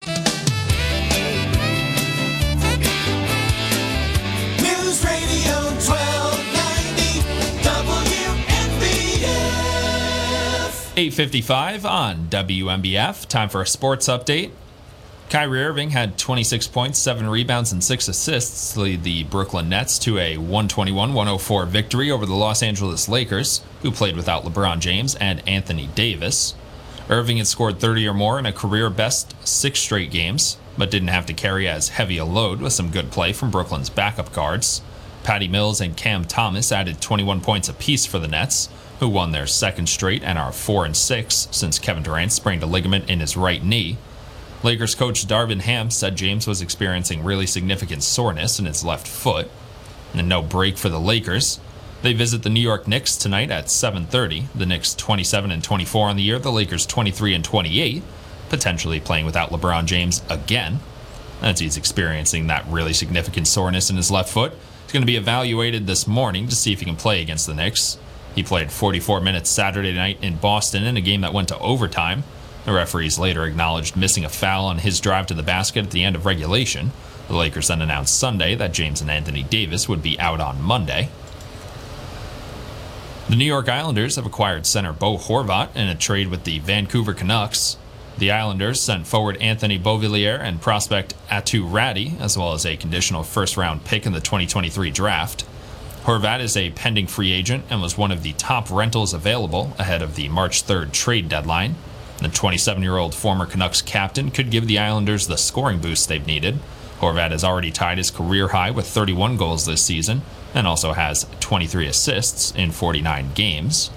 855 on WNBF. Time for a sports update. Kyrie Irving had 26 points, 7 rebounds, and 6 assists to lead the Brooklyn Nets to a 121 104 victory over the Los Angeles Lakers, who played without LeBron James and Anthony Davis. Irving had scored 30 or more in a career best six straight games, but didn't have to carry as heavy a load with some good play from Brooklyn's backup guards. Patty Mills and Cam Thomas added 21 points apiece for the Nets, who won their second straight and are 4 and 6 since Kevin Durant sprained a ligament in his right knee. Lakers coach Darvin Ham said James was experiencing really significant soreness in his left foot, and no break for the Lakers. They visit the New York Knicks tonight at 7:30. The Knicks 27 and 24 on the year, the Lakers 23 and 28, potentially playing without LeBron James again. As he's experiencing that really significant soreness in his left foot, he's going to be evaluated this morning to see if he can play against the Knicks. He played 44 minutes Saturday night in Boston in a game that went to overtime. The referees later acknowledged missing a foul on his drive to the basket at the end of regulation. The Lakers then announced Sunday that James and Anthony Davis would be out on Monday. The New York Islanders have acquired center Bo Horvat in a trade with the Vancouver Canucks. The Islanders sent forward Anthony Beauvillier and prospect Aatu Räty, as well as a conditional first round pick in the 2023 draft. Horvat is a pending free agent and was one of the top rentals available ahead of the March 3rd trade deadline. The 27 year old former Canucks captain could give the Islanders the scoring boost they've needed. Horvat has already tied his career high with 31 goals this season and also has 23 assists in 49 games.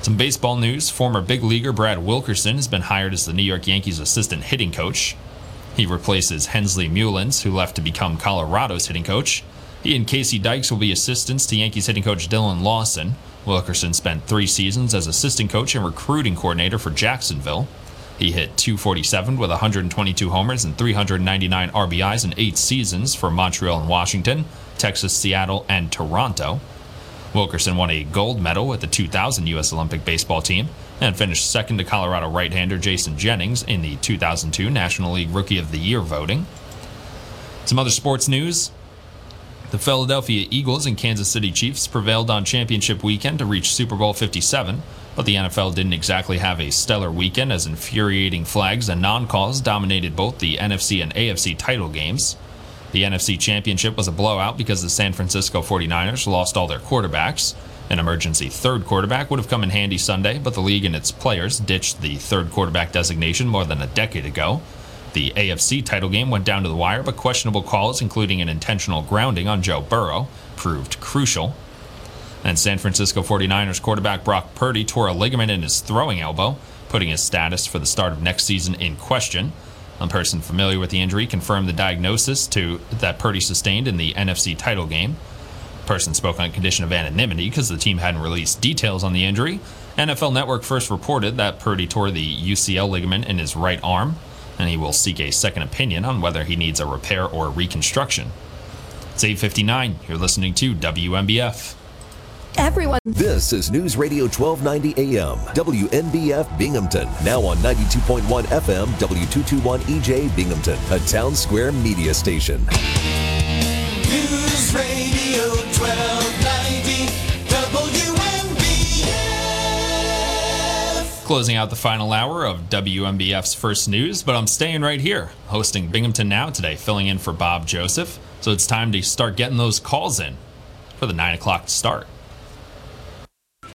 Some baseball news former big leaguer Brad Wilkerson has been hired as the New York Yankees assistant hitting coach. He replaces Hensley Meulens, who left to become Colorado's hitting coach. He and Casey Dykes will be assistants to Yankees hitting coach Dillon Lawson. Wilkerson spent three seasons as assistant coach and recruiting coordinator for Jacksonville. He hit 247 with 122 homers and 399 RBIs in eight seasons for Montreal and Washington, Texas, Seattle, and Toronto. Wilkerson won a gold medal with the 2000 U.S. Olympic baseball team and finished second to Colorado right hander Jason Jennings in the 2002 National League Rookie of the Year voting. Some other sports news. The Philadelphia Eagles and Kansas City Chiefs prevailed on championship weekend to reach Super Bowl 57, but the NFL didn't exactly have a stellar weekend as infuriating flags and non calls dominated both the NFC and AFC title games. The NFC Championship was a blowout because the San Francisco 49ers lost all their quarterbacks. An emergency third quarterback would have come in handy Sunday, but the league and its players ditched the third quarterback designation more than a decade ago. The AFC title game went down to the wire, but questionable calls, including an intentional grounding on Joe Burrow, proved crucial. And San Francisco 49ers quarterback Brock Purdy tore a ligament in his throwing elbow, putting his status for the start of next season in question. A person familiar with the injury confirmed the diagnosis to that Purdy sustained in the NFC title game. Person spoke on condition of anonymity because the team hadn't released details on the injury. NFL Network first reported that Purdy tore the UCL ligament in his right arm, and he will seek a second opinion on whether he needs a repair or reconstruction. It's 859. You're listening to WNBF. Everyone. This is News Radio 1290 AM, WNBF Binghamton. Now on 92.1 FM, W221 EJ Binghamton, a town square media station. Closing out the final hour of WNBF's first news, but I'm staying right here, hosting Binghamton Now today, filling in for Bob Joseph. So it's time to start getting those calls in for the 9 o'clock start.